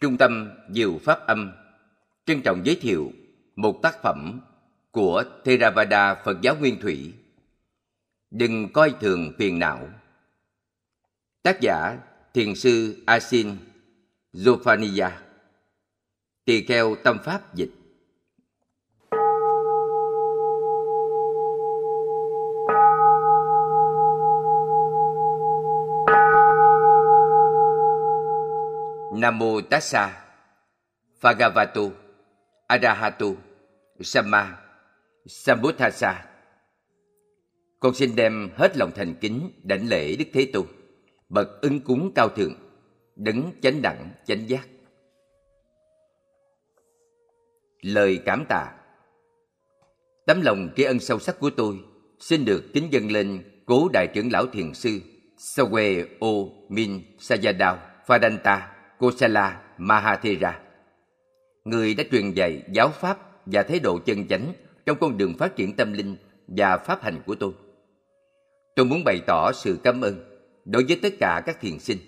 Trung tâm Diệu Pháp Âm trân trọng giới thiệu một tác phẩm của Theravada Phật giáo Nguyên Thủy. Đừng coi thường phiền não. Tác giả Thiền sư Asin Zofania Tỳ kheo tâm pháp dịch nam mô Tassa Phagavatu Arahatu Samma, Sambuddhasa. Con xin đem hết lòng thành kính đảnh lễ Đức Thế Tôn, bậc ứng cúng cao thượng, đấng chánh đẳng, chánh giác. Lời cảm tạ. Tấm lòng tri ân sâu sắc của tôi xin được kính dâng lên cố đại trưởng lão thiền sư Sawe O Min Sayadaw Phadanta Kosala Mahathera, người đã truyền dạy giáo pháp và thái độ chân chánh trong con đường phát triển tâm linh và pháp hành của tôi. Tôi muốn bày tỏ sự cảm ơn đối với tất cả các thiền sinh.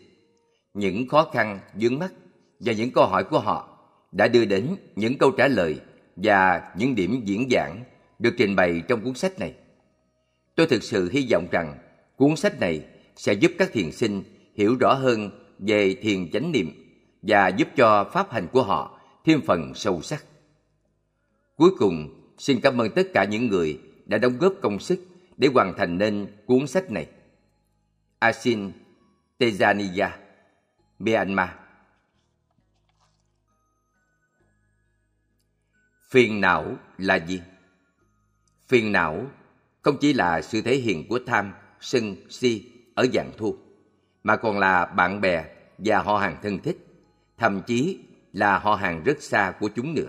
Những khó khăn, vướng mắt và những câu hỏi của họ đã đưa đến những câu trả lời và những điểm diễn giảng được trình bày trong cuốn sách này. Tôi thực sự hy vọng rằng cuốn sách này sẽ giúp các thiền sinh hiểu rõ hơn về thiền chánh niệm và giúp cho pháp hành của họ thêm phần sâu sắc. Cuối cùng, xin cảm ơn tất cả những người đã đóng góp công sức để hoàn thành nên cuốn sách này. Asin Tejaniya, Myanmar Phiền não là gì? Phiền não không chỉ là sự thể hiện của tham, sân, si ở dạng thua, mà còn là bạn bè và họ hàng thân thích, thậm chí là họ hàng rất xa của chúng nữa.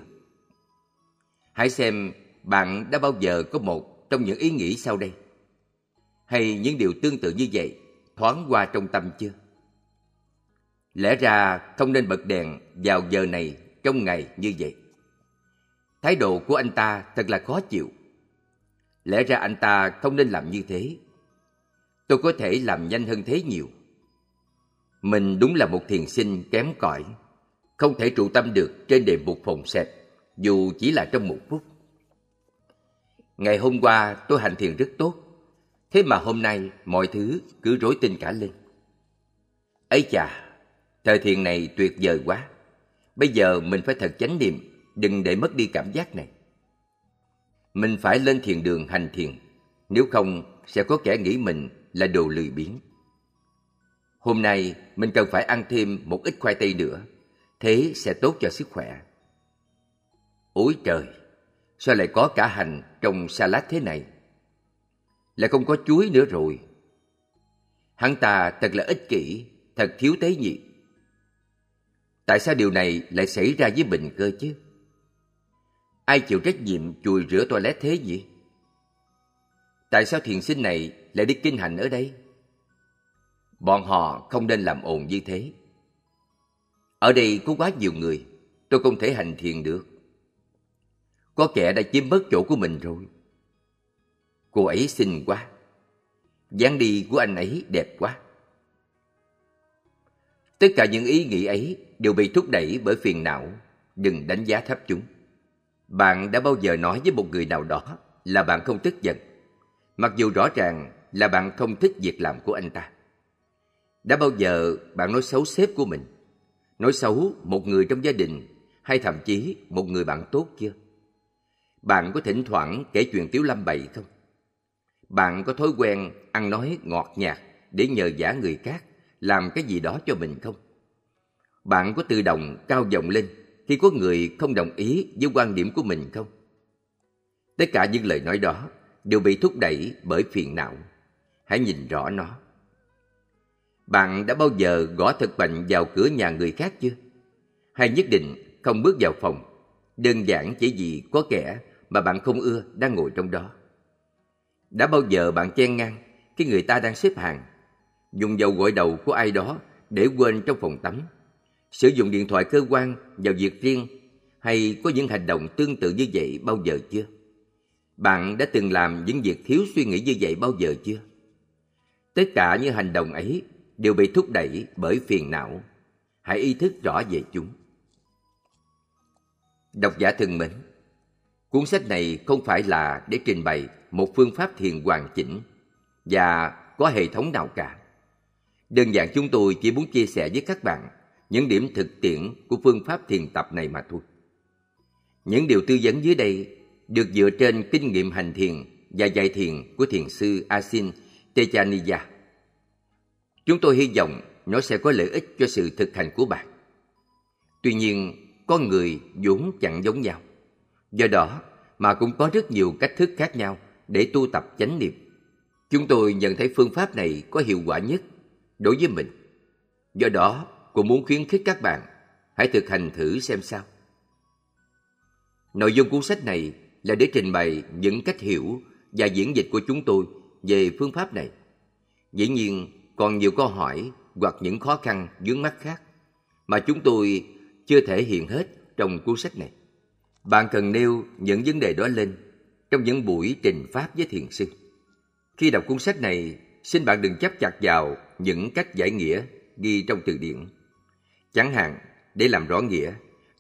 Hãy xem bạn đã bao giờ có một trong những ý nghĩ sau đây? Hay những điều tương tự như vậy thoáng qua trong tâm chưa? Lẽ ra không nên bật đèn vào giờ này trong ngày như vậy. Thái độ của anh ta thật là khó chịu. Lẽ ra anh ta không nên làm như thế. Tôi có thể làm nhanh hơn thế nhiều. Mình đúng là một thiền sinh kém cỏi, không thể trụ tâm được trên đề mục phòng xẹp, dù chỉ là trong một phút. Ngày hôm qua tôi hành thiền rất tốt, thế mà hôm nay mọi thứ cứ rối tinh cả lên. ấy chà, thời thiền này tuyệt vời quá. Bây giờ mình phải thật chánh niệm, đừng để mất đi cảm giác này. Mình phải lên thiền đường hành thiền, nếu không sẽ có kẻ nghĩ mình là đồ lười biếng. Hôm nay mình cần phải ăn thêm một ít khoai tây nữa, thế sẽ tốt cho sức khỏe. Ôi trời, sao lại có cả hành trong salad thế này? Lại không có chuối nữa rồi. Hắn ta thật là ích kỷ, thật thiếu tế nhị. Tại sao điều này lại xảy ra với mình cơ chứ? Ai chịu trách nhiệm chùi rửa toilet thế gì? Tại sao thiền sinh này lại đi kinh hành ở đây? Bọn họ không nên làm ồn như thế. Ở đây có quá nhiều người, tôi không thể hành thiền được. Có kẻ đã chiếm mất chỗ của mình rồi. Cô ấy xinh quá. dáng đi của anh ấy đẹp quá. Tất cả những ý nghĩ ấy đều bị thúc đẩy bởi phiền não. Đừng đánh giá thấp chúng. Bạn đã bao giờ nói với một người nào đó là bạn không tức giận, mặc dù rõ ràng là bạn không thích việc làm của anh ta. Đã bao giờ bạn nói xấu sếp của mình, nói xấu một người trong gia đình hay thậm chí một người bạn tốt chưa? Bạn có thỉnh thoảng kể chuyện tiếu lâm bậy không? Bạn có thói quen ăn nói ngọt nhạt để nhờ giả người khác làm cái gì đó cho mình không? Bạn có tự động cao giọng lên khi có người không đồng ý với quan điểm của mình không? Tất cả những lời nói đó đều bị thúc đẩy bởi phiền não. Hãy nhìn rõ nó. Bạn đã bao giờ gõ thật mạnh vào cửa nhà người khác chưa? Hay nhất định không bước vào phòng, đơn giản chỉ vì có kẻ mà bạn không ưa đang ngồi trong đó? Đã bao giờ bạn chen ngang khi người ta đang xếp hàng, dùng dầu gội đầu của ai đó để quên trong phòng tắm, sử dụng điện thoại cơ quan vào việc riêng hay có những hành động tương tự như vậy bao giờ chưa? Bạn đã từng làm những việc thiếu suy nghĩ như vậy bao giờ chưa? Tất cả những hành động ấy đều bị thúc đẩy bởi phiền não. Hãy ý thức rõ về chúng. Độc giả thân mến, cuốn sách này không phải là để trình bày một phương pháp thiền hoàn chỉnh và có hệ thống nào cả. Đơn giản chúng tôi chỉ muốn chia sẻ với các bạn những điểm thực tiễn của phương pháp thiền tập này mà thôi. Những điều tư vấn dưới đây được dựa trên kinh nghiệm hành thiền và dạy thiền của thiền sư Asin Techaniya. Chúng tôi hy vọng nó sẽ có lợi ích cho sự thực hành của bạn. Tuy nhiên, con người vốn chẳng giống nhau. Do đó mà cũng có rất nhiều cách thức khác nhau để tu tập chánh niệm. Chúng tôi nhận thấy phương pháp này có hiệu quả nhất đối với mình. Do đó, cũng muốn khuyến khích các bạn hãy thực hành thử xem sao. Nội dung cuốn sách này là để trình bày những cách hiểu và diễn dịch của chúng tôi về phương pháp này. Dĩ nhiên, còn nhiều câu hỏi hoặc những khó khăn vướng mắt khác mà chúng tôi chưa thể hiện hết trong cuốn sách này. Bạn cần nêu những vấn đề đó lên trong những buổi trình pháp với thiền sư. Khi đọc cuốn sách này, xin bạn đừng chấp chặt vào những cách giải nghĩa ghi trong từ điển. Chẳng hạn, để làm rõ nghĩa,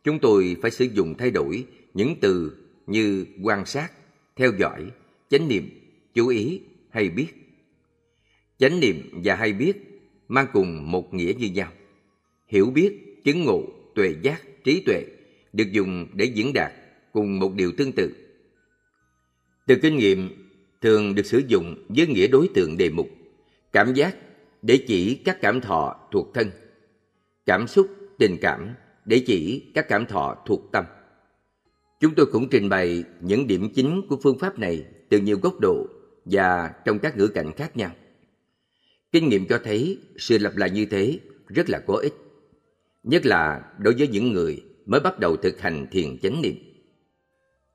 chúng tôi phải sử dụng thay đổi những từ như quan sát, theo dõi, chánh niệm, chú ý hay biết. Chánh niệm và hay biết mang cùng một nghĩa như nhau. Hiểu biết, chứng ngộ, tuệ giác, trí tuệ được dùng để diễn đạt cùng một điều tương tự. Từ kinh nghiệm thường được sử dụng với nghĩa đối tượng đề mục, cảm giác để chỉ các cảm thọ thuộc thân, cảm xúc, tình cảm để chỉ các cảm thọ thuộc tâm. Chúng tôi cũng trình bày những điểm chính của phương pháp này từ nhiều góc độ và trong các ngữ cảnh khác nhau. Kinh nghiệm cho thấy sự lặp lại như thế rất là có ích, nhất là đối với những người mới bắt đầu thực hành thiền chánh niệm.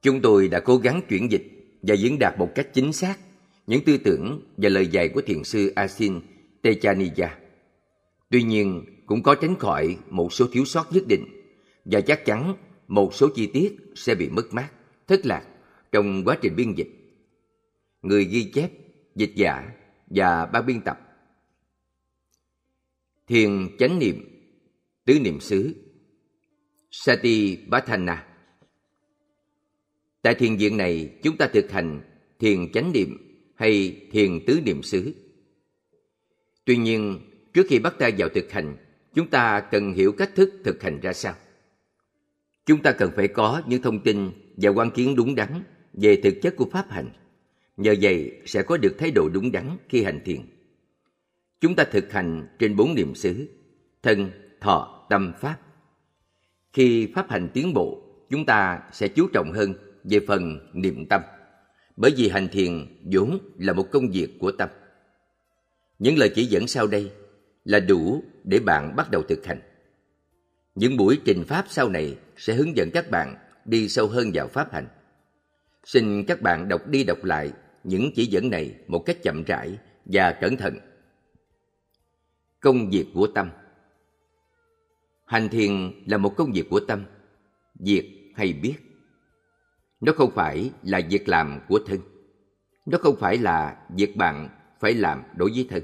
Chúng tôi đã cố gắng chuyển dịch và diễn đạt một cách chính xác những tư tưởng và lời dạy của thiền sư Asin Techaniya. Tuy nhiên, cũng có tránh khỏi một số thiếu sót nhất định và chắc chắn một số chi tiết sẽ bị mất mát, thất lạc trong quá trình biên dịch. Người ghi chép, dịch giả và ban biên tập Thiền chánh niệm Tứ niệm xứ Sati bhatana Tại thiền viện này chúng ta thực hành thiền chánh niệm hay thiền tứ niệm xứ. Tuy nhiên, trước khi bắt tay vào thực hành, chúng ta cần hiểu cách thức thực hành ra sao. Chúng ta cần phải có những thông tin và quan kiến đúng đắn về thực chất của pháp hành. Nhờ vậy sẽ có được thái độ đúng đắn khi hành thiền. Chúng ta thực hành trên bốn niệm xứ, thân, thọ, tâm, pháp. Khi pháp hành tiến bộ, chúng ta sẽ chú trọng hơn về phần niệm tâm. Bởi vì hành thiền vốn là một công việc của tâm. Những lời chỉ dẫn sau đây là đủ để bạn bắt đầu thực hành. Những buổi trình pháp sau này sẽ hướng dẫn các bạn đi sâu hơn vào pháp hành. Xin các bạn đọc đi đọc lại những chỉ dẫn này một cách chậm rãi và cẩn thận. Công việc của tâm Hành thiền là một công việc của tâm, việc hay biết. Nó không phải là việc làm của thân. Nó không phải là việc bạn phải làm đối với thân.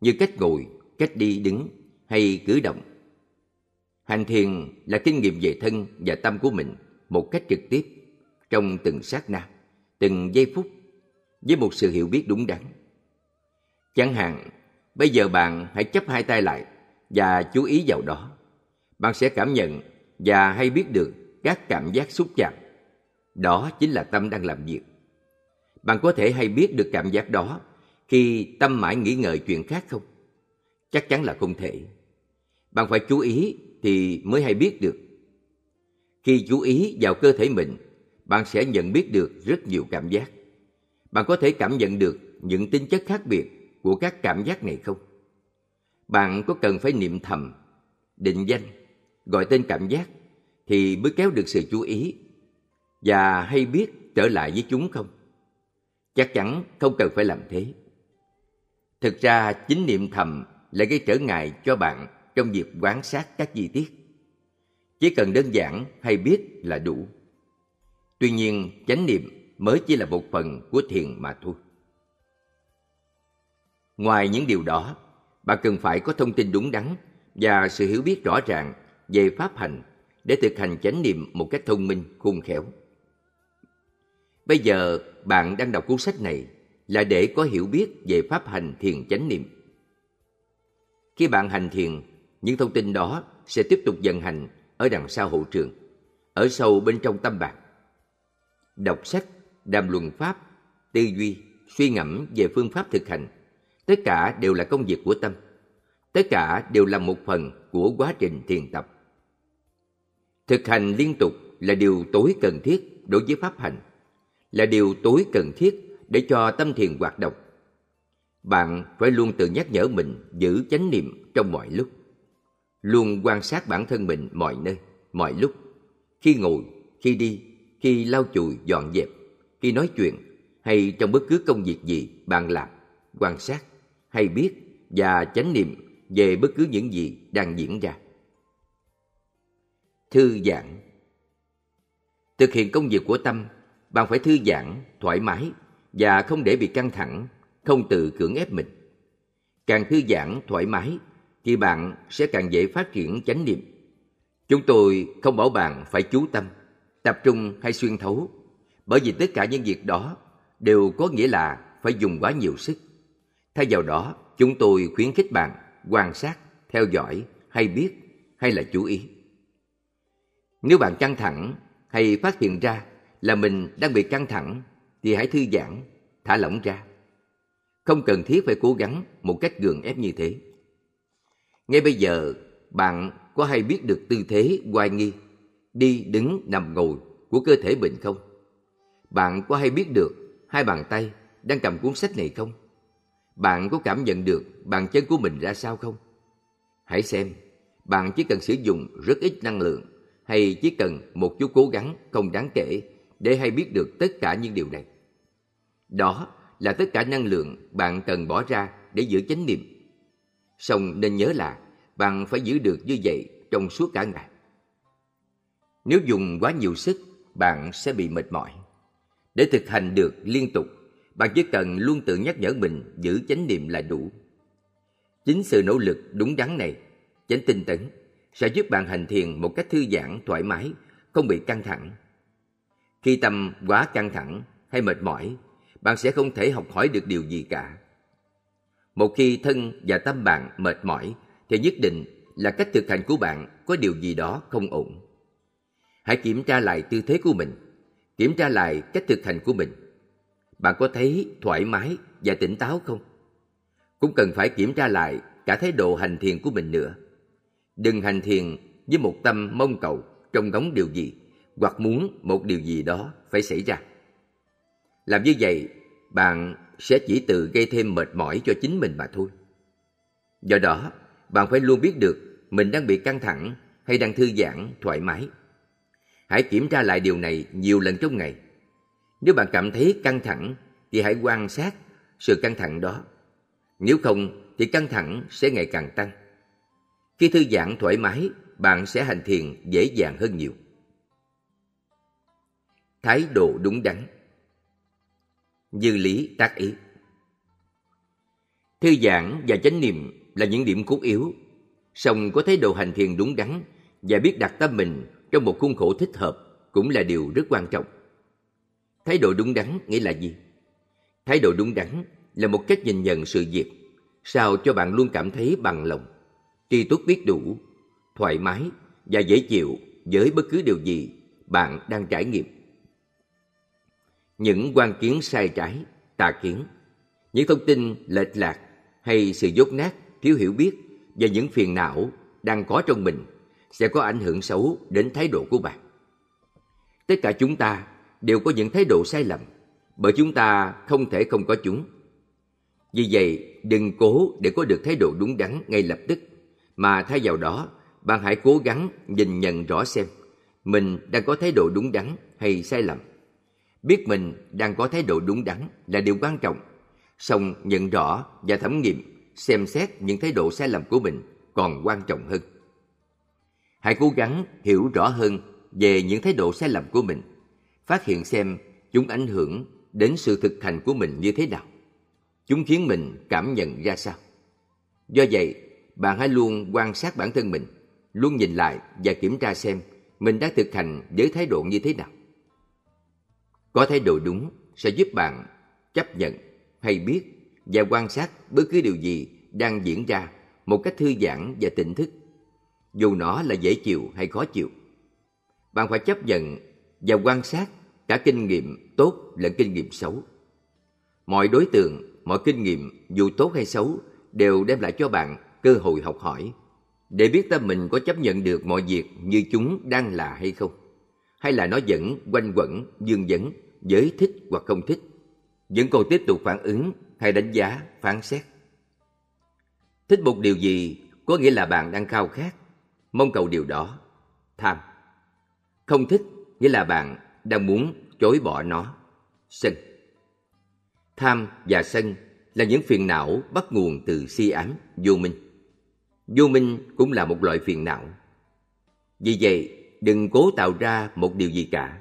Như cách ngồi, cách đi đứng hay cử động. Hành thiền là kinh nghiệm về thân và tâm của mình một cách trực tiếp trong từng sát na, từng giây phút với một sự hiểu biết đúng đắn. Chẳng hạn, bây giờ bạn hãy chấp hai tay lại và chú ý vào đó. Bạn sẽ cảm nhận và hay biết được các cảm giác xúc chạm. Đó chính là tâm đang làm việc. Bạn có thể hay biết được cảm giác đó khi tâm mãi nghĩ ngợi chuyện khác không? Chắc chắn là không thể. Bạn phải chú ý thì mới hay biết được. Khi chú ý vào cơ thể mình, bạn sẽ nhận biết được rất nhiều cảm giác. Bạn có thể cảm nhận được những tính chất khác biệt của các cảm giác này không? Bạn có cần phải niệm thầm, định danh, gọi tên cảm giác thì mới kéo được sự chú ý và hay biết trở lại với chúng không? Chắc chắn không cần phải làm thế. Thực ra chính niệm thầm lại gây trở ngại cho bạn trong việc quan sát các chi tiết. Chỉ cần đơn giản hay biết là đủ. Tuy nhiên, chánh niệm mới chỉ là một phần của thiền mà thôi. Ngoài những điều đó, bạn cần phải có thông tin đúng đắn và sự hiểu biết rõ ràng về pháp hành để thực hành chánh niệm một cách thông minh, khôn khéo. Bây giờ bạn đang đọc cuốn sách này là để có hiểu biết về pháp hành thiền chánh niệm. Khi bạn hành thiền, những thông tin đó sẽ tiếp tục vận hành ở đằng sau hậu trường, ở sâu bên trong tâm bạn. Đọc sách, đàm luận pháp, tư duy, suy ngẫm về phương pháp thực hành, tất cả đều là công việc của tâm. Tất cả đều là một phần của quá trình thiền tập. Thực hành liên tục là điều tối cần thiết đối với pháp hành, là điều tối cần thiết để cho tâm thiền hoạt động. Bạn phải luôn tự nhắc nhở mình giữ chánh niệm trong mọi lúc. Luôn quan sát bản thân mình mọi nơi, mọi lúc. Khi ngồi, khi đi, khi lau chùi, dọn dẹp, khi nói chuyện hay trong bất cứ công việc gì bạn làm, quan sát hay biết và chánh niệm về bất cứ những gì đang diễn ra. Thư giãn Thực hiện công việc của tâm, bạn phải thư giãn, thoải mái và không để bị căng thẳng, không tự cưỡng ép mình. Càng thư giãn, thoải mái thì bạn sẽ càng dễ phát triển chánh niệm. Chúng tôi không bảo bạn phải chú tâm, tập trung hay xuyên thấu, bởi vì tất cả những việc đó đều có nghĩa là phải dùng quá nhiều sức. Thay vào đó, chúng tôi khuyến khích bạn quan sát, theo dõi hay biết hay là chú ý. Nếu bạn căng thẳng hay phát hiện ra là mình đang bị căng thẳng thì hãy thư giãn, thả lỏng ra. Không cần thiết phải cố gắng một cách gượng ép như thế. Ngay bây giờ, bạn có hay biết được tư thế hoài nghi, đi, đứng, nằm, ngồi của cơ thể mình không? Bạn có hay biết được hai bàn tay đang cầm cuốn sách này không? Bạn có cảm nhận được bàn chân của mình ra sao không? Hãy xem, bạn chỉ cần sử dụng rất ít năng lượng hay chỉ cần một chút cố gắng không đáng kể để hay biết được tất cả những điều này. Đó là tất cả năng lượng bạn cần bỏ ra để giữ chánh niệm. Song nên nhớ là bạn phải giữ được như vậy trong suốt cả ngày. Nếu dùng quá nhiều sức, bạn sẽ bị mệt mỏi. Để thực hành được liên tục, bạn chỉ cần luôn tự nhắc nhở mình giữ chánh niệm là đủ. Chính sự nỗ lực đúng đắn này, chánh tinh tấn, sẽ giúp bạn hành thiền một cách thư giãn, thoải mái, không bị căng thẳng. Khi tâm quá căng thẳng hay mệt mỏi, bạn sẽ không thể học hỏi được điều gì cả. Một khi thân và tâm bạn mệt mỏi, thì nhất định là cách thực hành của bạn có điều gì đó không ổn. Hãy kiểm tra lại tư thế của mình, kiểm tra lại cách thực hành của mình. Bạn có thấy thoải mái và tỉnh táo không? Cũng cần phải kiểm tra lại cả thái độ hành thiền của mình nữa. Đừng hành thiền với một tâm mong cầu trong ngóng điều gì hoặc muốn một điều gì đó phải xảy ra. Làm như vậy, bạn sẽ chỉ tự gây thêm mệt mỏi cho chính mình mà thôi. Do đó, bạn phải luôn biết được mình đang bị căng thẳng hay đang thư giãn, thoải mái. Hãy kiểm tra lại điều này nhiều lần trong ngày. Nếu bạn cảm thấy căng thẳng thì hãy quan sát sự căng thẳng đó. Nếu không thì căng thẳng sẽ ngày càng tăng. Khi thư giãn thoải mái, bạn sẽ hành thiền dễ dàng hơn nhiều. Thái độ đúng đắn Dư lý tác ý Thư giãn và chánh niệm là những điểm cốt yếu, song có thái độ hành thiền đúng đắn và biết đặt tâm mình trong một khuôn khổ thích hợp cũng là điều rất quan trọng. Thái độ đúng đắn nghĩa là gì? Thái độ đúng đắn là một cách nhìn nhận sự việc sao cho bạn luôn cảm thấy bằng lòng, tri túc biết đủ, thoải mái và dễ chịu với bất cứ điều gì bạn đang trải nghiệm. Những quan kiến sai trái, tà kiến, những thông tin lệch lạc hay sự dốt nát, thiếu hiểu biết và những phiền não đang có trong mình sẽ có ảnh hưởng xấu đến thái độ của bạn. Tất cả chúng ta đều có những thái độ sai lầm, bởi chúng ta không thể không có chúng. Vì vậy, đừng cố để có được thái độ đúng đắn ngay lập tức, mà thay vào đó, bạn hãy cố gắng nhìn nhận rõ xem mình đang có thái độ đúng đắn hay sai lầm. Biết mình đang có thái độ đúng đắn là điều quan trọng, song nhận rõ và thẩm nghiệm, xem xét những thái độ sai lầm của mình còn quan trọng hơn. Hãy cố gắng hiểu rõ hơn về những thái độ sai lầm của mình, phát hiện xem chúng ảnh hưởng đến sự thực hành của mình như thế nào. Chúng khiến mình cảm nhận ra sao. Do vậy, bạn hãy luôn quan sát bản thân mình, luôn nhìn lại và kiểm tra xem mình đã thực hành với thái độ như thế nào. Có thái độ đúng sẽ giúp bạn chấp nhận hay biết và quan sát bất cứ điều gì đang diễn ra một cách thư giãn và tỉnh thức, dù nó là dễ chịu hay khó chịu. Bạn phải chấp nhận và quan sát cả kinh nghiệm tốt lẫn kinh nghiệm xấu. Mọi đối tượng, mọi kinh nghiệm dù tốt hay xấu đều đem lại cho bạn cơ hội học hỏi để biết tâm mình có chấp nhận được mọi việc như chúng đang là hay không hay là nó vẫn quanh quẩn dương dẫn giới thích hoặc không thích vẫn còn tiếp tục phản ứng hay đánh giá phán xét thích một điều gì có nghĩa là bạn đang khao khát mong cầu điều đó tham không thích nghĩa là bạn đang muốn chối bỏ nó. Sân. Tham và sân là những phiền não bắt nguồn từ si ám, vô minh. Vô minh cũng là một loại phiền não. Vì vậy, đừng cố tạo ra một điều gì cả.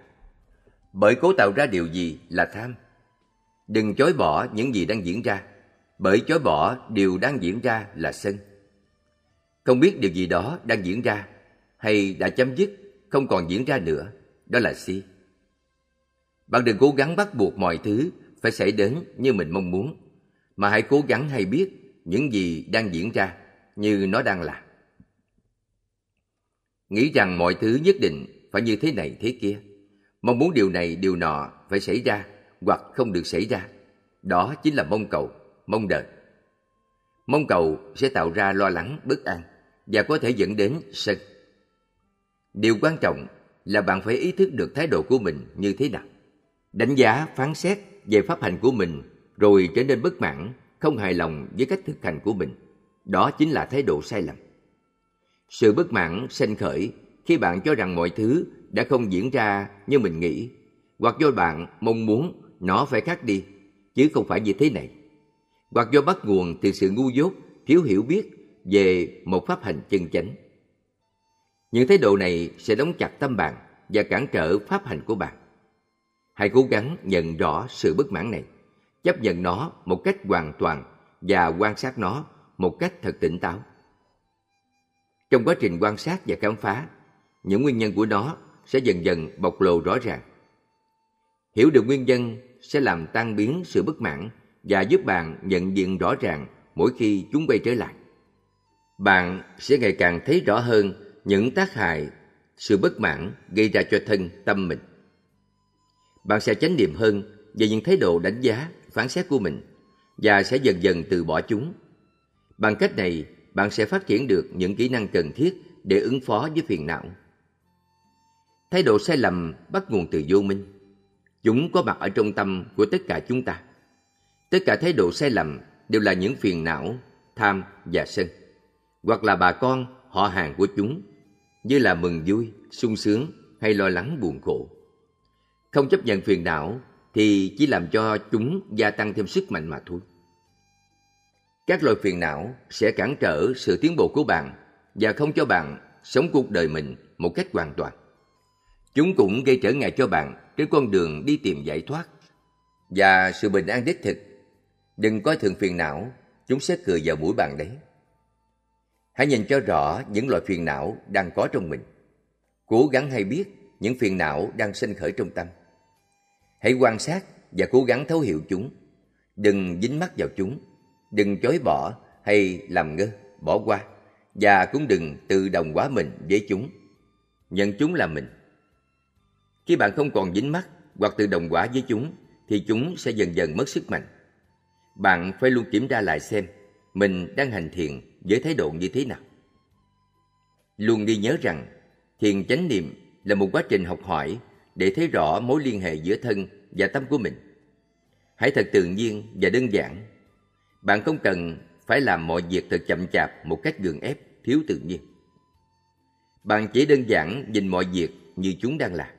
Bởi cố tạo ra điều gì là tham. Đừng chối bỏ những gì đang diễn ra. Bởi chối bỏ điều đang diễn ra là sân. Không biết điều gì đó đang diễn ra hay đã chấm dứt, không còn diễn ra nữa đó là si bạn đừng cố gắng bắt buộc mọi thứ phải xảy đến như mình mong muốn, mà hãy cố gắng hay biết những gì đang diễn ra như nó đang là. Nghĩ rằng mọi thứ nhất định phải như thế này thế kia, mong muốn điều này điều nọ phải xảy ra hoặc không được xảy ra, đó chính là mong cầu, mong đợi. Mong cầu sẽ tạo ra lo lắng, bất an và có thể dẫn đến sân. Điều quan trọng là bạn phải ý thức được thái độ của mình như thế nào. Đánh giá, phán xét về pháp hành của mình rồi trở nên bất mãn, không hài lòng với cách thực hành của mình. Đó chính là thái độ sai lầm. Sự bất mãn, sanh khởi khi bạn cho rằng mọi thứ đã không diễn ra như mình nghĩ, hoặc do bạn mong muốn nó phải khác đi, chứ không phải như thế này. Hoặc do bắt nguồn từ sự ngu dốt, thiếu hiểu biết về một pháp hành chân chánh những thái độ này sẽ đóng chặt tâm bạn và cản trở pháp hành của bạn. Hãy cố gắng nhận rõ sự bất mãn này, chấp nhận nó một cách hoàn toàn và quan sát nó một cách thật tỉnh táo. Trong quá trình quan sát và khám phá, những nguyên nhân của nó sẽ dần dần bộc lộ rõ ràng. Hiểu được nguyên nhân sẽ làm tan biến sự bất mãn và giúp bạn nhận diện rõ ràng mỗi khi chúng quay trở lại. Bạn sẽ ngày càng thấy rõ hơn những tác hại, sự bất mãn gây ra cho thân, tâm mình. Bạn sẽ chánh niệm hơn về những thái độ đánh giá, phán xét của mình và sẽ dần dần từ bỏ chúng. Bằng cách này, bạn sẽ phát triển được những kỹ năng cần thiết để ứng phó với phiền não. Thái độ sai lầm bắt nguồn từ vô minh. Chúng có mặt ở trong tâm của tất cả chúng ta. Tất cả thái độ sai lầm đều là những phiền não, tham và sân, hoặc là bà con, họ hàng của chúng như là mừng vui, sung sướng hay lo lắng buồn khổ. Không chấp nhận phiền não thì chỉ làm cho chúng gia tăng thêm sức mạnh mà thôi. Các loại phiền não sẽ cản trở sự tiến bộ của bạn và không cho bạn sống cuộc đời mình một cách hoàn toàn. Chúng cũng gây trở ngại cho bạn trên con đường đi tìm giải thoát và sự bình an đích thực. Đừng coi thường phiền não, chúng sẽ cười vào mũi bạn đấy hãy nhìn cho rõ những loại phiền não đang có trong mình. Cố gắng hay biết những phiền não đang sinh khởi trong tâm. Hãy quan sát và cố gắng thấu hiểu chúng. Đừng dính mắc vào chúng. Đừng chối bỏ hay làm ngơ, bỏ qua. Và cũng đừng tự đồng hóa mình với chúng. Nhận chúng là mình. Khi bạn không còn dính mắc hoặc tự đồng hóa với chúng, thì chúng sẽ dần dần mất sức mạnh. Bạn phải luôn kiểm tra lại xem mình đang hành thiền với thái độ như thế nào? Luôn ghi nhớ rằng thiền chánh niệm là một quá trình học hỏi để thấy rõ mối liên hệ giữa thân và tâm của mình. Hãy thật tự nhiên và đơn giản. Bạn không cần phải làm mọi việc thật chậm chạp một cách gượng ép, thiếu tự nhiên. Bạn chỉ đơn giản nhìn mọi việc như chúng đang là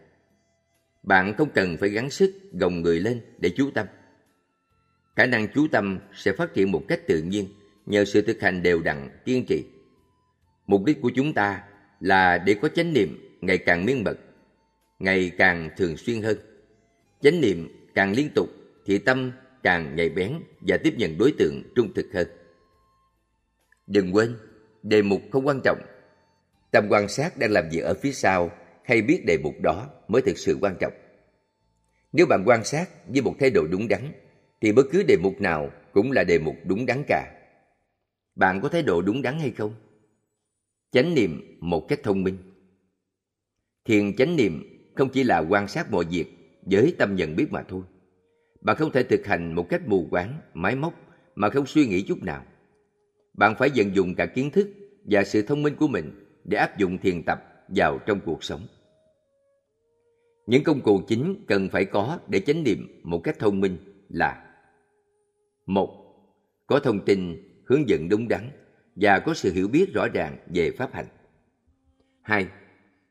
bạn không cần phải gắng sức gồng người lên để chú tâm. Khả năng chú tâm sẽ phát triển một cách tự nhiên nhờ sự thực hành đều đặn kiên trì mục đích của chúng ta là để có chánh niệm ngày càng miên mật ngày càng thường xuyên hơn chánh niệm càng liên tục thì tâm càng nhạy bén và tiếp nhận đối tượng trung thực hơn đừng quên đề mục không quan trọng tâm quan sát đang làm việc ở phía sau hay biết đề mục đó mới thực sự quan trọng. Nếu bạn quan sát với một thái độ đúng đắn, thì bất cứ đề mục nào cũng là đề mục đúng đắn cả. Bạn có thái độ đúng đắn hay không? Chánh niệm một cách thông minh. Thiền chánh niệm không chỉ là quan sát mọi việc với tâm nhận biết mà thôi. Bạn không thể thực hành một cách mù quáng, máy móc mà không suy nghĩ chút nào. Bạn phải vận dụng cả kiến thức và sự thông minh của mình để áp dụng thiền tập vào trong cuộc sống. Những công cụ chính cần phải có để chánh niệm một cách thông minh là một Có thông tin, hướng dẫn đúng đắn và có sự hiểu biết rõ ràng về pháp hành. 2.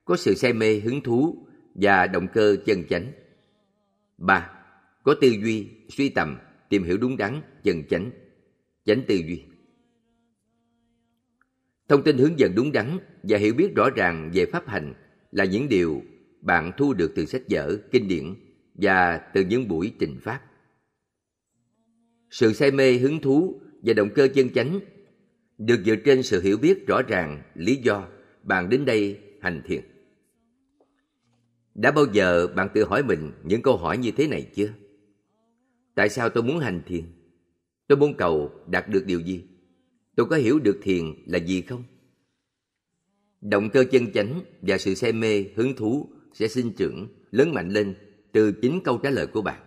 Có sự say mê, hứng thú và động cơ chân chánh. 3. Có tư duy, suy tầm, tìm hiểu đúng đắn, chân chánh, chánh tư duy. Thông tin hướng dẫn đúng đắn và hiểu biết rõ ràng về pháp hành là những điều bạn thu được từ sách vở, kinh điển và từ những buổi trình pháp. Sự say mê, hứng thú và động cơ chân chánh được dựa trên sự hiểu biết rõ ràng lý do bạn đến đây hành thiền. Đã bao giờ bạn tự hỏi mình những câu hỏi như thế này chưa? Tại sao tôi muốn hành thiền? Tôi muốn cầu đạt được điều gì? Tôi có hiểu được thiền là gì không? Động cơ chân chánh và sự say mê, hứng thú sẽ sinh trưởng, lớn mạnh lên từ chính câu trả lời của bạn.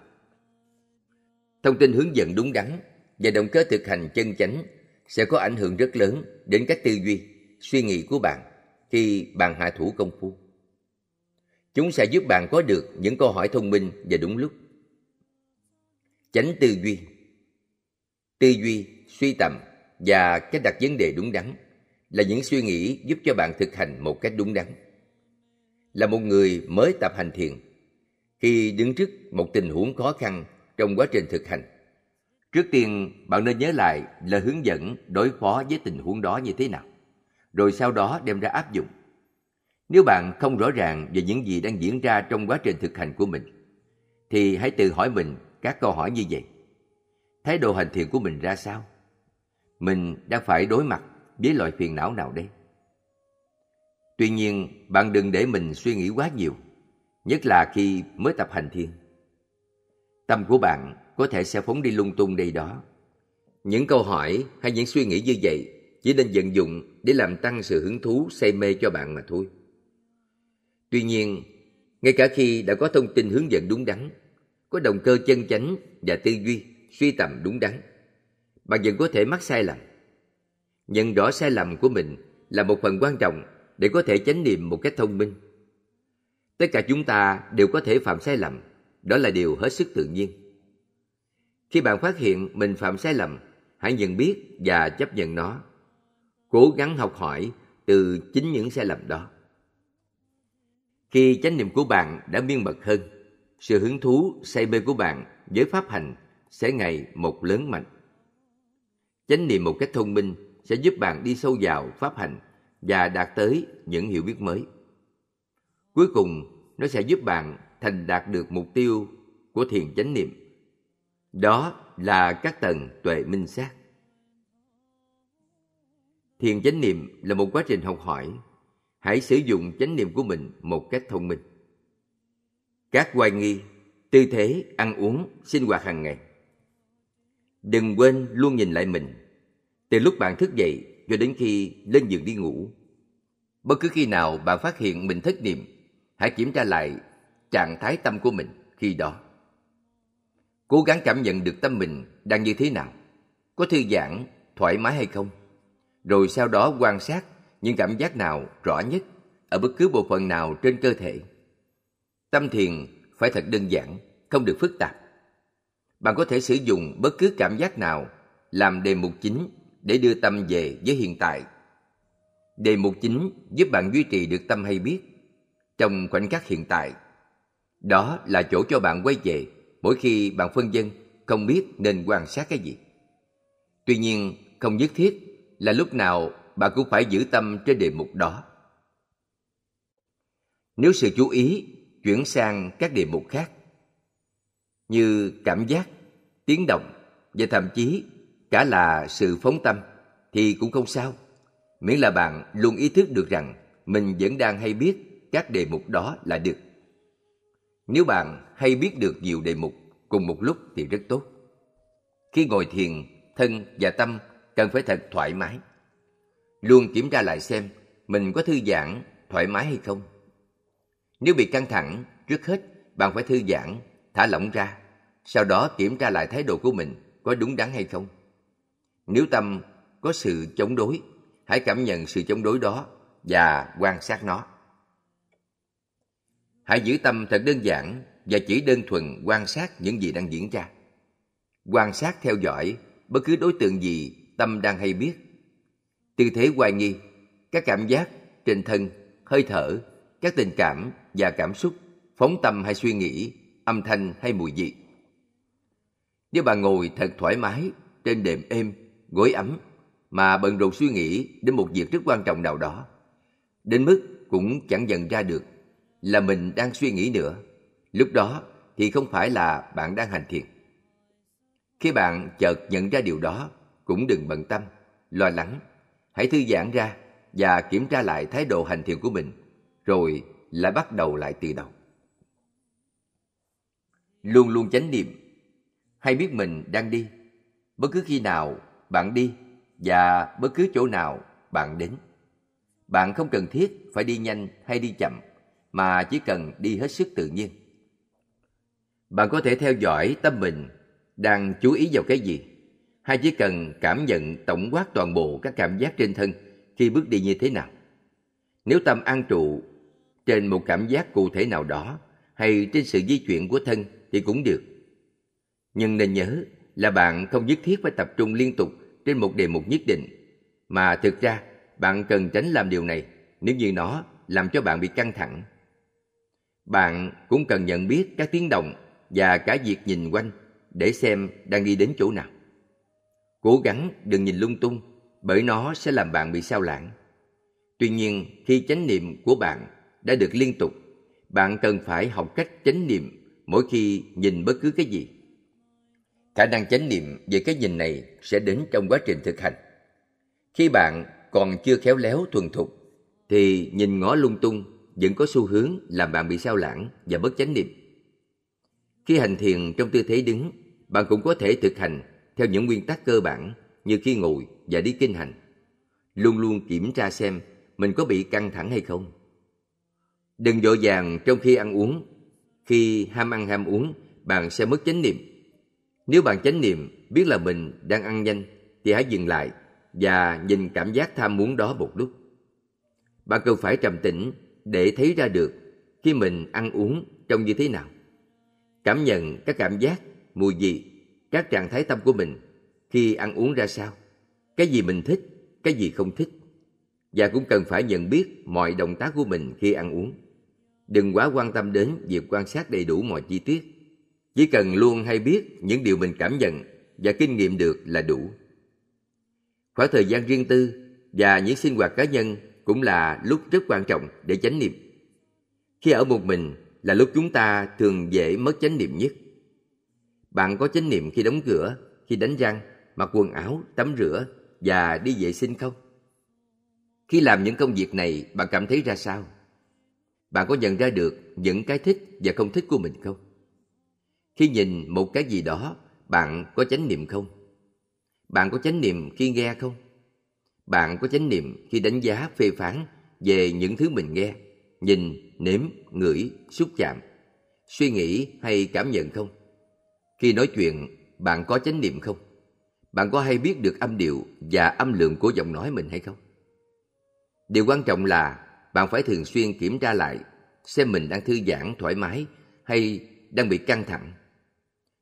Thông tin hướng dẫn đúng đắn và động cơ thực hành chân chánh sẽ có ảnh hưởng rất lớn đến các tư duy, suy nghĩ của bạn khi bạn hạ thủ công phu. Chúng sẽ giúp bạn có được những câu hỏi thông minh và đúng lúc. Chánh tư duy Tư duy, suy tầm và cách đặt vấn đề đúng đắn là những suy nghĩ giúp cho bạn thực hành một cách đúng đắn. Là một người mới tập hành thiền, khi đứng trước một tình huống khó khăn trong quá trình thực hành, trước tiên bạn nên nhớ lại lời hướng dẫn đối phó với tình huống đó như thế nào, rồi sau đó đem ra áp dụng. Nếu bạn không rõ ràng về những gì đang diễn ra trong quá trình thực hành của mình, thì hãy tự hỏi mình các câu hỏi như vậy. Thái độ hành thiền của mình ra sao? Mình đang phải đối mặt với loại phiền não nào đây? Tuy nhiên, bạn đừng để mình suy nghĩ quá nhiều, nhất là khi mới tập hành thiền. Tâm của bạn có thể sẽ phóng đi lung tung đây đó. Những câu hỏi hay những suy nghĩ như vậy chỉ nên vận dụng để làm tăng sự hứng thú say mê cho bạn mà thôi. Tuy nhiên, ngay cả khi đã có thông tin hướng dẫn đúng đắn, có động cơ chân chánh và tư duy, suy tầm đúng đắn, bạn vẫn có thể mắc sai lầm. Nhận rõ sai lầm của mình là một phần quan trọng để có thể chánh niệm một cách thông minh. Tất cả chúng ta đều có thể phạm sai lầm, đó là điều hết sức tự nhiên. Khi bạn phát hiện mình phạm sai lầm, hãy nhận biết và chấp nhận nó. Cố gắng học hỏi từ chính những sai lầm đó. Khi chánh niệm của bạn đã miên mật hơn, sự hứng thú, say mê của bạn với pháp hành sẽ ngày một lớn mạnh. Chánh niệm một cách thông minh sẽ giúp bạn đi sâu vào pháp hành và đạt tới những hiểu biết mới. Cuối cùng, nó sẽ giúp bạn thành đạt được mục tiêu của thiền chánh niệm. Đó là các tầng tuệ minh sát. Thiền chánh niệm là một quá trình học hỏi hãy sử dụng chánh niệm của mình một cách thông minh. Các hoài nghi, tư thế, ăn uống, sinh hoạt hàng ngày. Đừng quên luôn nhìn lại mình, từ lúc bạn thức dậy cho đến khi lên giường đi ngủ. Bất cứ khi nào bạn phát hiện mình thất niệm, hãy kiểm tra lại trạng thái tâm của mình khi đó. Cố gắng cảm nhận được tâm mình đang như thế nào, có thư giãn, thoải mái hay không. Rồi sau đó quan sát những cảm giác nào rõ nhất ở bất cứ bộ phận nào trên cơ thể. Tâm thiền phải thật đơn giản, không được phức tạp. Bạn có thể sử dụng bất cứ cảm giác nào làm đề mục chính để đưa tâm về với hiện tại. Đề mục chính giúp bạn duy trì được tâm hay biết trong khoảnh khắc hiện tại. Đó là chỗ cho bạn quay về mỗi khi bạn phân dân không biết nên quan sát cái gì. Tuy nhiên, không nhất thiết là lúc nào bạn cũng phải giữ tâm trên đề mục đó. Nếu sự chú ý chuyển sang các đề mục khác như cảm giác, tiếng động và thậm chí cả là sự phóng tâm thì cũng không sao. Miễn là bạn luôn ý thức được rằng mình vẫn đang hay biết các đề mục đó là được. Nếu bạn hay biết được nhiều đề mục cùng một lúc thì rất tốt. Khi ngồi thiền, thân và tâm cần phải thật thoải mái. Luôn kiểm tra lại xem mình có thư giãn, thoải mái hay không. Nếu bị căng thẳng, trước hết bạn phải thư giãn, thả lỏng ra, sau đó kiểm tra lại thái độ của mình có đúng đắn hay không. Nếu tâm có sự chống đối, hãy cảm nhận sự chống đối đó và quan sát nó. Hãy giữ tâm thật đơn giản và chỉ đơn thuần quan sát những gì đang diễn ra. Quan sát theo dõi bất cứ đối tượng gì tâm đang hay biết. Tư thế hoài nghi, các cảm giác trên thân, hơi thở, các tình cảm và cảm xúc, phóng tâm hay suy nghĩ, âm thanh hay mùi vị. Nếu bạn ngồi thật thoải mái trên đệm êm, gối ấm mà bận rộn suy nghĩ đến một việc rất quan trọng nào đó, đến mức cũng chẳng nhận ra được là mình đang suy nghĩ nữa. Lúc đó thì không phải là bạn đang hành thiền. Khi bạn chợt nhận ra điều đó, cũng đừng bận tâm, lo lắng. Hãy thư giãn ra và kiểm tra lại thái độ hành thiền của mình, rồi lại bắt đầu lại từ đầu. Luôn luôn chánh niệm, hay biết mình đang đi, bất cứ khi nào bạn đi và bất cứ chỗ nào bạn đến. Bạn không cần thiết phải đi nhanh hay đi chậm, mà chỉ cần đi hết sức tự nhiên. Bạn có thể theo dõi tâm mình đang chú ý vào cái gì, hay chỉ cần cảm nhận tổng quát toàn bộ các cảm giác trên thân khi bước đi như thế nào. Nếu tâm an trụ trên một cảm giác cụ thể nào đó hay trên sự di chuyển của thân thì cũng được. Nhưng nên nhớ là bạn không nhất thiết phải tập trung liên tục trên một đề mục nhất định, mà thực ra bạn cần tránh làm điều này nếu như nó làm cho bạn bị căng thẳng. Bạn cũng cần nhận biết các tiếng động và cả việc nhìn quanh để xem đang đi đến chỗ nào. Cố gắng đừng nhìn lung tung bởi nó sẽ làm bạn bị sao lãng. Tuy nhiên, khi chánh niệm của bạn đã được liên tục, bạn cần phải học cách chánh niệm mỗi khi nhìn bất cứ cái gì. Khả năng chánh niệm về cái nhìn này sẽ đến trong quá trình thực hành. Khi bạn còn chưa khéo léo thuần thục, thì nhìn ngó lung tung vẫn có xu hướng làm bạn bị sao lãng và bất chánh niệm. Khi hành thiền trong tư thế đứng, bạn cũng có thể thực hành theo những nguyên tắc cơ bản như khi ngồi và đi kinh hành. Luôn luôn kiểm tra xem mình có bị căng thẳng hay không. Đừng vội vàng trong khi ăn uống. Khi ham ăn ham uống, bạn sẽ mất chánh niệm. Nếu bạn chánh niệm biết là mình đang ăn nhanh, thì hãy dừng lại và nhìn cảm giác tham muốn đó một lúc. Bạn cần phải trầm tĩnh để thấy ra được khi mình ăn uống trông như thế nào. Cảm nhận các cảm giác, mùi vị, các trạng thái tâm của mình khi ăn uống ra sao. Cái gì mình thích, cái gì không thích. Và cũng cần phải nhận biết mọi động tác của mình khi ăn uống. Đừng quá quan tâm đến việc quan sát đầy đủ mọi chi tiết. Chỉ cần luôn hay biết những điều mình cảm nhận và kinh nghiệm được là đủ. Khoảng thời gian riêng tư và những sinh hoạt cá nhân cũng là lúc rất quan trọng để chánh niệm. Khi ở một mình là lúc chúng ta thường dễ mất chánh niệm nhất. Bạn có chánh niệm khi đóng cửa, khi đánh răng, mặc quần áo, tắm rửa và đi vệ sinh không? Khi làm những công việc này, bạn cảm thấy ra sao? Bạn có nhận ra được những cái thích và không thích của mình không? Khi nhìn một cái gì đó, bạn có chánh niệm không? Bạn có chánh niệm khi nghe không? Bạn có chánh niệm khi đánh giá phê phán về những thứ mình nghe, nhìn, nếm, ngửi, xúc chạm, suy nghĩ hay cảm nhận không? Khi nói chuyện, bạn có chánh niệm không? Bạn có hay biết được âm điệu và âm lượng của giọng nói mình hay không? Điều quan trọng là bạn phải thường xuyên kiểm tra lại xem mình đang thư giãn, thoải mái hay đang bị căng thẳng.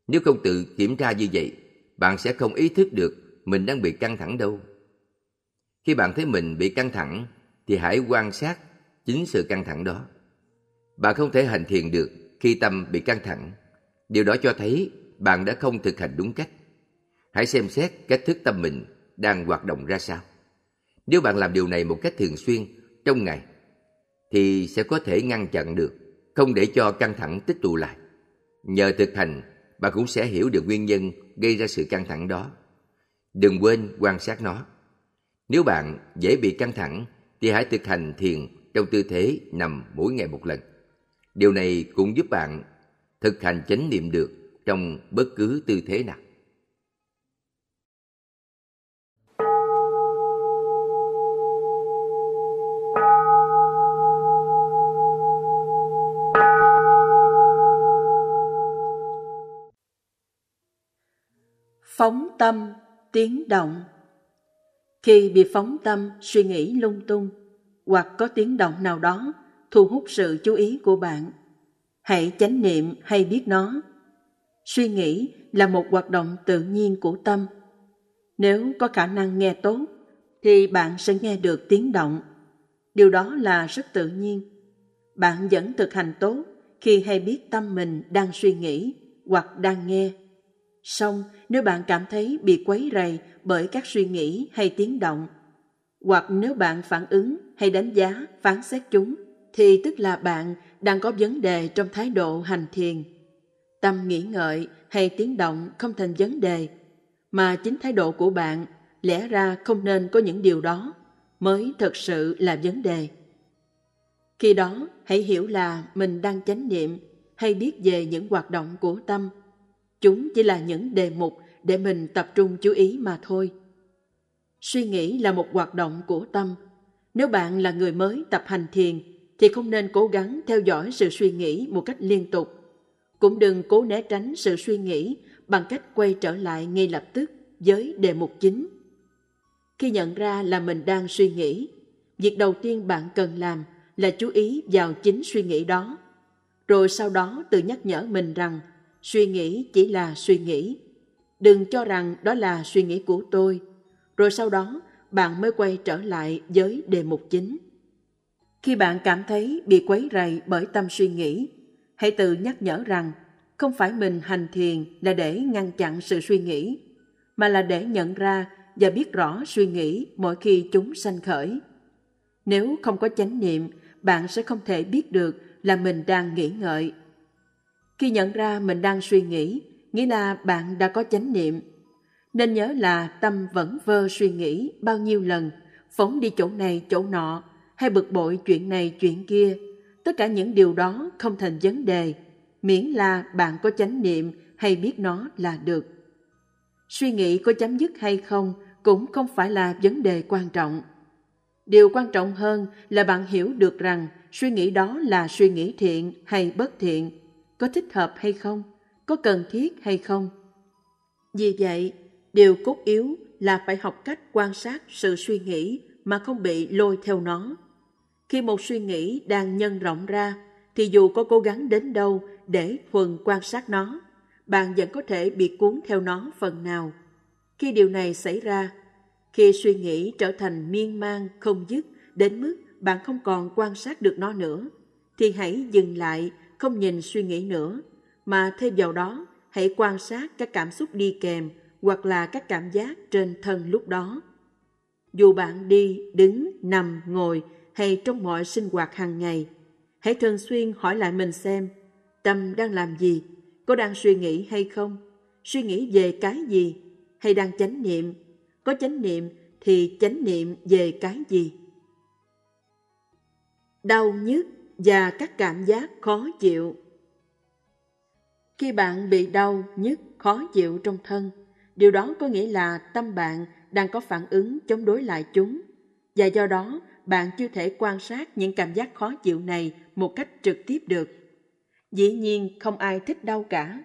Nếu không tự kiểm tra như vậy, bạn sẽ không ý thức được mình đang bị căng thẳng đâu. Khi bạn thấy mình bị căng thẳng, thì hãy quan sát chính sự căng thẳng đó. Bạn không thể hành thiền được khi tâm bị căng thẳng. Điều đó cho thấy bạn đã không thực hành đúng cách. Hãy xem xét cách thức tâm mình đang hoạt động ra sao. Nếu bạn làm điều này một cách thường xuyên trong ngày, thì sẽ có thể ngăn chặn được, không để cho căng thẳng tích tụ lại. Nhờ thực hành, bạn cũng sẽ hiểu được nguyên nhân gây ra sự căng thẳng đó. Đừng quên quan sát nó. Nếu bạn dễ bị căng thẳng, thì hãy thực hành thiền trong tư thế nằm mỗi ngày một lần. Điều này cũng giúp bạn thực hành chánh niệm được trong bất cứ tư thế nào. phóng tâm tiếng động khi bị phóng tâm, suy nghĩ lung tung, hoặc có tiếng động nào đó, thu hút sự chú ý của bạn. Hãy chánh niệm hay biết nó. Suy nghĩ là một hoạt động tự nhiên của tâm. Nếu có khả năng nghe tốt, thì bạn sẽ nghe được tiếng động. Điều đó là rất tự nhiên. Bạn vẫn thực hành tốt khi hay biết tâm mình đang suy nghĩ hoặc đang nghe. Song nếu bạn cảm thấy bị quấy rầy bởi các suy nghĩ hay tiếng động, hoặc nếu bạn phản ứng hay đánh giá, phán xét chúng, thì tức là bạn đang có vấn đề trong thái độ hành thiền. Tâm nghĩ ngợi hay tiếng động không thành vấn đề, mà chính thái độ của bạn lẽ ra không nên có những điều đó mới thực sự là vấn đề. Khi đó, hãy hiểu là mình đang chánh niệm hay biết về những hoạt động của tâm – Chúng chỉ là những đề mục để mình tập trung chú ý mà thôi. Suy nghĩ là một hoạt động của tâm. Nếu bạn là người mới tập hành thiền, thì không nên cố gắng theo dõi sự suy nghĩ một cách liên tục. Cũng đừng cố né tránh sự suy nghĩ bằng cách quay trở lại ngay lập tức với đề mục chính. Khi nhận ra là mình đang suy nghĩ, việc đầu tiên bạn cần làm là chú ý vào chính suy nghĩ đó. Rồi sau đó tự nhắc nhở mình rằng suy nghĩ chỉ là suy nghĩ. Đừng cho rằng đó là suy nghĩ của tôi. Rồi sau đó, bạn mới quay trở lại với đề mục chính. Khi bạn cảm thấy bị quấy rầy bởi tâm suy nghĩ, hãy tự nhắc nhở rằng không phải mình hành thiền là để ngăn chặn sự suy nghĩ, mà là để nhận ra và biết rõ suy nghĩ mỗi khi chúng sanh khởi. Nếu không có chánh niệm, bạn sẽ không thể biết được là mình đang nghĩ ngợi khi nhận ra mình đang suy nghĩ, nghĩa là bạn đã có chánh niệm. Nên nhớ là tâm vẫn vơ suy nghĩ bao nhiêu lần, phóng đi chỗ này chỗ nọ, hay bực bội chuyện này chuyện kia. Tất cả những điều đó không thành vấn đề, miễn là bạn có chánh niệm hay biết nó là được. Suy nghĩ có chấm dứt hay không cũng không phải là vấn đề quan trọng. Điều quan trọng hơn là bạn hiểu được rằng suy nghĩ đó là suy nghĩ thiện hay bất thiện có thích hợp hay không, có cần thiết hay không. Vì vậy, điều cốt yếu là phải học cách quan sát sự suy nghĩ mà không bị lôi theo nó. Khi một suy nghĩ đang nhân rộng ra, thì dù có cố gắng đến đâu để thuần quan sát nó, bạn vẫn có thể bị cuốn theo nó phần nào. Khi điều này xảy ra, khi suy nghĩ trở thành miên man không dứt đến mức bạn không còn quan sát được nó nữa, thì hãy dừng lại không nhìn suy nghĩ nữa, mà thêm vào đó hãy quan sát các cảm xúc đi kèm hoặc là các cảm giác trên thân lúc đó. Dù bạn đi, đứng, nằm, ngồi hay trong mọi sinh hoạt hàng ngày, hãy thường xuyên hỏi lại mình xem tâm đang làm gì, có đang suy nghĩ hay không, suy nghĩ về cái gì, hay đang chánh niệm, có chánh niệm thì chánh niệm về cái gì. Đau nhức và các cảm giác khó chịu. Khi bạn bị đau, nhức, khó chịu trong thân, điều đó có nghĩa là tâm bạn đang có phản ứng chống đối lại chúng và do đó bạn chưa thể quan sát những cảm giác khó chịu này một cách trực tiếp được. Dĩ nhiên không ai thích đau cả.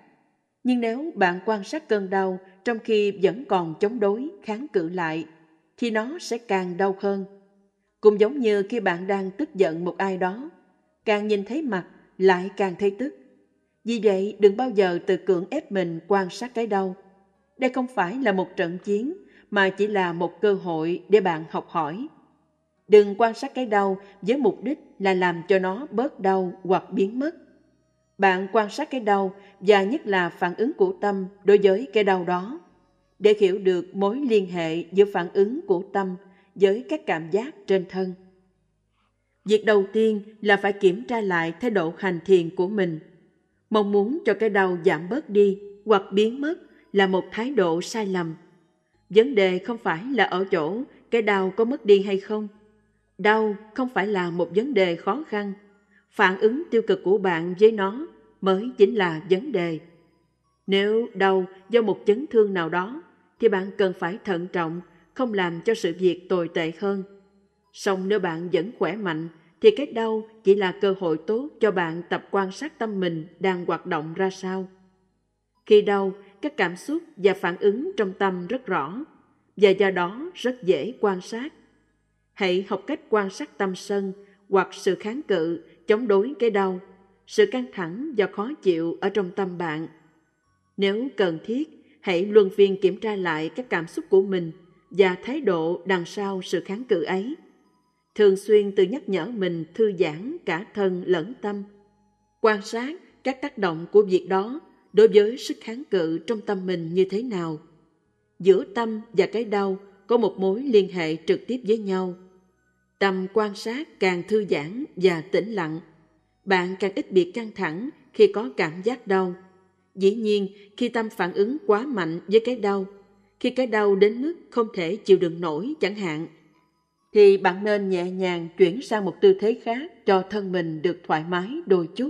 Nhưng nếu bạn quan sát cơn đau trong khi vẫn còn chống đối, kháng cự lại, thì nó sẽ càng đau hơn. Cũng giống như khi bạn đang tức giận một ai đó, càng nhìn thấy mặt, lại càng thấy tức. Vì vậy, đừng bao giờ tự cưỡng ép mình quan sát cái đau. Đây không phải là một trận chiến, mà chỉ là một cơ hội để bạn học hỏi. Đừng quan sát cái đau với mục đích là làm cho nó bớt đau hoặc biến mất. Bạn quan sát cái đau và nhất là phản ứng của tâm đối với cái đau đó để hiểu được mối liên hệ giữa phản ứng của tâm với các cảm giác trên thân. Việc đầu tiên là phải kiểm tra lại thái độ hành thiền của mình. Mong muốn cho cái đau giảm bớt đi hoặc biến mất là một thái độ sai lầm. Vấn đề không phải là ở chỗ cái đau có mất đi hay không. Đau không phải là một vấn đề khó khăn. Phản ứng tiêu cực của bạn với nó mới chính là vấn đề. Nếu đau do một chấn thương nào đó, thì bạn cần phải thận trọng, không làm cho sự việc tồi tệ hơn. Song nếu bạn vẫn khỏe mạnh, thì cái đau chỉ là cơ hội tốt cho bạn tập quan sát tâm mình đang hoạt động ra sao. Khi đau, các cảm xúc và phản ứng trong tâm rất rõ, và do đó rất dễ quan sát. Hãy học cách quan sát tâm sân hoặc sự kháng cự, chống đối cái đau, sự căng thẳng và khó chịu ở trong tâm bạn. Nếu cần thiết, hãy luân phiên kiểm tra lại các cảm xúc của mình và thái độ đằng sau sự kháng cự ấy. Thường xuyên tự nhắc nhở mình thư giãn cả thân lẫn tâm. Quan sát các tác động của việc đó đối với sức kháng cự trong tâm mình như thế nào. Giữa tâm và cái đau có một mối liên hệ trực tiếp với nhau. Tâm quan sát càng thư giãn và tĩnh lặng, bạn càng ít bị căng thẳng khi có cảm giác đau. Dĩ nhiên, khi tâm phản ứng quá mạnh với cái đau, khi cái đau đến mức không thể chịu đựng nổi chẳng hạn, thì bạn nên nhẹ nhàng chuyển sang một tư thế khác cho thân mình được thoải mái đôi chút.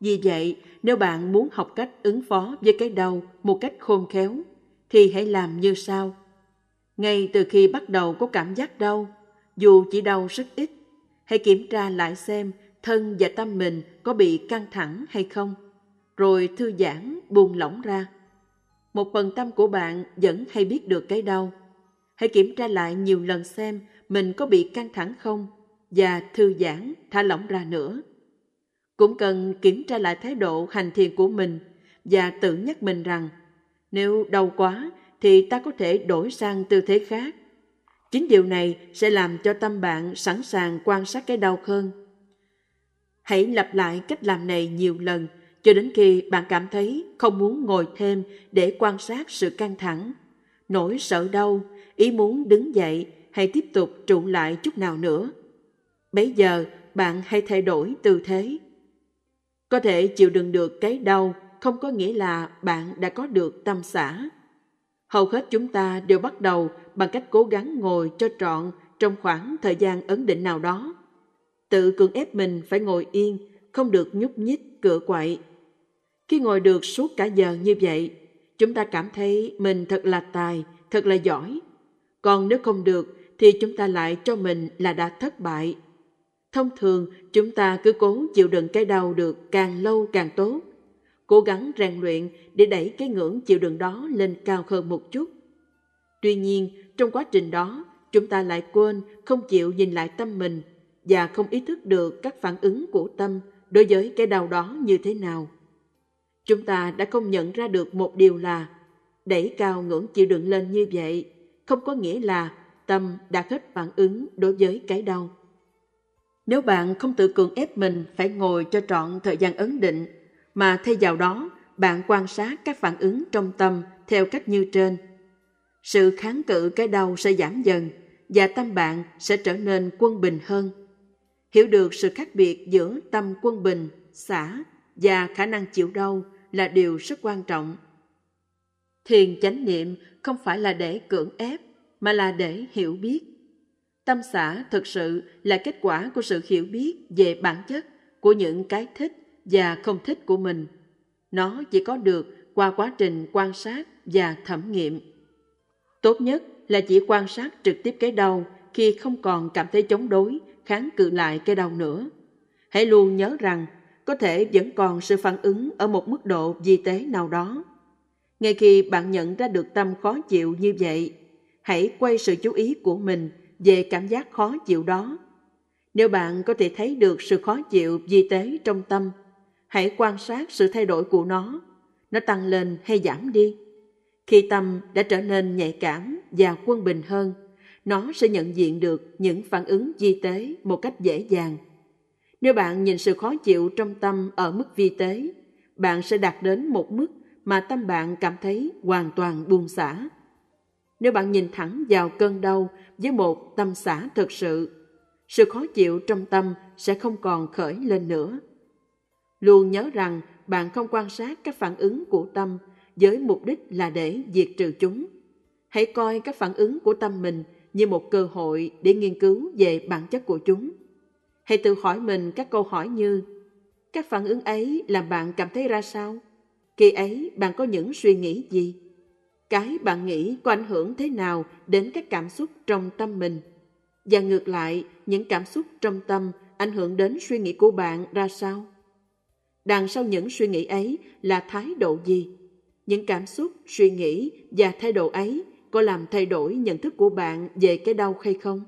Vì vậy, nếu bạn muốn học cách ứng phó với cái đau một cách khôn khéo, thì hãy làm như sau. Ngay từ khi bắt đầu có cảm giác đau, dù chỉ đau rất ít, hãy kiểm tra lại xem thân và tâm mình có bị căng thẳng hay không, rồi thư giãn, buông lỏng ra. Một phần tâm của bạn vẫn hay biết được cái đau. Hãy kiểm tra lại nhiều lần xem mình có bị căng thẳng không và thư giãn, thả lỏng ra nữa. Cũng cần kiểm tra lại thái độ hành thiền của mình và tự nhắc mình rằng nếu đau quá thì ta có thể đổi sang tư thế khác. Chính điều này sẽ làm cho tâm bạn sẵn sàng quan sát cái đau hơn. Hãy lặp lại cách làm này nhiều lần cho đến khi bạn cảm thấy không muốn ngồi thêm để quan sát sự căng thẳng, nỗi sợ đau, ý muốn đứng dậy hay tiếp tục trụ lại chút nào nữa. Bây giờ bạn hãy thay đổi tư thế. Có thể chịu đựng được cái đau không có nghĩa là bạn đã có được tâm xã. Hầu hết chúng ta đều bắt đầu bằng cách cố gắng ngồi cho trọn trong khoảng thời gian ấn định nào đó. Tự cưỡng ép mình phải ngồi yên, không được nhúc nhích, cựa quậy. Khi ngồi được suốt cả giờ như vậy, chúng ta cảm thấy mình thật là tài, thật là giỏi. Còn nếu không được, thì chúng ta lại cho mình là đã thất bại. Thông thường, chúng ta cứ cố chịu đựng cái đau được càng lâu càng tốt cố gắng rèn luyện để đẩy cái ngưỡng chịu đựng đó lên cao hơn một chút. Tuy nhiên, trong quá trình đó, chúng ta lại quên không chịu nhìn lại tâm mình và không ý thức được các phản ứng của tâm đối với cái đau đó như thế nào. Chúng ta đã không nhận ra được một điều là đẩy cao ngưỡng chịu đựng lên như vậy không có nghĩa là tâm đã hết phản ứng đối với cái đau. Nếu bạn không tự cường ép mình phải ngồi cho trọn thời gian ấn định mà thay vào đó bạn quan sát các phản ứng trong tâm theo cách như trên. Sự kháng cự cái đau sẽ giảm dần và tâm bạn sẽ trở nên quân bình hơn. Hiểu được sự khác biệt giữa tâm quân bình, xả và khả năng chịu đau là điều rất quan trọng. Thiền chánh niệm không phải là để cưỡng ép, mà là để hiểu biết. Tâm xã thực sự là kết quả của sự hiểu biết về bản chất của những cái thích và không thích của mình. Nó chỉ có được qua quá trình quan sát và thẩm nghiệm. Tốt nhất là chỉ quan sát trực tiếp cái đau khi không còn cảm thấy chống đối, kháng cự lại cái đau nữa. Hãy luôn nhớ rằng có thể vẫn còn sự phản ứng ở một mức độ vi tế nào đó. Ngay khi bạn nhận ra được tâm khó chịu như vậy, hãy quay sự chú ý của mình về cảm giác khó chịu đó. Nếu bạn có thể thấy được sự khó chịu vi tế trong tâm, hãy quan sát sự thay đổi của nó. Nó tăng lên hay giảm đi. Khi tâm đã trở nên nhạy cảm và quân bình hơn, nó sẽ nhận diện được những phản ứng vi tế một cách dễ dàng. Nếu bạn nhìn sự khó chịu trong tâm ở mức vi tế, bạn sẽ đạt đến một mức mà tâm bạn cảm thấy hoàn toàn buông xả. Nếu bạn nhìn thẳng vào cơn đau với một tâm xả thực sự, sự khó chịu trong tâm sẽ không còn khởi lên nữa. Luôn nhớ rằng bạn không quan sát các phản ứng của tâm với mục đích là để diệt trừ chúng. Hãy coi các phản ứng của tâm mình như một cơ hội để nghiên cứu về bản chất của chúng. Hãy tự hỏi mình các câu hỏi như các phản ứng ấy làm bạn cảm thấy ra sao? Khi ấy bạn có những suy nghĩ gì? Cái bạn nghĩ có ảnh hưởng thế nào đến các cảm xúc trong tâm mình? Và ngược lại, những cảm xúc trong tâm ảnh hưởng đến suy nghĩ của bạn ra sao? Đằng sau những suy nghĩ ấy là thái độ gì? Những cảm xúc, suy nghĩ và thái độ ấy có làm thay đổi nhận thức của bạn về cái đau hay không?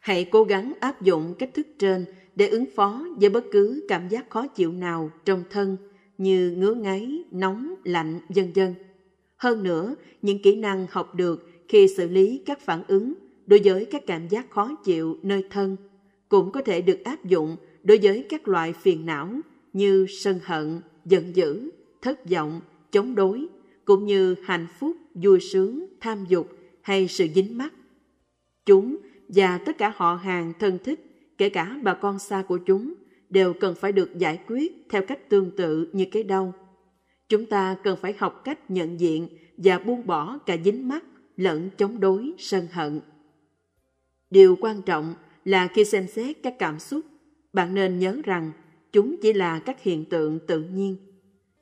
Hãy cố gắng áp dụng cách thức trên để ứng phó với bất cứ cảm giác khó chịu nào trong thân như ngứa ngáy, nóng, lạnh, vân vân. Hơn nữa, những kỹ năng học được khi xử lý các phản ứng đối với các cảm giác khó chịu nơi thân cũng có thể được áp dụng đối với các loại phiền não như sân hận, giận dữ, thất vọng, chống đối, cũng như hạnh phúc, vui sướng, tham dục hay sự dính mắc. Chúng và tất cả họ hàng thân thích, kể cả bà con xa của chúng, đều cần phải được giải quyết theo cách tương tự như cái đau. Chúng ta cần phải học cách nhận diện và buông bỏ cả dính mắc lẫn chống đối sân hận. Điều quan trọng là khi xem xét các cảm xúc, bạn nên nhớ rằng chúng chỉ là các hiện tượng tự nhiên.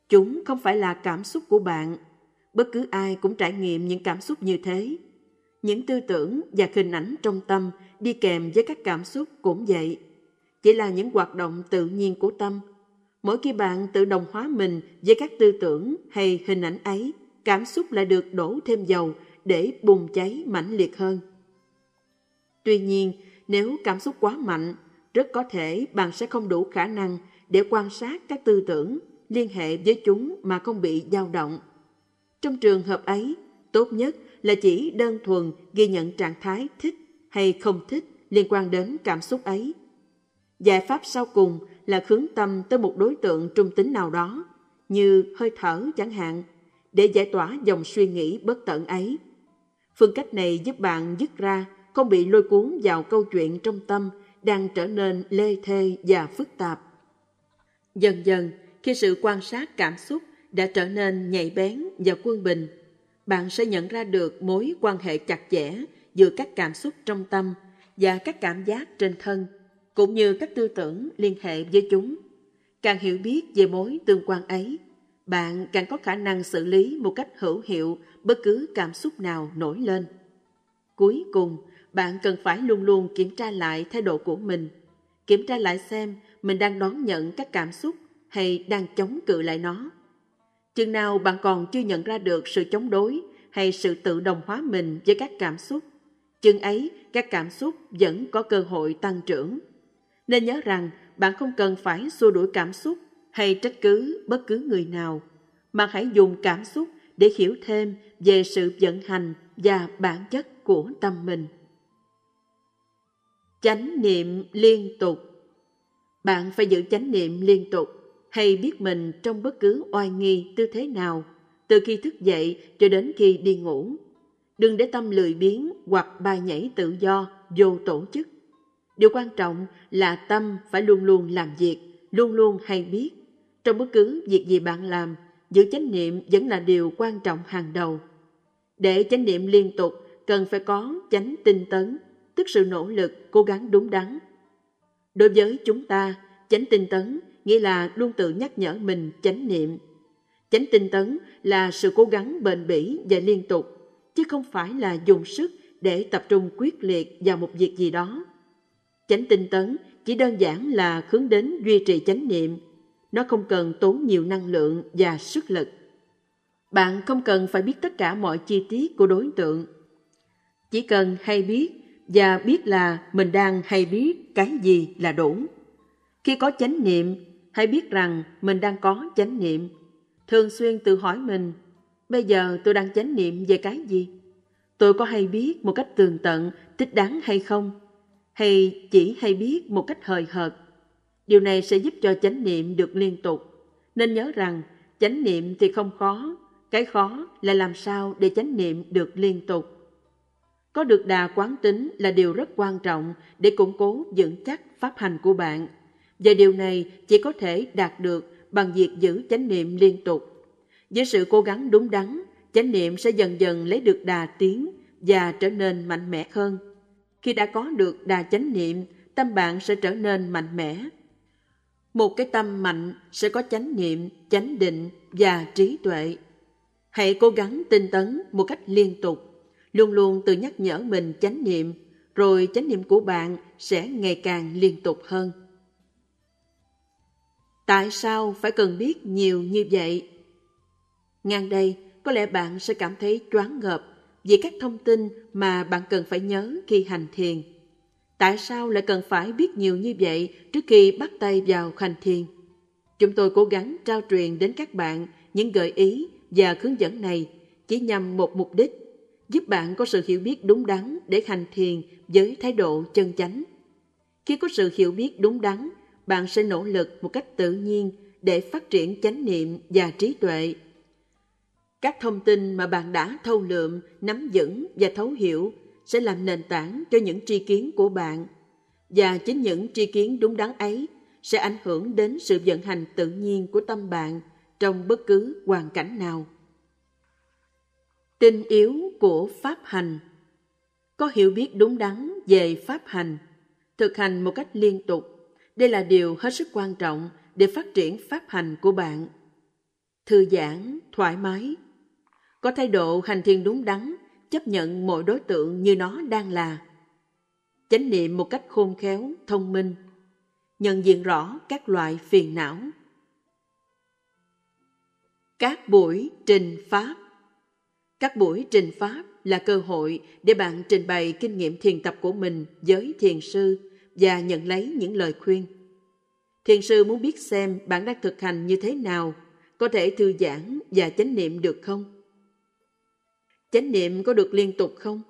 Chúng không phải là cảm xúc của bạn. Bất cứ ai cũng trải nghiệm những cảm xúc như thế. Những tư tưởng và hình ảnh trong tâm đi kèm với các cảm xúc cũng vậy. Chỉ là những hoạt động tự nhiên của tâm. Mỗi khi bạn tự đồng hóa mình với các tư tưởng hay hình ảnh ấy, cảm xúc lại được đổ thêm dầu để bùng cháy mãnh liệt hơn. Tuy nhiên, nếu cảm xúc quá mạnh, rất có thể bạn sẽ không đủ khả năng để quan sát các tư tưởng, liên hệ với chúng mà không bị dao động. Trong trường hợp ấy, tốt nhất là chỉ đơn thuần ghi nhận trạng thái thích hay không thích liên quan đến cảm xúc ấy. Giải pháp sau cùng là hướng tâm tới một đối tượng trung tính nào đó, như hơi thở chẳng hạn, để giải tỏa dòng suy nghĩ bất tận ấy. Phương cách này giúp bạn dứt ra, không bị lôi cuốn vào câu chuyện trong tâm đang trở nên lê thê và phức tạp. Dần dần, khi sự quan sát cảm xúc đã trở nên nhạy bén và quân bình, bạn sẽ nhận ra được mối quan hệ chặt chẽ giữa các cảm xúc trong tâm và các cảm giác trên thân, cũng như các tư tưởng liên hệ với chúng. Càng hiểu biết về mối tương quan ấy, bạn càng có khả năng xử lý một cách hữu hiệu bất cứ cảm xúc nào nổi lên. Cuối cùng, bạn cần phải luôn luôn kiểm tra lại thái độ của mình. Kiểm tra lại xem mình đang đón nhận các cảm xúc hay đang chống cự lại nó. Chừng nào bạn còn chưa nhận ra được sự chống đối hay sự tự đồng hóa mình với các cảm xúc, chừng ấy các cảm xúc vẫn có cơ hội tăng trưởng. Nên nhớ rằng bạn không cần phải xua đuổi cảm xúc hay trách cứ bất cứ người nào, mà hãy dùng cảm xúc để hiểu thêm về sự vận hành và bản chất của tâm mình. Chánh niệm liên tục Bạn phải giữ chánh niệm liên tục hay biết mình trong bất cứ oai nghi tư thế nào, từ khi thức dậy cho đến khi đi ngủ. Đừng để tâm lười biếng hoặc bay nhảy tự do, vô tổ chức. Điều quan trọng là tâm phải luôn luôn làm việc, luôn luôn hay biết. Trong bất cứ việc gì bạn làm, giữ chánh niệm vẫn là điều quan trọng hàng đầu. Để chánh niệm liên tục, cần phải có chánh tinh tấn, tức sự nỗ lực, cố gắng đúng đắn. Đối với chúng ta, chánh tinh tấn nghĩa là luôn tự nhắc nhở mình chánh niệm. Chánh tinh tấn là sự cố gắng bền bỉ và liên tục, chứ không phải là dùng sức để tập trung quyết liệt vào một việc gì đó. Chánh tinh tấn chỉ đơn giản là hướng đến duy trì chánh niệm. Nó không cần tốn nhiều năng lượng và sức lực. Bạn không cần phải biết tất cả mọi chi tiết của đối tượng. Chỉ cần hay biết và biết là mình đang hay biết cái gì là đủ. Khi có chánh niệm, hãy biết rằng mình đang có chánh niệm. Thường xuyên tự hỏi mình, bây giờ tôi đang chánh niệm về cái gì? Tôi có hay biết một cách tường tận, thích đáng hay không? Hay chỉ hay biết một cách hời hợt? Điều này sẽ giúp cho chánh niệm được liên tục. Nên nhớ rằng, chánh niệm thì không khó, cái khó là làm sao để chánh niệm được liên tục. Có được đà quán tính là điều rất quan trọng để củng cố vững chắc pháp hành của bạn. Và điều này chỉ có thể đạt được bằng việc giữ chánh niệm liên tục. Với sự cố gắng đúng đắn, chánh niệm sẽ dần dần lấy được đà tiến và trở nên mạnh mẽ hơn. Khi đã có được đà chánh niệm, tâm bạn sẽ trở nên mạnh mẽ. Một cái tâm mạnh sẽ có chánh niệm, chánh định và trí tuệ. Hãy cố gắng tinh tấn một cách liên tục, luôn luôn tự nhắc nhở mình chánh niệm, rồi chánh niệm của bạn sẽ ngày càng liên tục hơn. Tại sao phải cần biết nhiều như vậy? Ngang đây, có lẽ bạn sẽ cảm thấy choáng ngợp vì các thông tin mà bạn cần phải nhớ khi hành thiền. Tại sao lại cần phải biết nhiều như vậy trước khi bắt tay vào hành thiền? Chúng tôi cố gắng trao truyền đến các bạn những gợi ý và hướng dẫn này chỉ nhằm một mục đích, giúp bạn có sự hiểu biết đúng đắn để hành thiền với thái độ chân chánh. Khi có sự hiểu biết đúng đắn, bạn sẽ nỗ lực một cách tự nhiên để phát triển chánh niệm và trí tuệ. Các thông tin mà bạn đã thâu lượm, nắm vững và thấu hiểu sẽ làm nền tảng cho những tri kiến của bạn. Và chính những tri kiến đúng đắn ấy sẽ ảnh hưởng đến sự vận hành tự nhiên của tâm bạn trong bất cứ hoàn cảnh nào. Tinh yếu của Pháp hành Có hiểu biết đúng đắn về Pháp hành, thực hành một cách liên tục đây là điều hết sức quan trọng để phát triển pháp hành của bạn. Thư giãn, thoải mái. Có thái độ hành thiền đúng đắn, chấp nhận mọi đối tượng như nó đang là. Chánh niệm một cách khôn khéo, thông minh. Nhận diện rõ các loại phiền não. Các buổi trình pháp Các buổi trình pháp là cơ hội để bạn trình bày kinh nghiệm thiền tập của mình với thiền sư và nhận lấy những lời khuyên. Thiền sư muốn biết xem bạn đang thực hành như thế nào, có thể thư giãn và chánh niệm được không? Chánh niệm có được liên tục không?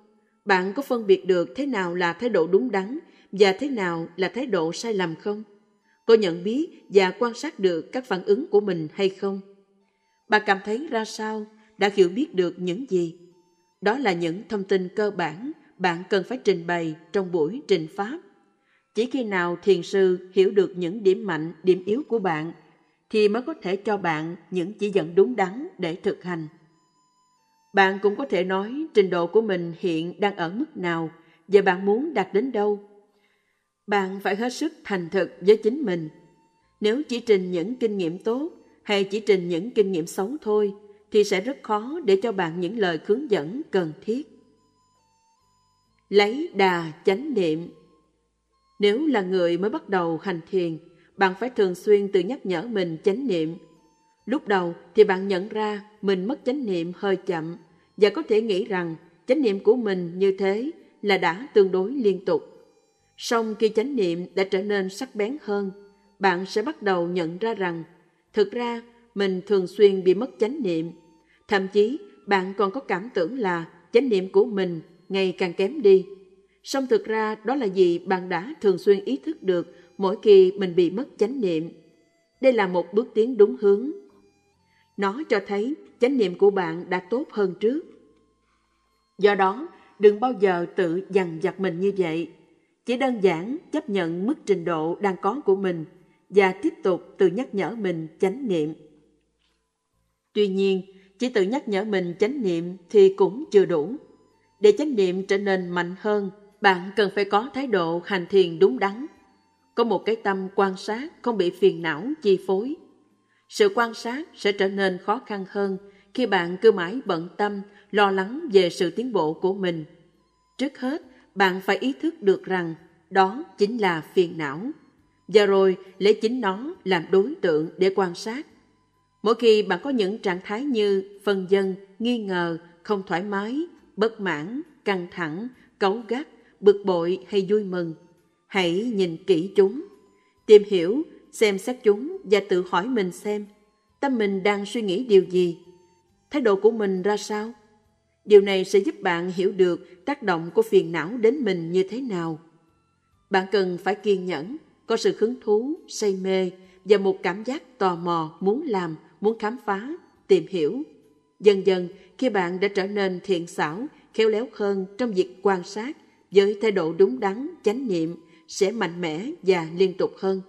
Bạn có phân biệt được thế nào là thái độ đúng đắn và thế nào là thái độ sai lầm không? Có nhận biết và quan sát được các phản ứng của mình hay không? Bạn cảm thấy ra sao? Đã hiểu biết được những gì? Đó là những thông tin cơ bản bạn cần phải trình bày trong buổi trình pháp chỉ khi nào thiền sư hiểu được những điểm mạnh, điểm yếu của bạn, thì mới có thể cho bạn những chỉ dẫn đúng đắn để thực hành. Bạn cũng có thể nói trình độ của mình hiện đang ở mức nào và bạn muốn đạt đến đâu. Bạn phải hết sức thành thực với chính mình. Nếu chỉ trình những kinh nghiệm tốt hay chỉ trình những kinh nghiệm xấu thôi, thì sẽ rất khó để cho bạn những lời hướng dẫn cần thiết. Lấy đà chánh niệm nếu là người mới bắt đầu hành thiền, bạn phải thường xuyên tự nhắc nhở mình chánh niệm. Lúc đầu thì bạn nhận ra mình mất chánh niệm hơi chậm và có thể nghĩ rằng chánh niệm của mình như thế là đã tương đối liên tục. Song khi chánh niệm đã trở nên sắc bén hơn, bạn sẽ bắt đầu nhận ra rằng thực ra mình thường xuyên bị mất chánh niệm. Thậm chí bạn còn có cảm tưởng là chánh niệm của mình ngày càng kém đi song thực ra đó là gì bạn đã thường xuyên ý thức được mỗi khi mình bị mất chánh niệm. Đây là một bước tiến đúng hướng. Nó cho thấy chánh niệm của bạn đã tốt hơn trước. Do đó, đừng bao giờ tự dằn vặt mình như vậy. Chỉ đơn giản chấp nhận mức trình độ đang có của mình và tiếp tục tự nhắc nhở mình chánh niệm. Tuy nhiên, chỉ tự nhắc nhở mình chánh niệm thì cũng chưa đủ. Để chánh niệm trở nên mạnh hơn bạn cần phải có thái độ hành thiền đúng đắn. Có một cái tâm quan sát không bị phiền não chi phối. Sự quan sát sẽ trở nên khó khăn hơn khi bạn cứ mãi bận tâm, lo lắng về sự tiến bộ của mình. Trước hết, bạn phải ý thức được rằng đó chính là phiền não. Và rồi lấy chính nó làm đối tượng để quan sát. Mỗi khi bạn có những trạng thái như phân dân, nghi ngờ, không thoải mái, bất mãn, căng thẳng, cấu gắt, bực bội hay vui mừng. Hãy nhìn kỹ chúng, tìm hiểu, xem xét chúng và tự hỏi mình xem tâm mình đang suy nghĩ điều gì, thái độ của mình ra sao. Điều này sẽ giúp bạn hiểu được tác động của phiền não đến mình như thế nào. Bạn cần phải kiên nhẫn, có sự hứng thú, say mê và một cảm giác tò mò muốn làm, muốn khám phá, tìm hiểu. Dần dần, khi bạn đã trở nên thiện xảo, khéo léo hơn trong việc quan sát với thái độ đúng đắn, chánh niệm sẽ mạnh mẽ và liên tục hơn.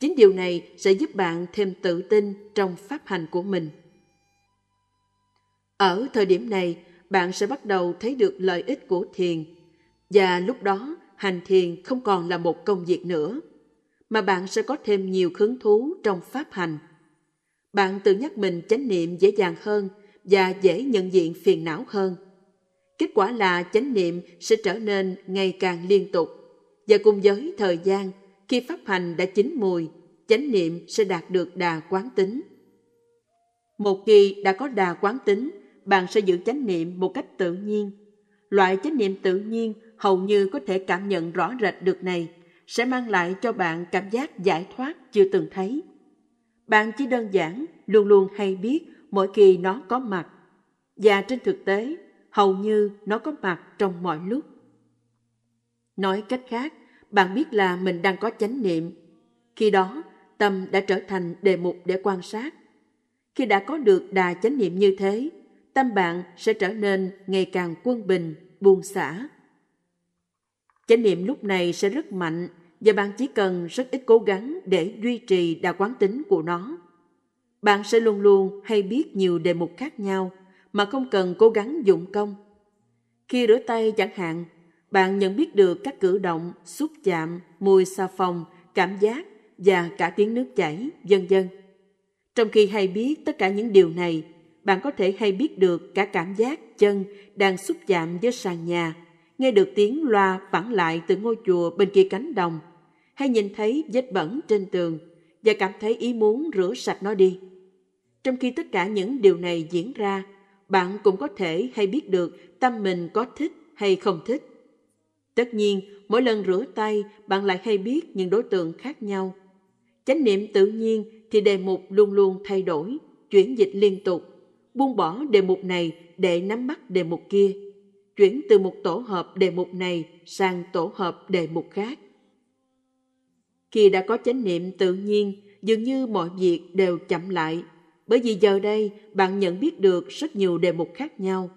Chính điều này sẽ giúp bạn thêm tự tin trong pháp hành của mình. Ở thời điểm này, bạn sẽ bắt đầu thấy được lợi ích của thiền. Và lúc đó, hành thiền không còn là một công việc nữa, mà bạn sẽ có thêm nhiều hứng thú trong pháp hành. Bạn tự nhắc mình chánh niệm dễ dàng hơn và dễ nhận diện phiền não hơn. Kết quả là chánh niệm sẽ trở nên ngày càng liên tục và cùng với thời gian, khi pháp hành đã chín mùi, chánh niệm sẽ đạt được đà quán tính. Một khi đã có đà quán tính, bạn sẽ giữ chánh niệm một cách tự nhiên. Loại chánh niệm tự nhiên hầu như có thể cảm nhận rõ rệt được này sẽ mang lại cho bạn cảm giác giải thoát chưa từng thấy. Bạn chỉ đơn giản luôn luôn hay biết mỗi khi nó có mặt. Và trên thực tế, hầu như nó có mặt trong mọi lúc. Nói cách khác, bạn biết là mình đang có chánh niệm. Khi đó, tâm đã trở thành đề mục để quan sát. Khi đã có được đà chánh niệm như thế, tâm bạn sẽ trở nên ngày càng quân bình, buông xả. Chánh niệm lúc này sẽ rất mạnh và bạn chỉ cần rất ít cố gắng để duy trì đa quán tính của nó. Bạn sẽ luôn luôn hay biết nhiều đề mục khác nhau mà không cần cố gắng dụng công. Khi rửa tay chẳng hạn, bạn nhận biết được các cử động, xúc chạm, mùi xà phòng, cảm giác và cả tiếng nước chảy, vân vân. Trong khi hay biết tất cả những điều này, bạn có thể hay biết được cả cảm giác chân đang xúc chạm với sàn nhà, nghe được tiếng loa vẳng lại từ ngôi chùa bên kia cánh đồng, hay nhìn thấy vết bẩn trên tường và cảm thấy ý muốn rửa sạch nó đi. Trong khi tất cả những điều này diễn ra, bạn cũng có thể hay biết được tâm mình có thích hay không thích. Tất nhiên, mỗi lần rửa tay, bạn lại hay biết những đối tượng khác nhau. Chánh niệm tự nhiên thì đề mục luôn luôn thay đổi, chuyển dịch liên tục, buông bỏ đề mục này để nắm bắt đề mục kia, chuyển từ một tổ hợp đề mục này sang tổ hợp đề mục khác. Khi đã có chánh niệm tự nhiên, dường như mọi việc đều chậm lại, bởi vì giờ đây bạn nhận biết được rất nhiều đề mục khác nhau.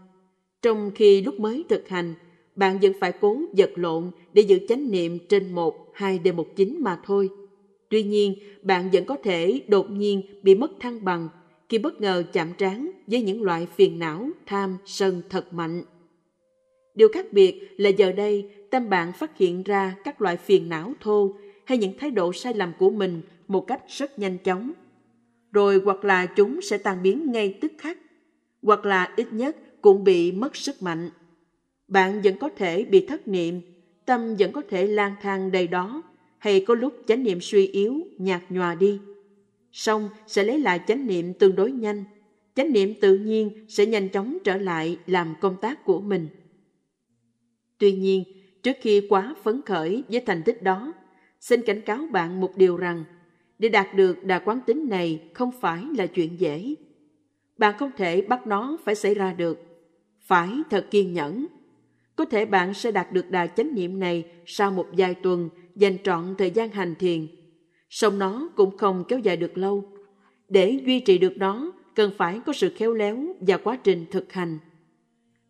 Trong khi lúc mới thực hành, bạn vẫn phải cố vật lộn để giữ chánh niệm trên một, hai đề mục chính mà thôi. Tuy nhiên, bạn vẫn có thể đột nhiên bị mất thăng bằng khi bất ngờ chạm trán với những loại phiền não, tham, sân thật mạnh. Điều khác biệt là giờ đây tâm bạn phát hiện ra các loại phiền não thô hay những thái độ sai lầm của mình một cách rất nhanh chóng. Rồi hoặc là chúng sẽ tan biến ngay tức khắc, hoặc là ít nhất cũng bị mất sức mạnh. Bạn vẫn có thể bị thất niệm, tâm vẫn có thể lang thang đầy đó, hay có lúc chánh niệm suy yếu, nhạt nhòa đi. Xong sẽ lấy lại chánh niệm tương đối nhanh. Chánh niệm tự nhiên sẽ nhanh chóng trở lại làm công tác của mình. Tuy nhiên, trước khi quá phấn khởi với thành tích đó, xin cảnh cáo bạn một điều rằng, để đạt được đà quán tính này không phải là chuyện dễ. Bạn không thể bắt nó phải xảy ra được. Phải thật kiên nhẫn. Có thể bạn sẽ đạt được đà chánh niệm này sau một vài tuần dành trọn thời gian hành thiền. Song nó cũng không kéo dài được lâu. Để duy trì được nó, cần phải có sự khéo léo và quá trình thực hành.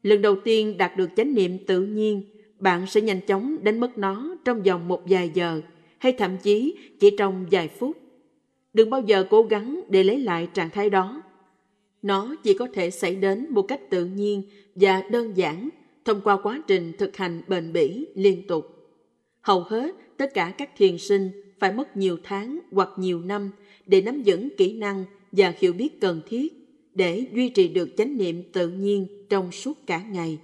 Lần đầu tiên đạt được chánh niệm tự nhiên, bạn sẽ nhanh chóng đánh mất nó trong vòng một vài giờ hay thậm chí chỉ trong vài phút. Đừng bao giờ cố gắng để lấy lại trạng thái đó. Nó chỉ có thể xảy đến một cách tự nhiên và đơn giản thông qua quá trình thực hành bền bỉ liên tục. Hầu hết tất cả các thiền sinh phải mất nhiều tháng hoặc nhiều năm để nắm vững kỹ năng và hiểu biết cần thiết để duy trì được chánh niệm tự nhiên trong suốt cả ngày.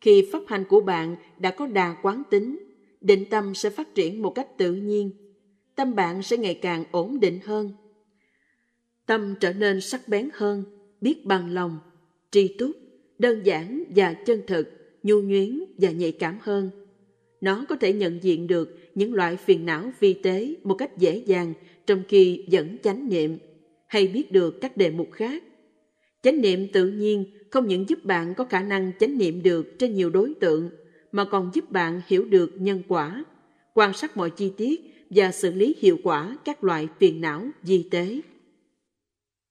Khi pháp hành của bạn đã có đà quán tính, định tâm sẽ phát triển một cách tự nhiên. Tâm bạn sẽ ngày càng ổn định hơn. Tâm trở nên sắc bén hơn, biết bằng lòng, tri túc, đơn giản và chân thực, nhu nhuyến và nhạy cảm hơn. Nó có thể nhận diện được những loại phiền não vi tế một cách dễ dàng trong khi vẫn chánh niệm, hay biết được các đề mục khác. Chánh niệm tự nhiên không những giúp bạn có khả năng chánh niệm được trên nhiều đối tượng, mà còn giúp bạn hiểu được nhân quả, quan sát mọi chi tiết và xử lý hiệu quả các loại phiền não di tế.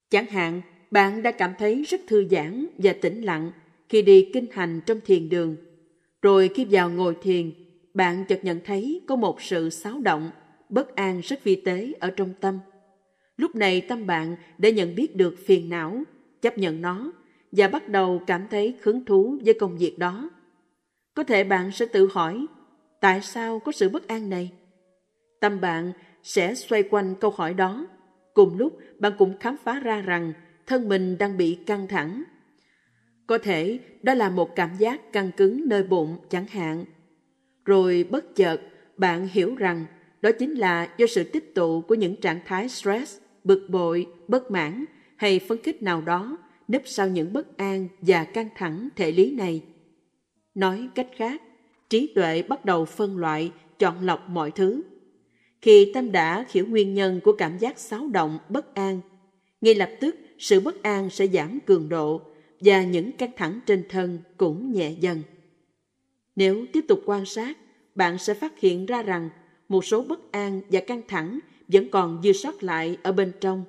Chẳng hạn, bạn đã cảm thấy rất thư giãn và tĩnh lặng khi đi kinh hành trong thiền đường. Rồi khi vào ngồi thiền, bạn chợt nhận thấy có một sự xáo động, bất an rất vi tế ở trong tâm. Lúc này tâm bạn đã nhận biết được phiền não, chấp nhận nó và bắt đầu cảm thấy hứng thú với công việc đó. Có thể bạn sẽ tự hỏi, tại sao có sự bất an này? Tâm bạn sẽ xoay quanh câu hỏi đó. Cùng lúc bạn cũng khám phá ra rằng thân mình đang bị căng thẳng. Có thể đó là một cảm giác căng cứng nơi bụng chẳng hạn. Rồi bất chợt bạn hiểu rằng đó chính là do sự tích tụ của những trạng thái stress, bực bội, bất mãn hay phấn khích nào đó nấp sau những bất an và căng thẳng thể lý này. Nói cách khác, trí tuệ bắt đầu phân loại, chọn lọc mọi thứ. Khi tâm đã hiểu nguyên nhân của cảm giác xáo động, bất an, ngay lập tức sự bất an sẽ giảm cường độ và những căng thẳng trên thân cũng nhẹ dần. Nếu tiếp tục quan sát, bạn sẽ phát hiện ra rằng một số bất an và căng thẳng vẫn còn dư sót lại ở bên trong.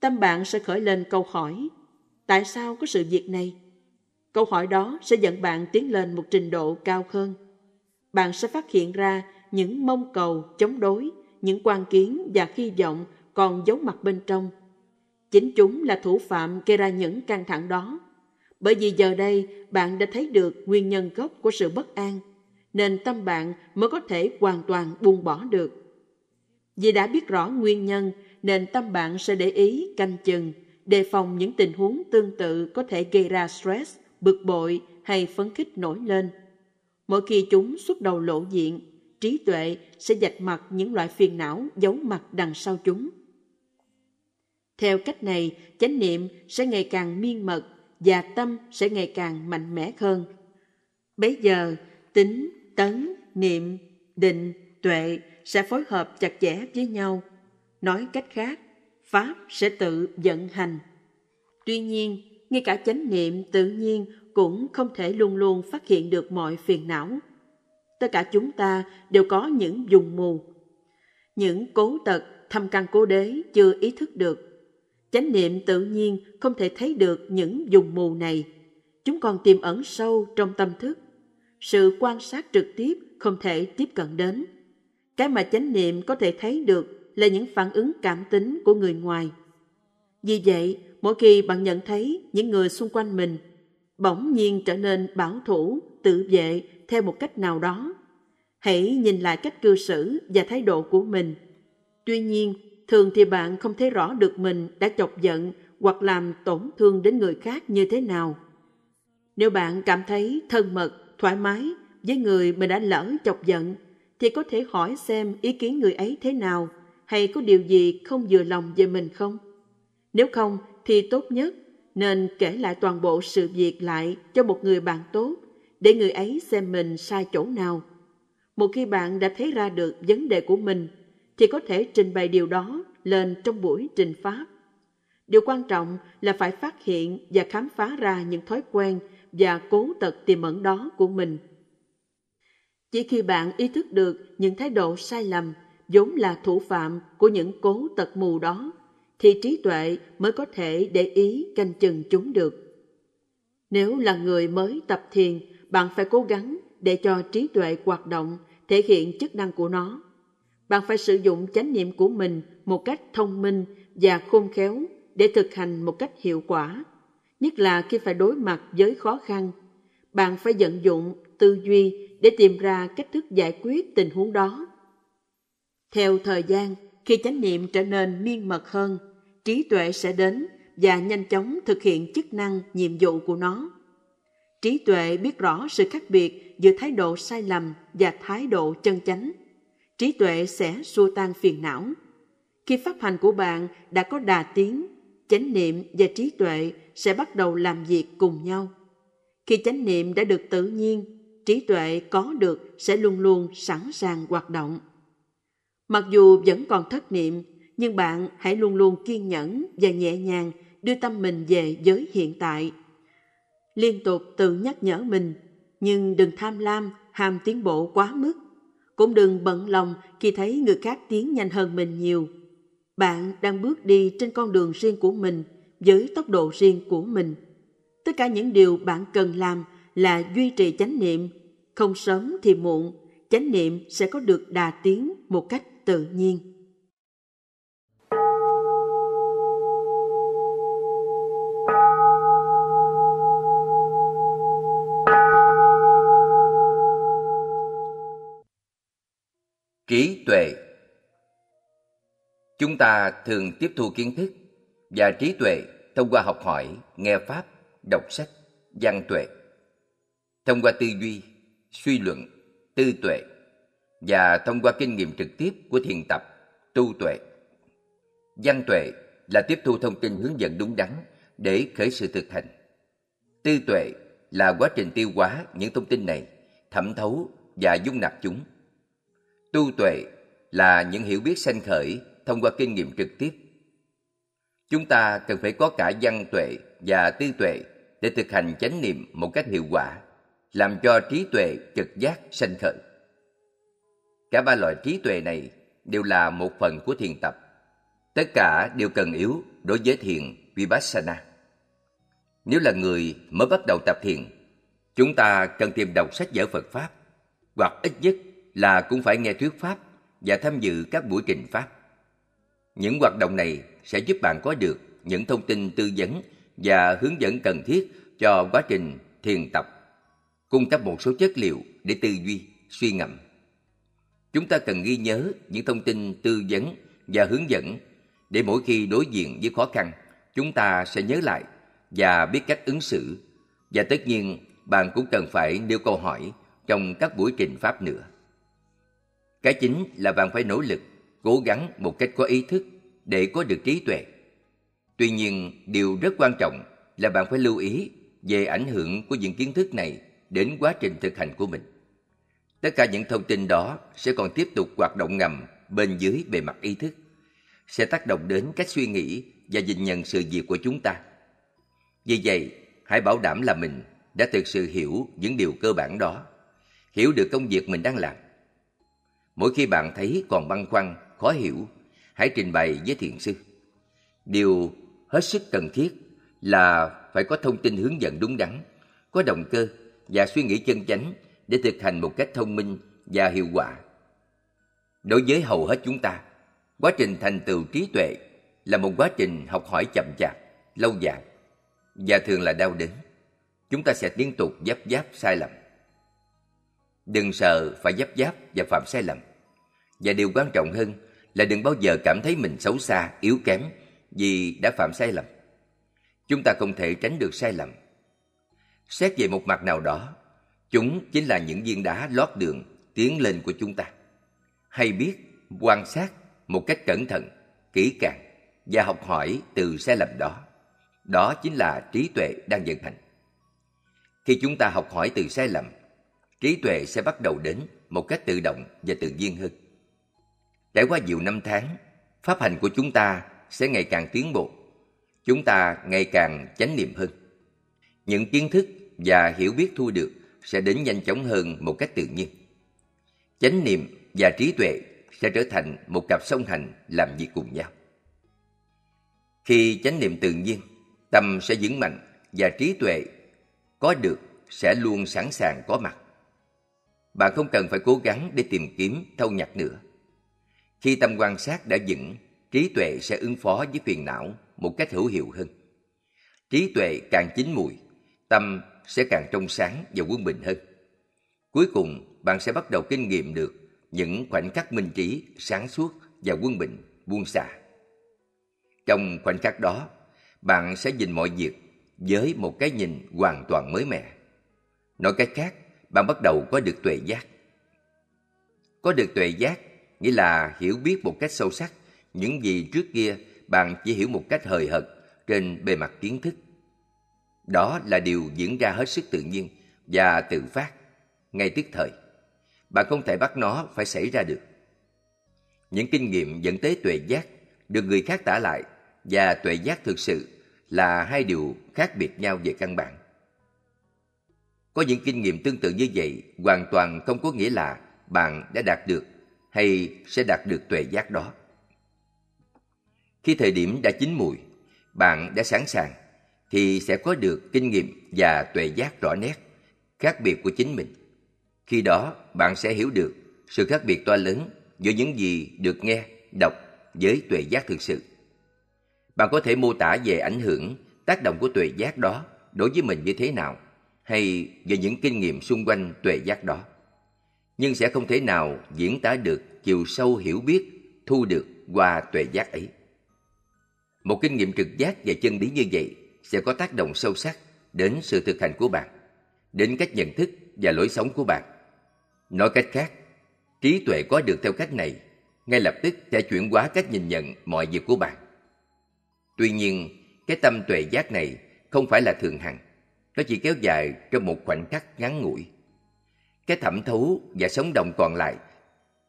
Tâm bạn sẽ khởi lên câu hỏi, tại sao có sự việc này? Câu hỏi đó sẽ dẫn bạn tiến lên một trình độ cao hơn. Bạn sẽ phát hiện ra những mong cầu chống đối, những quan kiến và hy vọng còn giấu mặt bên trong. Chính chúng là thủ phạm gây ra những căng thẳng đó. Bởi vì giờ đây bạn đã thấy được nguyên nhân gốc của sự bất an, nên tâm bạn mới có thể hoàn toàn buông bỏ được. Vì đã biết rõ nguyên nhân nên tâm bạn sẽ để ý, canh chừng, đề phòng những tình huống tương tự có thể gây ra stress, bực bội hay phấn khích nổi lên. Mỗi khi chúng xuất đầu lộ diện, trí tuệ sẽ dạch mặt những loại phiền não giấu mặt đằng sau chúng. Theo cách này, chánh niệm sẽ ngày càng miên mật và tâm sẽ ngày càng mạnh mẽ hơn. Bấy giờ, tính, tấn, niệm, định, tuệ sẽ phối hợp chặt chẽ với nhau. Nói cách khác, Pháp sẽ tự vận hành. Tuy nhiên, ngay cả chánh niệm tự nhiên cũng không thể luôn luôn phát hiện được mọi phiền não. Tất cả chúng ta đều có những dùng mù, những cố tật thâm căn cố đế chưa ý thức được. Chánh niệm tự nhiên không thể thấy được những dùng mù này. Chúng còn tiềm ẩn sâu trong tâm thức. Sự quan sát trực tiếp không thể tiếp cận đến. Cái mà chánh niệm có thể thấy được là những phản ứng cảm tính của người ngoài. Vì vậy, mỗi khi bạn nhận thấy những người xung quanh mình bỗng nhiên trở nên bảo thủ, tự vệ theo một cách nào đó, hãy nhìn lại cách cư xử và thái độ của mình. Tuy nhiên, thường thì bạn không thấy rõ được mình đã chọc giận hoặc làm tổn thương đến người khác như thế nào. Nếu bạn cảm thấy thân mật, thoải mái với người mình đã lỡ chọc giận, thì có thể hỏi xem ý kiến người ấy thế nào hay có điều gì không vừa lòng về mình không? Nếu không thì tốt nhất nên kể lại toàn bộ sự việc lại cho một người bạn tốt để người ấy xem mình sai chỗ nào. Một khi bạn đã thấy ra được vấn đề của mình thì có thể trình bày điều đó lên trong buổi trình pháp. Điều quan trọng là phải phát hiện và khám phá ra những thói quen và cố tật tiềm ẩn đó của mình. Chỉ khi bạn ý thức được những thái độ sai lầm vốn là thủ phạm của những cố tật mù đó, thì trí tuệ mới có thể để ý canh chừng chúng được. Nếu là người mới tập thiền, bạn phải cố gắng để cho trí tuệ hoạt động, thể hiện chức năng của nó. Bạn phải sử dụng chánh niệm của mình một cách thông minh và khôn khéo để thực hành một cách hiệu quả, nhất là khi phải đối mặt với khó khăn. Bạn phải vận dụng tư duy để tìm ra cách thức giải quyết tình huống đó. Theo thời gian, khi chánh niệm trở nên miên mật hơn, trí tuệ sẽ đến và nhanh chóng thực hiện chức năng, nhiệm vụ của nó. Trí tuệ biết rõ sự khác biệt giữa thái độ sai lầm và thái độ chân chánh. Trí tuệ sẽ xua tan phiền não. Khi pháp hành của bạn đã có đà tiến, chánh niệm và trí tuệ sẽ bắt đầu làm việc cùng nhau. Khi chánh niệm đã được tự nhiên, trí tuệ có được sẽ luôn luôn sẵn sàng hoạt động. Mặc dù vẫn còn thất niệm, nhưng bạn hãy luôn luôn kiên nhẫn và nhẹ nhàng đưa tâm mình về giới hiện tại. Liên tục tự nhắc nhở mình, nhưng đừng tham lam, ham tiến bộ quá mức. Cũng đừng bận lòng khi thấy người khác tiến nhanh hơn mình nhiều. Bạn đang bước đi trên con đường riêng của mình với tốc độ riêng của mình. Tất cả những điều bạn cần làm là duy trì chánh niệm. Không sớm thì muộn, chánh niệm sẽ có được đà tiến một cách tự nhiên. Trí tuệ Chúng ta thường tiếp thu kiến thức và trí tuệ thông qua học hỏi, nghe pháp, đọc sách, văn tuệ. Thông qua tư duy, suy luận, tư tuệ và thông qua kinh nghiệm trực tiếp của thiền tập, tu tuệ. Văn tuệ là tiếp thu thông tin hướng dẫn đúng đắn để khởi sự thực hành. Tư tuệ là quá trình tiêu hóa những thông tin này, thẩm thấu và dung nạp chúng. Tu tuệ là những hiểu biết sanh khởi thông qua kinh nghiệm trực tiếp. Chúng ta cần phải có cả văn tuệ và tư tuệ để thực hành chánh niệm một cách hiệu quả, làm cho trí tuệ trực giác sanh khởi. Cả ba loại trí tuệ này đều là một phần của thiền tập. Tất cả đều cần yếu đối với thiền Vipassana. Nếu là người mới bắt đầu tập thiền, chúng ta cần tìm đọc sách vở Phật Pháp, hoặc ít nhất là cũng phải nghe thuyết Pháp và tham dự các buổi trình Pháp. Những hoạt động này sẽ giúp bạn có được những thông tin tư vấn và hướng dẫn cần thiết cho quá trình thiền tập, cung cấp một số chất liệu để tư duy, suy ngẫm. Chúng ta cần ghi nhớ những thông tin tư vấn và hướng dẫn để mỗi khi đối diện với khó khăn, chúng ta sẽ nhớ lại và biết cách ứng xử. Và tất nhiên, bạn cũng cần phải nêu câu hỏi trong các buổi trình pháp nữa. Cái chính là bạn phải nỗ lực, cố gắng một cách có ý thức để có được trí tuệ. Tuy nhiên, điều rất quan trọng là bạn phải lưu ý về ảnh hưởng của những kiến thức này đến quá trình thực hành của mình. Tất cả những thông tin đó sẽ còn tiếp tục hoạt động ngầm bên dưới bề mặt ý thức, sẽ tác động đến cách suy nghĩ và nhìn nhận sự việc của chúng ta. Vì vậy, hãy bảo đảm là mình đã thực sự hiểu những điều cơ bản đó, hiểu được công việc mình đang làm. Mỗi khi bạn thấy còn băn khoăn, khó hiểu, hãy trình bày với thiền sư. Điều hết sức cần thiết là phải có thông tin hướng dẫn đúng đắn, có động cơ và suy nghĩ chân chánh để thực hành một cách thông minh và hiệu quả. Đối với hầu hết chúng ta, quá trình thành tựu trí tuệ là một quá trình học hỏi chậm chạp, lâu dài và thường là đau đớn. Chúng ta sẽ liên tục giáp giáp sai lầm. Đừng sợ phải giáp giáp và phạm sai lầm. Và điều quan trọng hơn là đừng bao giờ cảm thấy mình xấu xa, yếu kém vì đã phạm sai lầm. Chúng ta không thể tránh được sai lầm. Xét về một mặt nào đó, chúng chính là những viên đá lót đường tiến lên của chúng ta. Hay biết quan sát một cách cẩn thận, kỹ càng và học hỏi từ sai lầm đó. Đó chính là trí tuệ đang vận hành. Khi chúng ta học hỏi từ sai lầm, trí tuệ sẽ bắt đầu đến một cách tự động và tự nhiên hơn. Trải qua nhiều năm tháng, pháp hành của chúng ta sẽ ngày càng tiến bộ. Chúng ta ngày càng chánh niệm hơn. Những kiến thức và hiểu biết thu được sẽ đến nhanh chóng hơn một cách tự nhiên. Chánh niệm và trí tuệ sẽ trở thành một cặp song hành làm việc cùng nhau. Khi chánh niệm tự nhiên, tâm sẽ vững mạnh và trí tuệ có được sẽ luôn sẵn sàng có mặt. Bạn không cần phải cố gắng để tìm kiếm thâu nhặt nữa. Khi tâm quan sát đã vững, trí tuệ sẽ ứng phó với phiền não một cách hữu hiệu hơn. Trí tuệ càng chín mùi, tâm sẽ càng trong sáng và quân bình hơn. Cuối cùng, bạn sẽ bắt đầu kinh nghiệm được những khoảnh khắc minh trí, sáng suốt và quân bình, buông xả. Trong khoảnh khắc đó, bạn sẽ nhìn mọi việc với một cái nhìn hoàn toàn mới mẻ. Nói cách khác, bạn bắt đầu có được tuệ giác. Có được tuệ giác nghĩa là hiểu biết một cách sâu sắc những gì trước kia bạn chỉ hiểu một cách hời hợt trên bề mặt kiến thức. Đó là điều diễn ra hết sức tự nhiên và tự phát, ngay tức thời. Bạn không thể bắt nó phải xảy ra được. Những kinh nghiệm dẫn tới tuệ giác được người khác tả lại và tuệ giác thực sự là hai điều khác biệt nhau về căn bản. Có những kinh nghiệm tương tự như vậy hoàn toàn không có nghĩa là bạn đã đạt được hay sẽ đạt được tuệ giác đó. Khi thời điểm đã chín mùi, bạn đã sẵn sàng thì sẽ có được kinh nghiệm và tuệ giác rõ nét, khác biệt của chính mình. Khi đó, bạn sẽ hiểu được sự khác biệt to lớn giữa những gì được nghe, đọc với tuệ giác thực sự. Bạn có thể mô tả về ảnh hưởng, tác động của tuệ giác đó đối với mình như thế nào, hay về những kinh nghiệm xung quanh tuệ giác đó nhưng sẽ không thể nào diễn tả được chiều sâu hiểu biết thu được qua tuệ giác ấy. Một kinh nghiệm trực giác và chân lý như vậy sẽ có tác động sâu sắc đến sự thực hành của bạn, đến cách nhận thức và lối sống của bạn. Nói cách khác, trí tuệ có được theo cách này ngay lập tức sẽ chuyển hóa cách nhìn nhận mọi việc của bạn. Tuy nhiên, cái tâm tuệ giác này không phải là thường hằng, nó chỉ kéo dài trong một khoảnh khắc ngắn ngủi. Cái thẩm thấu và sống động còn lại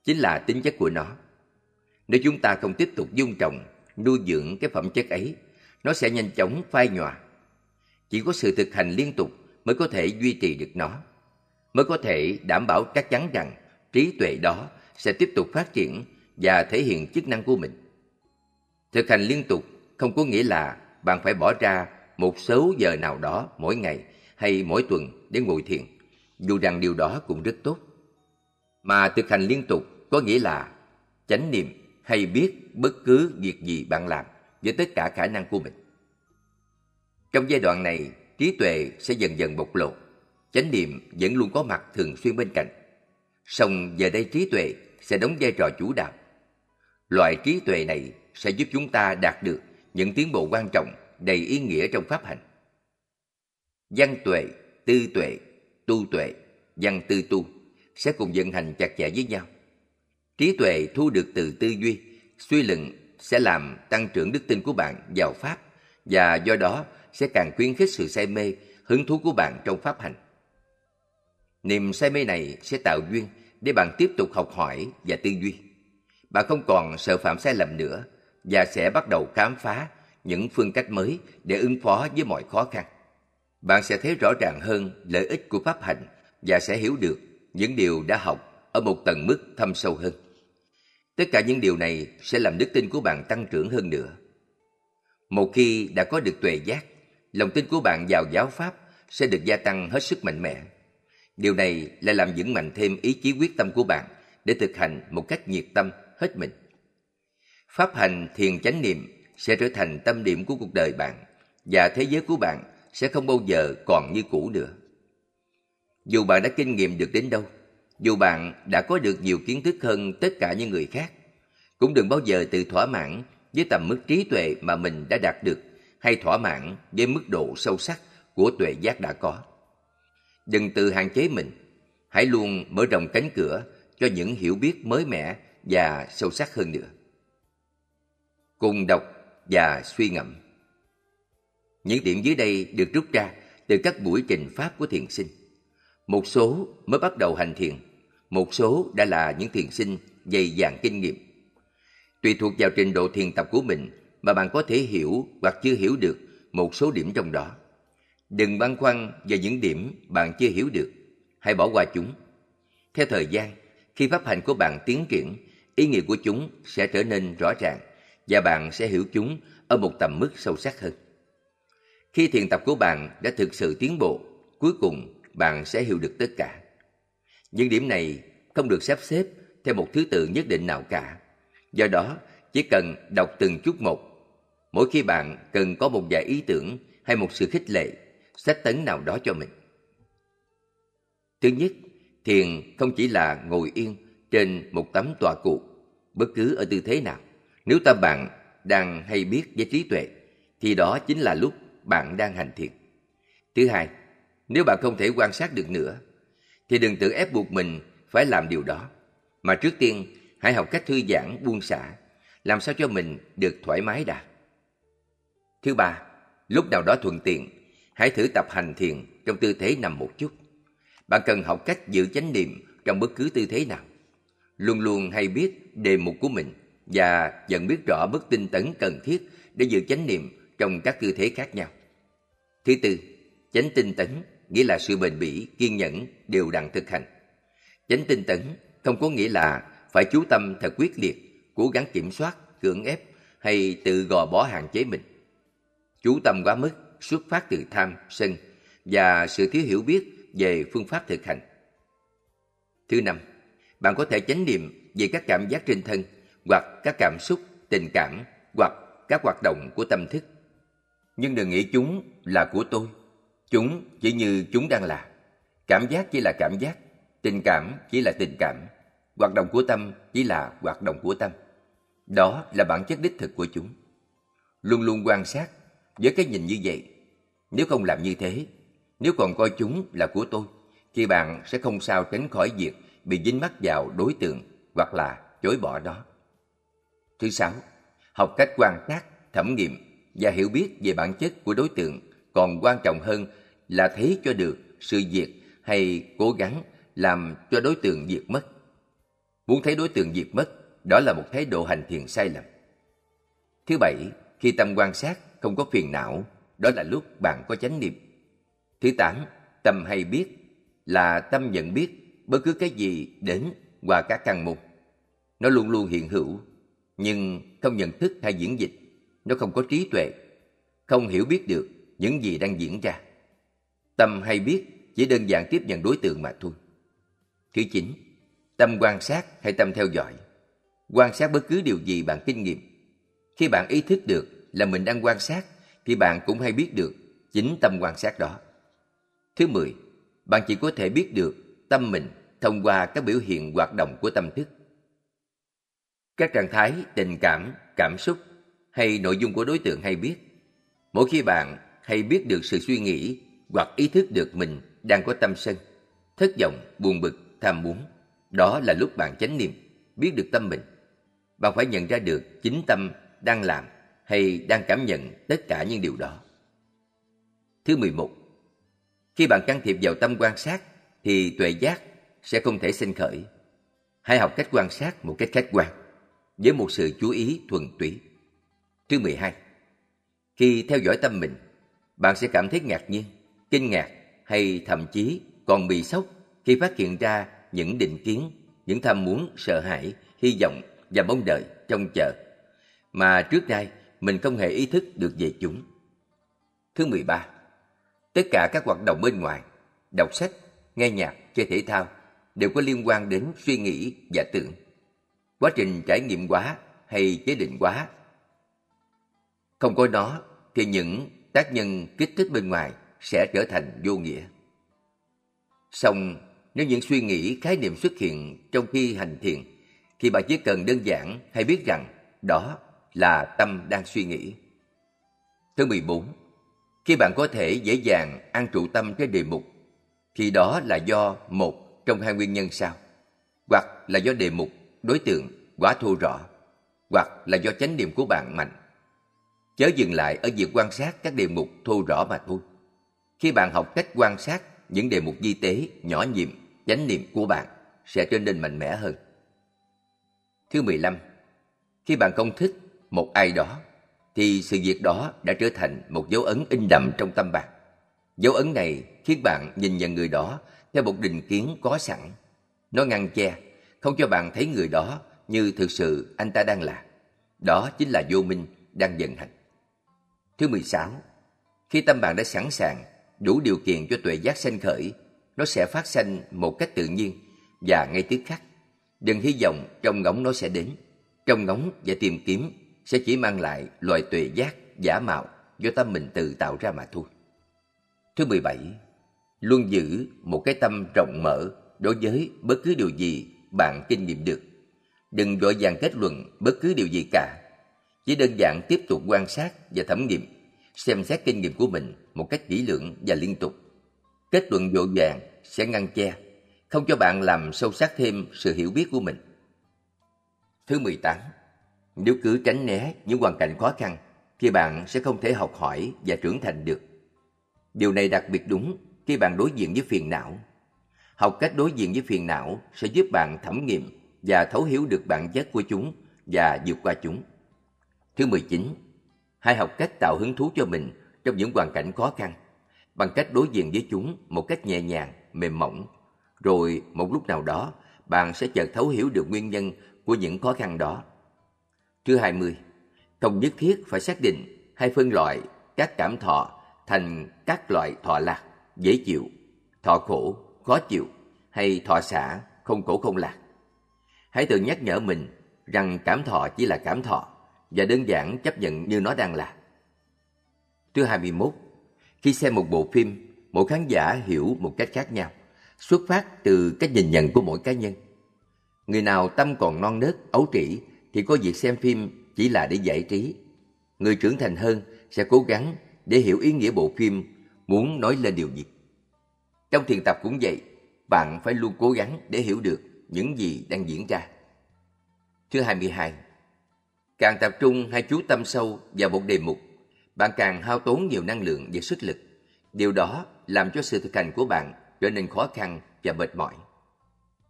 chính là tính chất của nó. Nếu chúng ta không tiếp tục dung trồng, nuôi dưỡng cái phẩm chất ấy, nó sẽ nhanh chóng phai nhòa. Chỉ có sự thực hành liên tục mới có thể duy trì được nó, mới có thể đảm bảo chắc chắn rằng trí tuệ đó sẽ tiếp tục phát triển và thể hiện chức năng của mình. Thực hành liên tục không có nghĩa là bạn phải bỏ ra một số giờ nào đó mỗi ngày hay mỗi tuần để ngồi thiền, dù rằng điều đó cũng rất tốt. Mà thực hành liên tục có nghĩa là chánh niệm hay biết bất cứ việc gì bạn làm với tất cả khả năng của mình. Trong giai đoạn này, trí tuệ sẽ dần dần bộc lộ, chánh niệm vẫn luôn có mặt thường xuyên bên cạnh. Song giờ đây trí tuệ sẽ đóng vai trò chủ đạo. Loại trí tuệ này sẽ giúp chúng ta đạt được những tiến bộ quan trọng đầy ý nghĩa trong pháp hành. Văn tuệ, tư tuệ, tu tuệ, văn tư tu sẽ cùng vận hành chặt chẽ với nhau. Trí tuệ thu được từ tư duy, suy luận sẽ làm tăng trưởng đức tin của bạn vào Pháp và do đó sẽ càng khuyến khích sự say mê, hứng thú của bạn trong Pháp hành. Niềm say mê này sẽ tạo duyên để bạn tiếp tục học hỏi và tư duy. Bạn không còn sợ phạm sai lầm nữa và sẽ bắt đầu khám phá những phương cách mới để ứng phó với mọi khó khăn. Bạn sẽ thấy rõ ràng hơn lợi ích của pháp hành và sẽ hiểu được những điều đã học ở một tầng mức thâm sâu hơn. Tất cả những điều này sẽ làm đức tin của bạn tăng trưởng hơn nữa. Một khi đã có được tuệ giác, lòng tin của bạn vào giáo pháp sẽ được gia tăng hết sức mạnh mẽ. Điều này lại làm vững mạnh thêm ý chí quyết tâm của bạn để thực hành một cách nhiệt tâm hết mình. Pháp hành thiền chánh niệm sẽ trở thành tâm điểm của cuộc đời bạn và thế giới của bạn sẽ không bao giờ còn như cũ nữa. Dù bạn đã kinh nghiệm được đến đâu, dù bạn đã có được nhiều kiến thức hơn tất cả những người khác, cũng đừng bao giờ tự thỏa mãn với tầm mức trí tuệ mà mình đã đạt được hay thỏa mãn với mức độ sâu sắc của tuệ giác đã có. Đừng tự hạn chế mình, hãy luôn mở rộng cánh cửa cho những hiểu biết mới mẻ và sâu sắc hơn nữa. Cùng đọc và suy ngẫm. Những điểm dưới đây được rút ra từ các buổi trình pháp của thiền sinh. Một số mới bắt đầu hành thiền, một số đã là những thiền sinh dày dạn kinh nghiệm. Tùy thuộc vào trình độ thiền tập của mình mà bạn có thể hiểu hoặc chưa hiểu được một số điểm trong đó. Đừng băn khoăn về những điểm bạn chưa hiểu được, hãy bỏ qua chúng. Theo thời gian, khi pháp hành của bạn tiến triển, ý nghĩa của chúng sẽ trở nên rõ ràng và bạn sẽ hiểu chúng ở một tầm mức sâu sắc hơn. Khi thiền tập của bạn đã thực sự tiến bộ, cuối cùng bạn sẽ hiểu được tất cả. Những điểm này không được sắp xếp theo một thứ tự nhất định nào cả. Do đó, chỉ cần đọc từng chút một. Mỗi khi bạn cần có một vài ý tưởng hay một sự khích lệ, sách tấn nào đó cho mình. Thứ nhất, thiền không chỉ là ngồi yên trên một tấm tọa cụ, bất cứ ở tư thế nào. Nếu tâm bạn đang hay biết với trí tuệ, thì đó chính là lúc bạn đang hành thiền. Thứ hai, nếu bạn không thể quan sát được nữa, thì đừng tự ép buộc mình phải làm điều đó. Mà trước tiên, hãy học cách thư giãn, buông xả, làm sao cho mình được thoải mái đã. Thứ ba, lúc nào đó thuận tiện, hãy thử tập hành thiền trong tư thế nằm một chút. Bạn cần học cách giữ chánh niệm trong bất cứ tư thế nào. Luôn luôn hay biết đề mục của mình và dần biết rõ mức tinh tấn cần thiết để giữ chánh niệm trong các tư thế khác nhau. Thứ tư, chánh tinh tấn nghĩa là sự bền bỉ, kiên nhẫn, đều đặn thực hành. Chánh tinh tấn không có nghĩa là phải chú tâm thật quyết liệt, cố gắng kiểm soát, cưỡng ép hay tự gò bó hạn chế mình. Chú tâm quá mức xuất phát từ tham, sân và sự thiếu hiểu biết về phương pháp thực hành. Thứ năm, bạn có thể chánh niệm về các cảm giác trên thân hoặc các cảm xúc, tình cảm hoặc các hoạt động của tâm thức. Nhưng đừng nghĩ chúng là của tôi. Chúng chỉ như chúng đang là. Cảm giác chỉ là cảm giác. Tình cảm chỉ là tình cảm, hoạt động của tâm chỉ là hoạt động của tâm. Đó là bản chất đích thực của chúng. Luôn luôn quan sát với cái nhìn như vậy. Nếu không làm như thế, nếu còn coi chúng là của tôi, thì bạn sẽ không sao tránh khỏi việc bị dính mắc vào đối tượng hoặc là chối bỏ đó. Thứ sáu, học cách quan sát, thẩm nghiệm và hiểu biết về bản chất của đối tượng còn quan trọng hơn là thấy cho được sự diệt hay cố gắng làm cho đối tượng diệt mất. Muốn thấy đối tượng diệt mất, đó là một thái độ hành thiền sai lầm. Thứ bảy, khi tâm quan sát không có phiền não, đó là lúc bạn có chánh niệm. Thứ tám, tâm hay biết là tâm nhận biết bất cứ cái gì đến qua các căn mục Nó luôn luôn hiện hữu, nhưng không nhận thức hay diễn dịch. Nó không có trí tuệ, không hiểu biết được những gì đang diễn ra. Tâm hay biết chỉ đơn giản tiếp nhận đối tượng mà thôi. Thứ chín, tâm quan sát hay tâm theo dõi. Quan sát bất cứ điều gì bạn kinh nghiệm. Khi bạn ý thức được là mình đang quan sát, thì bạn cũng hay biết được chính tâm quan sát đó. Thứ mười, bạn chỉ có thể biết được tâm mình thông qua các biểu hiện hoạt động của tâm thức. Các trạng thái, tình cảm, cảm xúc hay nội dung của đối tượng hay biết. Mỗi khi bạn hay biết được sự suy nghĩ hoặc ý thức được mình đang có tâm sân, thất vọng, buồn bực, tham muốn, đó là lúc bạn chánh niệm, biết được tâm mình. Bạn phải nhận ra được chính tâm đang làm hay đang cảm nhận tất cả những điều đó. Thứ 11. Khi bạn can thiệp vào tâm quan sát thì tuệ giác sẽ không thể sinh khởi. Hãy học cách quan sát một cách khách quan, với một sự chú ý thuần túy. Thứ 12. Khi theo dõi tâm mình, bạn sẽ cảm thấy ngạc nhiên, kinh ngạc hay thậm chí còn bị sốc khi phát hiện ra những định kiến, những tham muốn, sợ hãi, hy vọng và mong đợi trong chờ mà trước đây mình không hề ý thức được về chúng. Thứ 13. Tất cả các hoạt động bên ngoài, đọc sách, nghe nhạc, chơi thể thao đều có liên quan đến suy nghĩ và tưởng. Quá trình trải nghiệm quá hay chế định quá. Không có nó thì những tác nhân kích thích bên ngoài sẽ trở thành vô nghĩa. Song nếu những suy nghĩ khái niệm xuất hiện trong khi hành thiền thì bạn chỉ cần đơn giản hay biết rằng đó là tâm đang suy nghĩ. Thứ 14. Khi bạn có thể dễ dàng an trụ tâm cái đề mục thì đó là do một trong hai nguyên nhân sau. Hoặc là do đề mục, đối tượng quá thô rõ, hoặc là do chánh niệm của bạn mạnh. Chớ dừng lại ở việc quan sát các đề mục thô rõ mà thôi. Khi bạn học cách quan sát những đề mục di tế, nhỏ nhiệm, chánh niệm của bạn sẽ trở nên mạnh mẽ hơn. Thứ 15. Khi bạn không thích một ai đó, thì sự việc đó đã trở thành một dấu ấn in đậm trong tâm bạn. Dấu ấn này khiến bạn nhìn nhận người đó theo một định kiến có sẵn. Nó ngăn che, không cho bạn thấy người đó như thực sự anh ta đang là. Đó chính là vô minh đang vận hành. Thứ 16. Khi tâm bạn đã sẵn sàng, đủ điều kiện cho tuệ giác sanh khởi, nó sẽ phát sanh một cách tự nhiên và ngay tức khắc. Đừng hy vọng trong ngóng nó sẽ đến. Trong ngóng và tìm kiếm sẽ chỉ mang lại loại tuệ giác giả mạo do tâm mình tự tạo ra mà thôi. Thứ 17. Luôn giữ một cái tâm rộng mở đối với bất cứ điều gì bạn kinh nghiệm được. Đừng vội vàng kết luận bất cứ điều gì cả. Chỉ đơn giản tiếp tục quan sát và thẩm nghiệm, xem xét kinh nghiệm của mình một cách kỹ lưỡng và liên tục. Kết luận vội vàng sẽ ngăn che, không cho bạn làm sâu sắc thêm sự hiểu biết của mình. Thứ 18. Nếu cứ tránh né những hoàn cảnh khó khăn, thì bạn sẽ không thể học hỏi và trưởng thành được. Điều này đặc biệt đúng khi bạn đối diện với phiền não. Học cách đối diện với phiền não sẽ giúp bạn thẩm nghiệm và thấu hiểu được bản chất của chúng và vượt qua chúng. Thứ 19. Hãy học cách tạo hứng thú cho mình trong những hoàn cảnh khó khăn bằng cách đối diện với chúng một cách nhẹ nhàng, mềm mỏng. Rồi một lúc nào đó, bạn sẽ chợt thấu hiểu được nguyên nhân của những khó khăn đó. Thứ 20. Không nhất thiết phải xác định hay phân loại các cảm thọ thành các loại thọ lạc, dễ chịu, thọ khổ, khó chịu hay thọ xả, không khổ không lạc. Hãy tự nhắc nhở mình rằng cảm thọ chỉ là cảm thọ và đơn giản chấp nhận như nó đang là. Thứ 21. Khi xem một bộ phim, mỗi khán giả hiểu một cách khác nhau. xuất phát từ cách nhìn nhận của mỗi cá nhân. Người nào tâm còn non nớt, ấu trĩ thì có việc xem phim chỉ là để giải trí. Người trưởng thành hơn sẽ cố gắng để hiểu ý nghĩa bộ phim muốn nói lên điều gì. Trong thiền tập cũng vậy, bạn phải luôn cố gắng để hiểu được những gì đang diễn ra. Thứ 22. Càng tập trung hay chú tâm sâu vào một đề mục, bạn càng hao tốn nhiều năng lượng và sức lực. Điều đó làm cho sự thực hành của bạn trở nên khó khăn và mệt mỏi.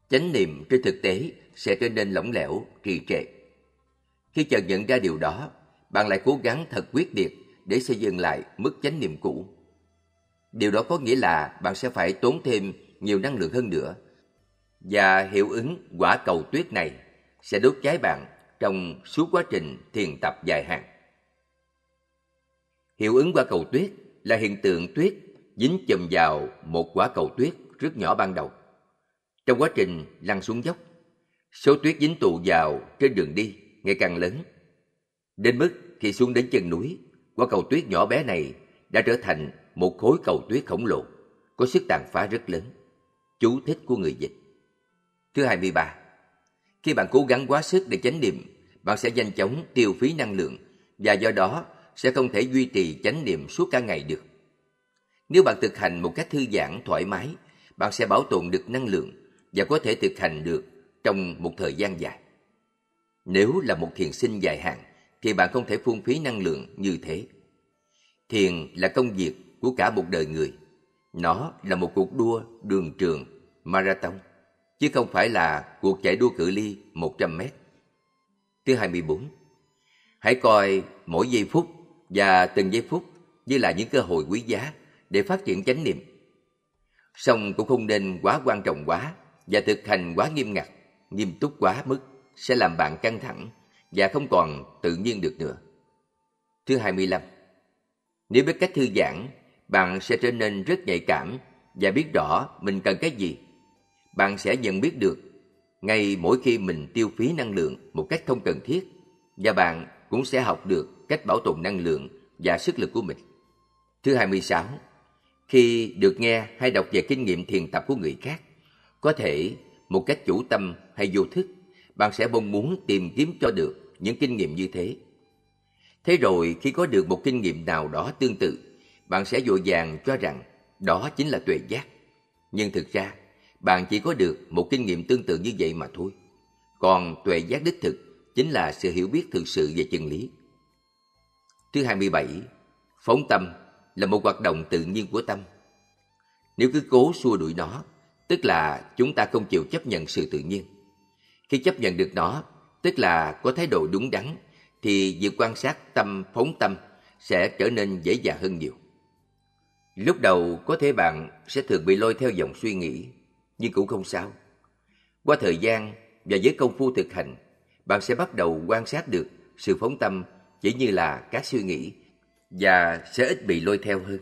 Chánh niệm trên thực tế sẽ trở nên lỏng lẻo, trì trệ. Khi chợt nhận ra điều đó, bạn lại cố gắng thật quyết liệt để xây dựng lại mức chánh niệm cũ. Điều đó có nghĩa là bạn sẽ phải tốn thêm nhiều năng lượng hơn nữa. Và hiệu ứng quả cầu tuyết này sẽ đốt cháy bạn trong suốt quá trình thiền tập dài hạn. Hiệu ứng quả cầu tuyết là hiện tượng tuyết dính chùm vào một quả cầu tuyết rất nhỏ ban đầu. Trong quá trình lăn xuống dốc, số tuyết dính tụ vào trên đường đi ngày càng lớn. Đến mức khi xuống đến chân núi, quả cầu tuyết nhỏ bé này đã trở thành một khối cầu tuyết khổng lồ, có sức tàn phá rất lớn. Chú thích của người dịch. Thứ 23. Khi bạn cố gắng quá sức để chánh niệm, bạn sẽ nhanh chóng tiêu phí năng lượng và do đó sẽ không thể duy trì chánh niệm suốt cả ngày được. Nếu bạn thực hành một cách thư giãn, thoải mái, bạn sẽ bảo tồn được năng lượng và có thể thực hành được trong một thời gian dài. Nếu là một thiền sinh dài hạn, thì bạn không thể phung phí năng lượng như thế. Thiền là công việc của cả một đời người. Nó là một cuộc đua đường trường, marathon, chứ không phải là cuộc chạy đua cự ly 100 mét. Thứ 24. Hãy coi mỗi giây phút và từng giây phút như là những cơ hội quý giá để phát triển chánh niệm. Song cũng không nên quá quan trọng quá và thực hành quá nghiêm ngặt, nghiêm túc quá mức sẽ làm bạn căng thẳng và không còn tự nhiên được nữa. Thứ 25. Nếu biết cách thư giãn, bạn sẽ trở nên rất nhạy cảm và biết rõ mình cần cái gì. Bạn sẽ nhận biết được ngay mỗi khi mình tiêu phí năng lượng một cách không cần thiết và bạn cũng sẽ học được cách bảo tồn năng lượng và sức lực của mình. Thứ 26. Khi được nghe hay đọc về kinh nghiệm thiền tập của người khác, có thể một cách chủ tâm hay vô thức, bạn sẽ mong muốn tìm kiếm cho được những kinh nghiệm như thế. Thế rồi khi có được một kinh nghiệm nào đó tương tự, bạn sẽ vội vàng cho rằng đó chính là tuệ giác. Nhưng thực ra, bạn chỉ có được một kinh nghiệm tương tự như vậy mà thôi. Còn tuệ giác đích thực chính là sự hiểu biết thực sự về chân lý. Thứ 27, phóng tâm là một hoạt động tự nhiên của tâm. Nếu cứ cố xua đuổi nó, tức là chúng ta không chịu chấp nhận sự tự nhiên. Khi chấp nhận được nó, tức là có thái độ đúng đắn, thì việc quan sát tâm phóng tâm sẽ trở nên dễ dàng hơn nhiều. Lúc đầu có thể bạn sẽ thường bị lôi theo dòng suy nghĩ, nhưng cũng không sao. Qua thời gian và với công phu thực hành, bạn sẽ bắt đầu quan sát được sự phóng tâm chỉ như là các suy nghĩ và sẽ ít bị lôi theo hơn.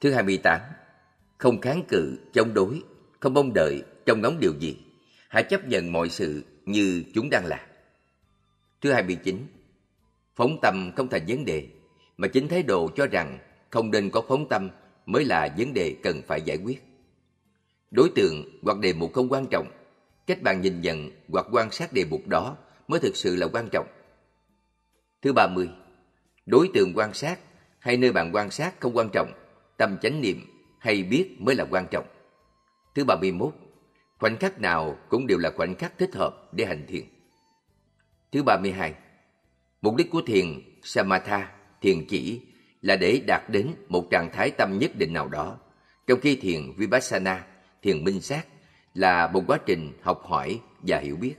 Thứ 28. Không kháng cự, chống đối, không mong đợi, trông ngóng điều gì. Hãy chấp nhận mọi sự như chúng đang là. Thứ 29. Phóng tâm không thành vấn đề, mà chính thái độ cho rằng không nên có phóng tâm mới là vấn đề cần phải giải quyết. Đối tượng hoặc đề mục không quan trọng, cách bạn nhìn nhận hoặc quan sát đề mục đó mới thực sự là quan trọng. Thứ 30. Đối tượng quan sát hay nơi bạn quan sát không quan trọng, tâm chánh niệm hay biết mới là quan trọng. Thứ 31. Khoảnh khắc nào cũng đều là khoảnh khắc thích hợp để hành thiền. Thứ 32. Mục đích của thiền Samatha, thiền chỉ là để đạt đến một trạng thái tâm nhất định nào đó, trong khi thiền Vipassana, thiền minh sát là một quá trình học hỏi và hiểu biết.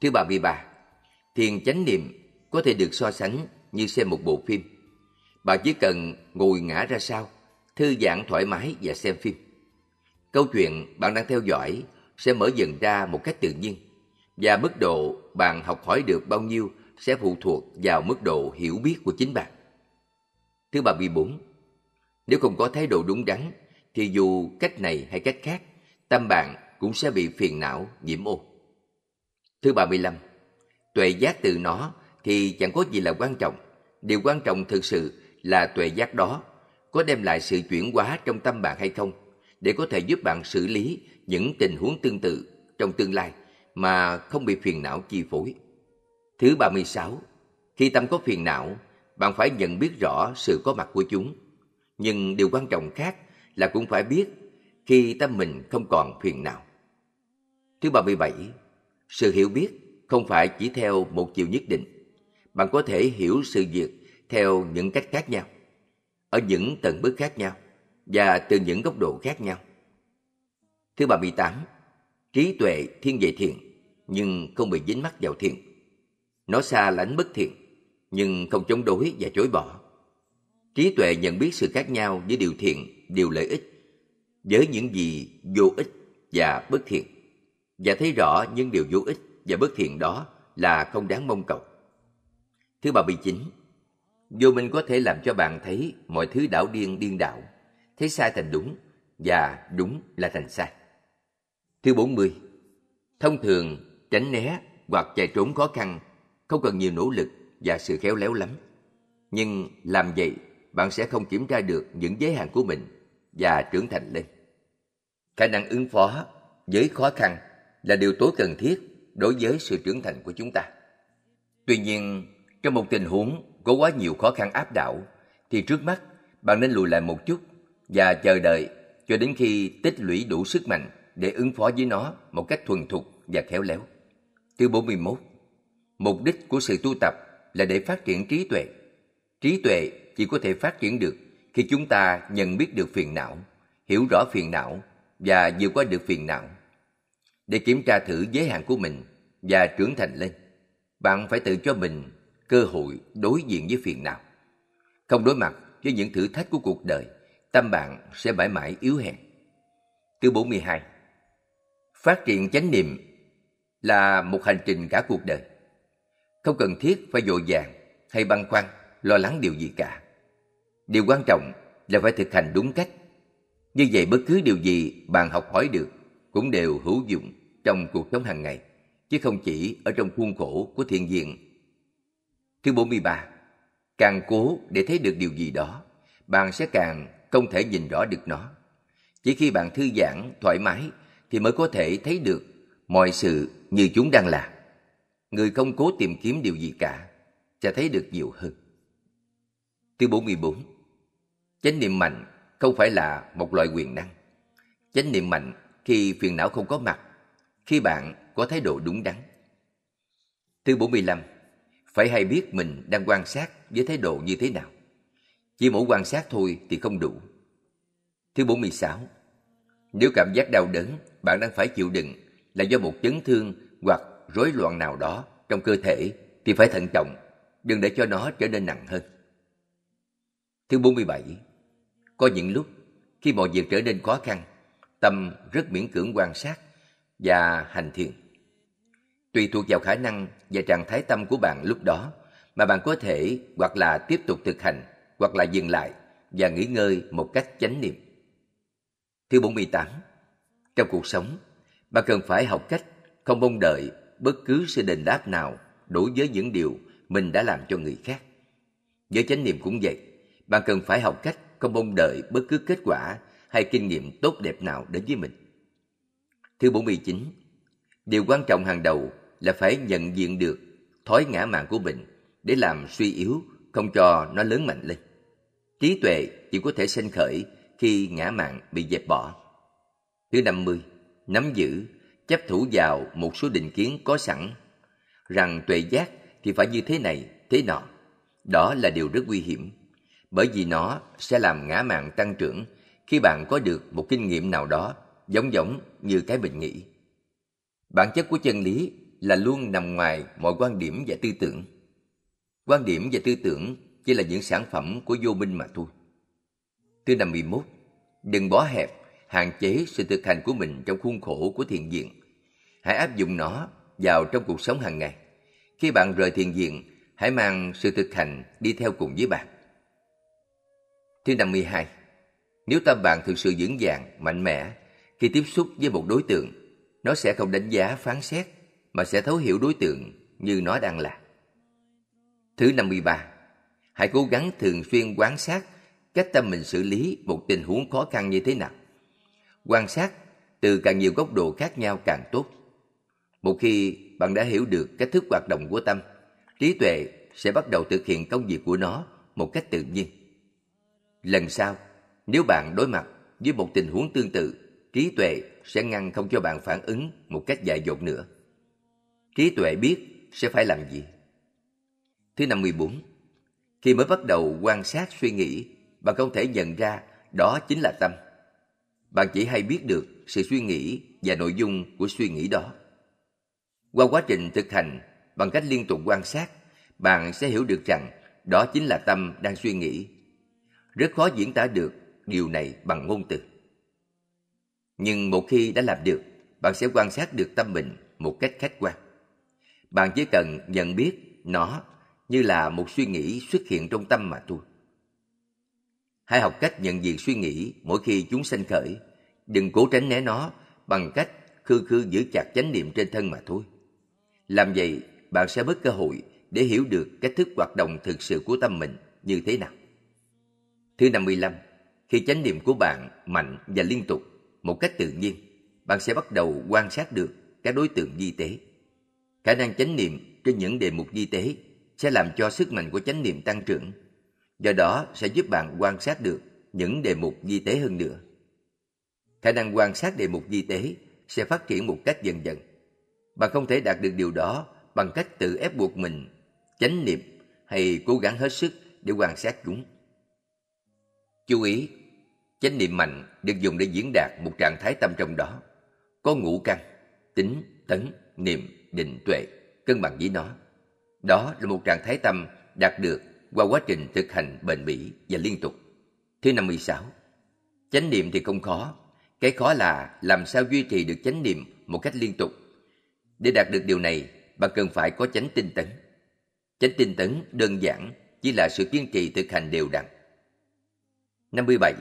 Thứ 33. Thiền chánh niệm có thể được so sánh như xem một bộ phim. Bạn chỉ cần ngồi ngã ra sau, thư giãn thoải mái và xem phim. Câu chuyện bạn đang theo dõi sẽ mở dần ra một cách tự nhiên và mức độ bạn học hỏi được bao nhiêu sẽ phụ thuộc vào mức độ hiểu biết của chính bạn. Thứ ba mươi bốn, nếu không có thái độ đúng đắn thì dù cách này hay cách khác, tâm bạn cũng sẽ bị phiền não, nhiễm ô. Thứ ba mươi lăm, tuệ giác từ nó thì chẳng có gì là quan trọng. Điều quan trọng thực sự là tuệ giác đó có đem lại sự chuyển hóa trong tâm bạn hay không để có thể giúp bạn xử lý những tình huống tương tự trong tương lai mà không bị phiền não chi phối. Thứ 36. Khi tâm có phiền não, bạn phải nhận biết rõ sự có mặt của chúng. Nhưng điều quan trọng khác là cũng phải biết khi tâm mình không còn phiền não. Thứ 37. Sự hiểu biết không phải chỉ theo một chiều nhất định. Bạn có thể hiểu sự việc theo những cách khác nhau, ở những tầng bước khác nhau và từ những góc độ khác nhau. Thứ 38. Trí tuệ thiên về thiện, nhưng không bị dính mắc vào thiện. Nó xa lánh bất thiện, nhưng không chống đối và chối bỏ. Trí tuệ nhận biết sự khác nhau với điều thiện, điều lợi ích, với những gì vô ích và bất thiện, và thấy rõ những điều vô ích và bất thiện đó là không đáng mong cầu. Thứ 39. Vô minh có thể làm cho bạn thấy mọi thứ đảo điên điên đảo, thấy sai thành đúng và đúng là thành sai. Thứ 40. Thông thường, tránh né hoặc chạy trốn khó khăn không cần nhiều nỗ lực và sự khéo léo lắm. Nhưng làm vậy, bạn sẽ không kiểm tra được những giới hạn của mình và trưởng thành lên. Khả năng ứng phó với khó khăn là điều tối cần thiết đối với sự trưởng thành của chúng ta. Tuy nhiên, trong một tình huống có quá nhiều khó khăn áp đảo, thì trước mắt bạn nên lùi lại một chút và chờ đợi cho đến khi tích lũy đủ sức mạnh để ứng phó với nó một cách thuần thục và khéo léo. Thứ 41. Mục đích của sự tu tập là để phát triển trí tuệ. Trí tuệ chỉ có thể phát triển được khi chúng ta nhận biết được phiền não, hiểu rõ phiền não và vượt qua được phiền não. Để kiểm tra thử giới hạn của mình và trưởng thành lên, bạn phải tự cho mình cơ hội đối diện với phiền não. Không đối mặt với những thử thách của cuộc đời, tâm bạn sẽ mãi mãi yếu hèn. Thứ 42 Phát triển chánh niệm là một hành trình cả cuộc đời. Không cần thiết phải dội vàng hay băn khoăn, lo lắng điều gì cả. Điều quan trọng là phải thực hành đúng cách. Như vậy bất cứ điều gì bạn học hỏi được cũng đều hữu dụng trong cuộc sống hàng ngày, chứ không chỉ ở trong khuôn khổ của thiền viện. Thứ 43. Càng cố để thấy được điều gì đó, bạn sẽ càng không thể nhìn rõ được nó. Chỉ khi bạn thư giãn, thoải mái thì mới có thể thấy được mọi sự như chúng đang là. Người không cố tìm kiếm điều gì cả, sẽ thấy được nhiều hơn. Thứ 44. Chánh niệm mạnh không phải là một loại quyền năng. Chánh niệm mạnh khi phiền não không có mặt, khi bạn có thái độ đúng đắn. Thứ 45. Phải hay biết mình đang quan sát với thái độ như thế nào. Chỉ mỗi quan sát thôi thì không đủ. Thứ 46. Nếu cảm giác đau đớn bạn đang phải chịu đựng là do một chấn thương hoặc rối loạn nào đó trong cơ thể thì phải thận trọng, đừng để cho nó trở nên nặng hơn. Thứ 47. Có những lúc khi mọi việc trở nên khó khăn, tâm rất miễn cưỡng quan sát và hành thiền. Tùy thuộc vào khả năng và trạng thái tâm của bạn lúc đó mà bạn có thể hoặc là tiếp tục thực hành hoặc là dừng lại và nghỉ ngơi một cách chánh niệm. Thứ 48. Trong cuộc sống, bạn cần phải học cách không mong đợi bất cứ sự đền đáp nào đối với những điều mình đã làm cho người khác. Với chánh niệm cũng vậy, bạn cần phải học cách không mong đợi bất cứ kết quả hay kinh nghiệm tốt đẹp nào đến với mình. Thứ 49. Điều quan trọng hàng đầu là phải nhận diện được thói ngã mạn của mình để làm suy yếu, không cho nó lớn mạnh lên. Trí tuệ chỉ có thể sinh khởi khi ngã mạn bị dẹp bỏ. Thứ 50. Nắm giữ, chấp thủ vào một số định kiến có sẵn, rằng tuệ giác thì phải như thế này, thế nọ. Đó là điều rất nguy hiểm, bởi vì nó sẽ làm ngã mạng tăng trưởng khi bạn có được một kinh nghiệm nào đó giống giống như cái mình nghĩ. Bản chất của chân lý là luôn nằm ngoài mọi quan điểm và tư tưởng. Quan điểm và tư tưởng chỉ là những sản phẩm của vô minh mà thôi. Thứ 51. Đừng bó hẹp hạn chế sự thực hành của mình trong khuôn khổ của thiền viện. Hãy áp dụng nó vào trong cuộc sống hàng ngày. Khi bạn rời thiền viện, hãy mang sự thực hành đi theo cùng với bạn. Thứ 52. Nếu tâm bạn thực sự vững vàng, mạnh mẽ, khi tiếp xúc với một đối tượng, nó sẽ không đánh giá, phán xét, mà sẽ thấu hiểu đối tượng như nó đang là. Thứ 53. Hãy cố gắng thường xuyên quan sát cách tâm mình xử lý một tình huống khó khăn như thế nào Quan sát từ càng nhiều góc độ khác nhau càng tốt. Một khi bạn đã hiểu được cách thức hoạt động của tâm, trí tuệ sẽ bắt đầu thực hiện công việc của nó một cách tự nhiên. Lần sau, nếu bạn đối mặt với một tình huống tương tự, trí tuệ sẽ ngăn không cho bạn phản ứng một cách dại dột nữa. Trí tuệ biết sẽ phải làm gì. Thứ năm mươi bốn, Khi mới bắt đầu quan sát suy nghĩ, bạn không thể nhận ra đó chính là tâm. Bạn chỉ hay biết được sự suy nghĩ và nội dung của suy nghĩ đó. Qua quá trình thực hành, bằng cách liên tục quan sát, bạn sẽ hiểu được rằng đó chính là tâm đang suy nghĩ. Rất khó diễn tả được điều này bằng ngôn từ. Nhưng một khi đã làm được, bạn sẽ quan sát được tâm mình một cách khách quan. Bạn chỉ cần nhận biết nó như là một suy nghĩ xuất hiện trong tâm mà thôi. Hãy học cách nhận diện suy nghĩ mỗi khi chúng sanh khởi. Đừng cố tránh né nó bằng cách khư khư giữ chặt chánh niệm trên thân mà thôi. Làm vậy, bạn sẽ mất cơ hội để hiểu được cách thức hoạt động thực sự của tâm mình như thế nào. Thứ 55. Khi chánh niệm của bạn mạnh và liên tục, một cách tự nhiên, bạn sẽ bắt đầu quan sát được các đối tượng di tế. Khả năng chánh niệm trên những đề mục di tế sẽ làm cho sức mạnh của chánh niệm tăng trưởng. Do đó sẽ giúp bạn quan sát được những đề mục di tế hơn nữa. Khả năng quan sát đề mục di tế sẽ phát triển một cách dần dần. Bạn không thể đạt được điều đó bằng cách tự ép buộc mình, chánh niệm hay cố gắng hết sức để quan sát chúng. Chú ý, chánh niệm mạnh được dùng để diễn đạt một trạng thái tâm trong đó. Có ngũ căn, tính, tấn, niệm, định, tuệ, cân bằng với nó. Đó là một trạng thái tâm đạt được qua quá trình thực hành bền bỉ và liên tục. Thứ 56. Chánh niệm thì không khó. Cái khó là làm sao duy trì được chánh niệm một cách liên tục. Để đạt được điều này, bạn cần phải có chánh tinh tấn. Chánh tinh tấn đơn giản chỉ là sự kiên trì thực hành đều đặn. 57.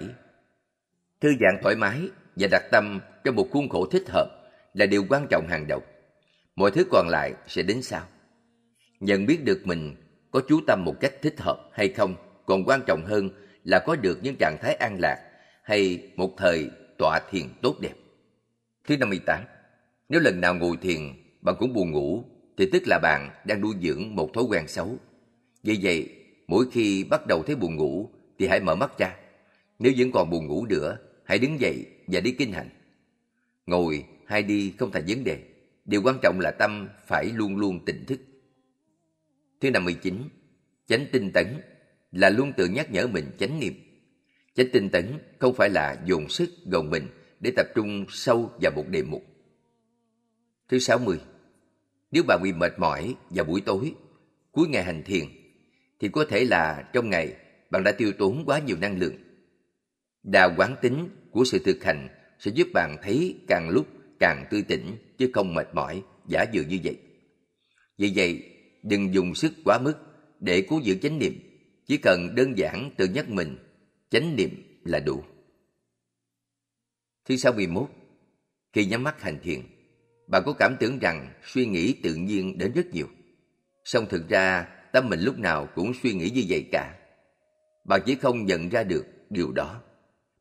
Thư giãn thoải mái và đặt tâm trong một khuôn khổ thích hợp là điều quan trọng hàng đầu. Mọi thứ còn lại sẽ đến sau. Nhận biết được mình có chú tâm một cách thích hợp hay không còn quan trọng hơn là có được những trạng thái an lạc hay một thời tọa thiền tốt đẹp. Thứ 58. Nếu lần nào ngồi thiền bạn cũng buồn ngủ thì tức là bạn đang nuôi dưỡng một thói quen xấu. Vì vậy, mỗi khi bắt đầu thấy buồn ngủ thì hãy mở mắt ra. Nếu vẫn còn buồn ngủ nữa, hãy đứng dậy và đi kinh hành. Ngồi hay đi không thành vấn đề. Điều quan trọng là tâm phải luôn luôn tỉnh thức. Thứ 59. Chánh tinh tấn là luôn tự nhắc nhở mình chánh niệm. Chánh tinh tấn không phải là dùng sức gồng mình để tập trung sâu vào một đề mục. Thứ 60. Nếu bạn bị mệt mỏi vào buổi tối, cuối ngày hành thiền, thì có thể là trong ngày bạn đã tiêu tốn quá nhiều năng lượng. Đa quán tính của sự thực hành sẽ giúp bạn thấy càng lúc càng tươi tỉnh chứ không mệt mỏi, giả dừa như vậy. Vì vậy, đừng dùng sức quá mức để cố giữ chánh niệm. Chỉ cần đơn giản tự nhắc mình, chánh niệm là đủ. Thứ 61. Khi nhắm mắt hành thiền, bạn có cảm tưởng rằng suy nghĩ tự nhiên đến rất nhiều. Song thực ra, tâm mình lúc nào cũng suy nghĩ như vậy cả. Bạn chỉ không nhận ra được điều đó.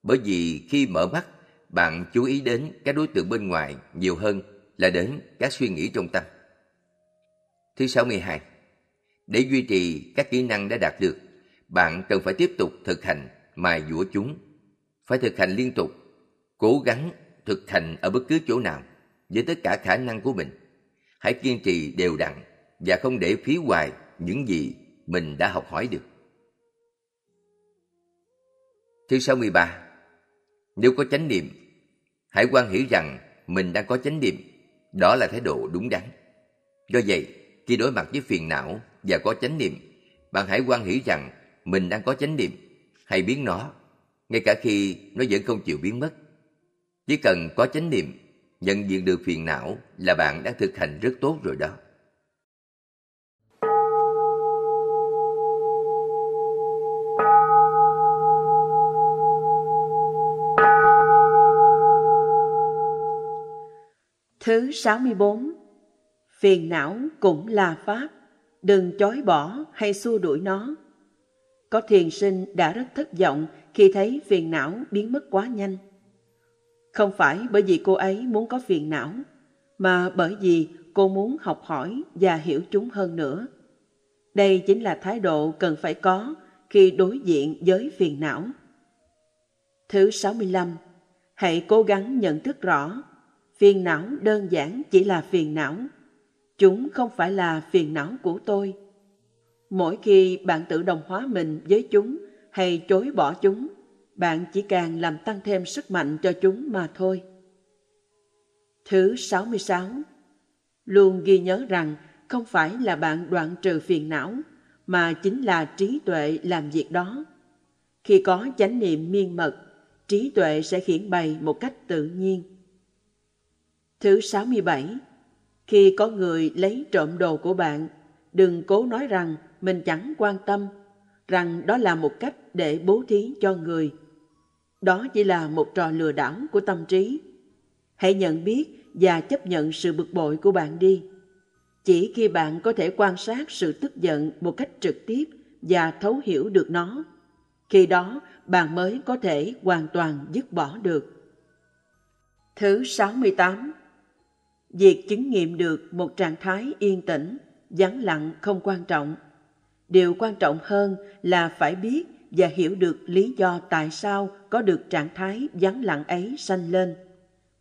Bởi vì khi mở mắt, bạn chú ý đến các đối tượng bên ngoài nhiều hơn là đến các suy nghĩ trong tâm. Thứ 62. Để duy trì các kỹ năng đã đạt được, bạn cần phải tiếp tục thực hành mài dũa chúng. Phải thực hành liên tục, cố gắng thực hành ở bất cứ chỗ nào với tất cả khả năng của mình. Hãy kiên trì đều đặn và không để phí hoài những gì mình đã học hỏi được. Thứ 63. Nếu có chánh niệm, hãy quan hiểu rằng mình đang có chánh niệm. Đó là thái độ đúng đắn. Do vậy, khi đối mặt với phiền não và có chánh niệm, bạn hãy quan hiểu rằng mình đang có chánh niệm, hãy biến nó, ngay cả khi nó vẫn không chịu biến mất. Chỉ cần có chánh niệm, nhận diện được phiền não là bạn đang thực hành rất tốt rồi đó. Thứ 64 Phiền não cũng là Pháp, đừng chối bỏ hay xua đuổi nó. Có thiền sinh đã rất thất vọng khi thấy phiền não biến mất quá nhanh. Không phải bởi vì cô ấy muốn có phiền não, mà bởi vì cô muốn học hỏi và hiểu chúng hơn nữa. Đây chính là thái độ cần phải có khi đối diện với phiền não. Thứ 65. Hãy cố gắng nhận thức rõ, phiền não đơn giản chỉ là phiền não. Chúng không phải là phiền não của tôi. Mỗi khi bạn tự đồng hóa mình với chúng hay chối bỏ chúng, bạn chỉ càng làm tăng thêm sức mạnh cho chúng mà thôi. Thứ 66. Luôn ghi nhớ rằng không phải là bạn đoạn trừ phiền não, mà chính là trí tuệ làm việc đó. Khi có chánh niệm miên mật, trí tuệ sẽ khiển bày một cách tự nhiên. Thứ 67. Khi có người lấy trộm đồ của bạn, đừng cố nói rằng mình chẳng quan tâm, rằng đó là một cách để bố thí cho người. Đó chỉ là một trò lừa đảo của tâm trí. Hãy nhận biết và chấp nhận sự bực bội của bạn đi. Chỉ khi bạn có thể quan sát sự tức giận một cách trực tiếp và thấu hiểu được nó, khi đó bạn mới có thể hoàn toàn dứt bỏ được. Thứ 68 Việc chứng nghiệm được một trạng thái yên tĩnh, vắng lặng không quan trọng. Điều quan trọng hơn là phải biết và hiểu được lý do tại sao có được trạng thái vắng lặng ấy sanh lên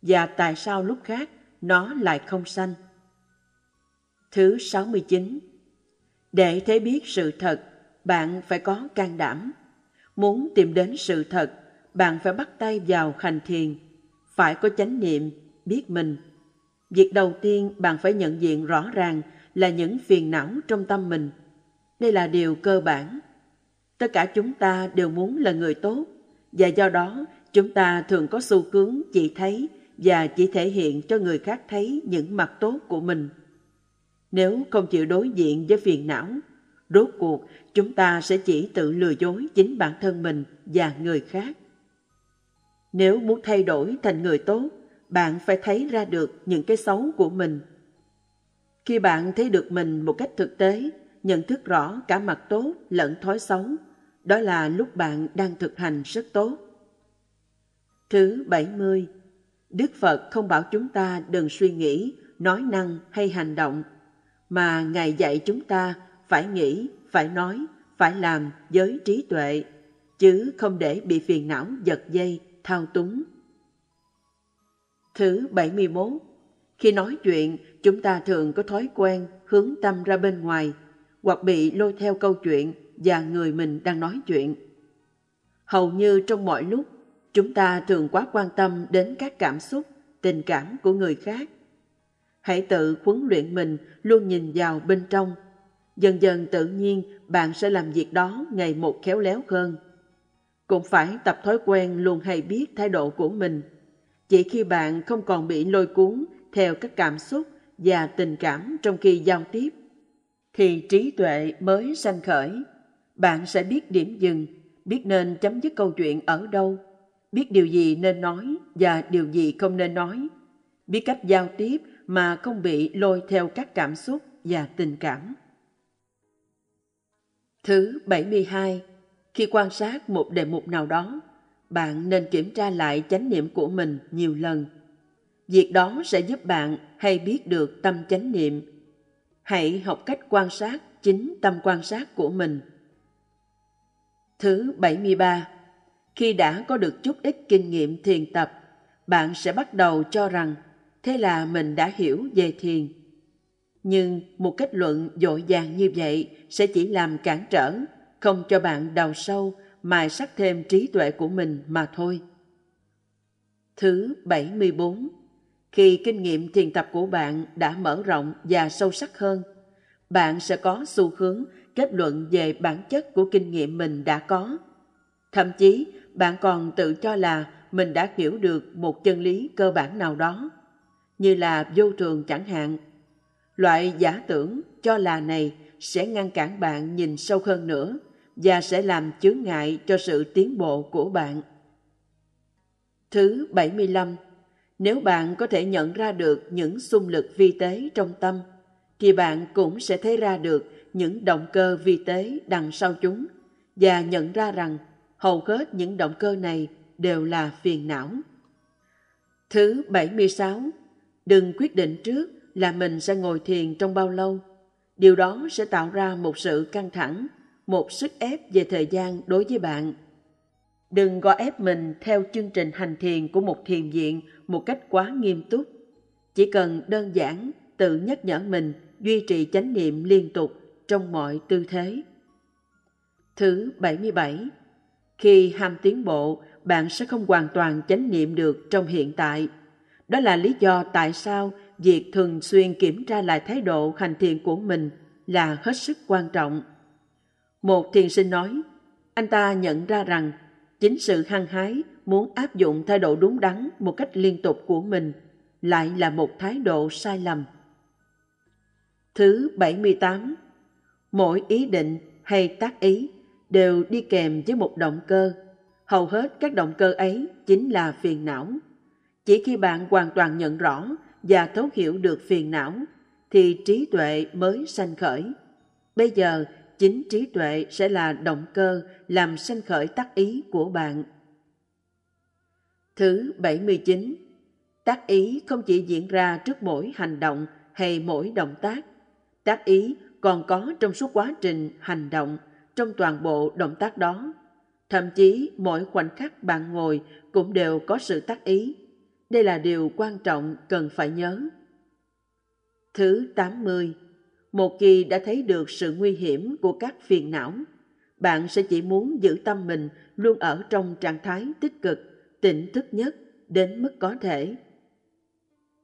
và tại sao lúc khác nó lại không sanh. Thứ 69 Để thấy biết sự thật, bạn phải có can đảm. Muốn tìm đến sự thật, bạn phải bắt tay vào hành thiền, phải có chánh niệm, biết mình. Việc đầu tiên bạn phải nhận diện rõ ràng là những phiền não trong tâm mình. Đây là điều cơ bản. Tất cả chúng ta đều muốn là người tốt, và do đó chúng ta thường có xu hướng chỉ thấy và chỉ thể hiện cho người khác thấy những mặt tốt của mình. Nếu không chịu đối diện với phiền não, rốt cuộc chúng ta sẽ chỉ tự lừa dối chính bản thân mình và người khác. Nếu muốn thay đổi thành người tốt, bạn phải thấy ra được những cái xấu của mình. Khi bạn thấy được mình một cách thực tế, nhận thức rõ cả mặt tốt lẫn thói xấu, đó là lúc bạn đang thực hành rất tốt. Thứ 70. Đức Phật không bảo chúng ta đừng suy nghĩ, nói năng hay hành động mà Ngài dạy chúng ta phải nghĩ, phải nói, phải làm với trí tuệ, chứ không để bị phiền não giật dây, thao túng. Thứ 71. Khi nói chuyện, chúng ta thường có thói quen hướng tâm ra bên ngoài, hoặc bị lôi theo câu chuyện và người mình đang nói chuyện. Hầu như trong mọi lúc, chúng ta thường quá quan tâm đến các cảm xúc, tình cảm của người khác Hãy tự huấn luyện mình luôn nhìn vào bên trong. Dần dần tự nhiên bạn sẽ làm việc đó ngày một khéo léo hơn. Cũng phải tập thói quen luôn hay biết thái độ của mình. Chỉ khi bạn không còn bị lôi cuốn theo các cảm xúc và tình cảm trong khi giao tiếp, thì trí tuệ mới sanh khởi. Bạn sẽ biết điểm dừng, biết nên chấm dứt câu chuyện ở đâu, biết điều gì nên nói và điều gì không nên nói, biết cách giao tiếp mà không bị lôi theo các cảm xúc và tình cảm. Thứ 72. Khi quan sát một đề mục nào đó, bạn nên kiểm tra lại chánh niệm của mình nhiều lần. Việc đó sẽ giúp bạn hay biết được tâm chánh niệm. Hãy học cách quan sát chính tâm quan sát của mình. Thứ 73. Khi đã có được chút ít kinh nghiệm thiền tập, bạn sẽ bắt đầu cho rằng thế là mình đã hiểu về thiền. Nhưng một kết luận dội dàng như vậy sẽ chỉ làm cản trở, không cho bạn đào sâu, mài sắc thêm trí tuệ của mình mà thôi. Thứ 74 Khi kinh nghiệm thiền tập của bạn đã mở rộng và sâu sắc hơn, bạn sẽ có xu hướng kết luận về bản chất của kinh nghiệm mình đã có. Thậm chí, bạn còn tự cho là mình đã hiểu được một chân lý cơ bản nào đó như là vô thường chẳng hạn. Loại giả tưởng cho là này sẽ ngăn cản bạn nhìn sâu hơn nữa và sẽ làm chướng ngại cho sự tiến bộ của bạn. Thứ 75. Nếu bạn có thể nhận ra được những xung lực vi tế trong tâm, thì bạn cũng sẽ thấy ra được những động cơ vi tế đằng sau chúng và nhận ra rằng hầu hết những động cơ này đều là phiền não. Thứ 76. Đừng quyết định trước là mình sẽ ngồi thiền trong bao lâu. Điều đó sẽ tạo ra một sự căng thẳng, một sức ép về thời gian đối với bạn. Đừng gò ép mình theo chương trình hành thiền của một thiền viện một cách quá nghiêm túc. Chỉ cần đơn giản tự nhắc nhở mình duy trì chánh niệm liên tục trong mọi tư thế. Thứ 77. Khi ham tiến bộ, bạn sẽ không hoàn toàn chánh niệm được trong hiện tại. Đó là lý do tại sao việc thường xuyên kiểm tra lại thái độ hành thiền của mình là hết sức quan trọng. Một thiền sinh nói, anh ta nhận ra rằng chính sự hăng hái muốn áp dụng thái độ đúng đắn một cách liên tục của mình lại là một thái độ sai lầm. Thứ 78. Mỗi ý định hay tác ý đều đi kèm với một động cơ. Hầu hết các động cơ ấy chính là phiền não. Chỉ khi bạn hoàn toàn nhận rõ và thấu hiểu được phiền não thì trí tuệ mới sanh khởi. Bây giờ, chính trí tuệ sẽ là động cơ làm sanh khởi tác ý của bạn. Thứ 79. Tác ý không chỉ diễn ra trước mỗi hành động hay mỗi động tác. Tác ý còn có trong suốt quá trình hành động, trong toàn bộ động tác đó. Thậm chí mỗi khoảnh khắc bạn ngồi cũng đều có sự tác ý. Đây là điều quan trọng cần phải nhớ. Thứ 80. Một khi đã thấy được sự nguy hiểm của các phiền não, bạn sẽ chỉ muốn giữ tâm mình luôn ở trong trạng thái tích cực, tỉnh thức nhất đến mức có thể.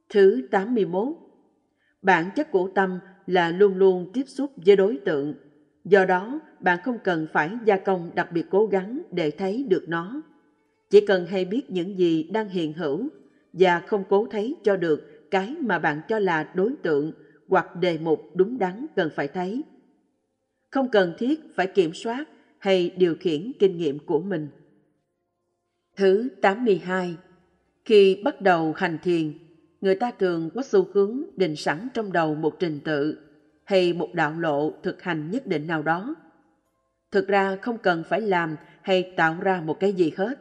Thứ 81. Bản chất của tâm là luôn luôn tiếp xúc với đối tượng. Do đó, bạn không cần phải gia công đặc biệt cố gắng để thấy được nó. Chỉ cần hay biết những gì đang hiện hữu và không cố thấy cho được cái mà bạn cho là đối tượng hoặc đề mục đúng đắn cần phải thấy. Không cần thiết phải kiểm soát hay điều khiển kinh nghiệm của mình. Thứ 82. Khi bắt đầu hành thiền, người ta thường có xu hướng định sẵn trong đầu một trình tự hay một đạo lộ thực hành nhất định nào đó. Thực ra không cần phải làm hay tạo ra một cái gì hết.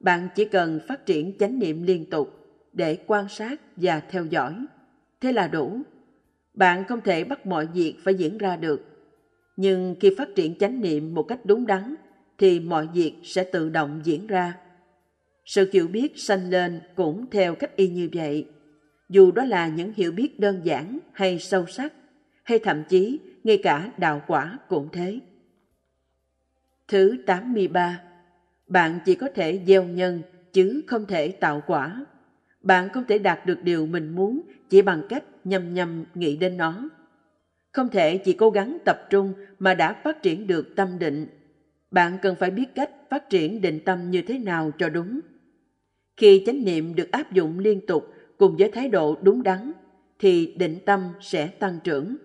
Bạn chỉ cần phát triển chánh niệm liên tục để quan sát và theo dõi. Thế là đủ. Bạn không thể bắt mọi việc phải diễn ra được. Nhưng khi phát triển chánh niệm một cách đúng đắn thì mọi việc sẽ tự động diễn ra. Sự hiểu biết sanh lên cũng theo cách y như vậy. Dù đó là những hiểu biết đơn giản hay sâu sắc, hay thậm chí ngay cả đạo quả cũng thế. Thứ 83. Bạn chỉ có thể gieo nhân chứ không thể tạo quả. Bạn không thể đạt được điều mình muốn chỉ bằng cách nhầm nhầm nghĩ đến nó. Không thể chỉ cố gắng tập trung mà đã phát triển được tâm định. Bạn cần phải biết cách phát triển định tâm như thế nào cho đúng. Khi chánh niệm được áp dụng liên tục cùng với thái độ đúng đắn, thì định tâm sẽ tăng trưởng.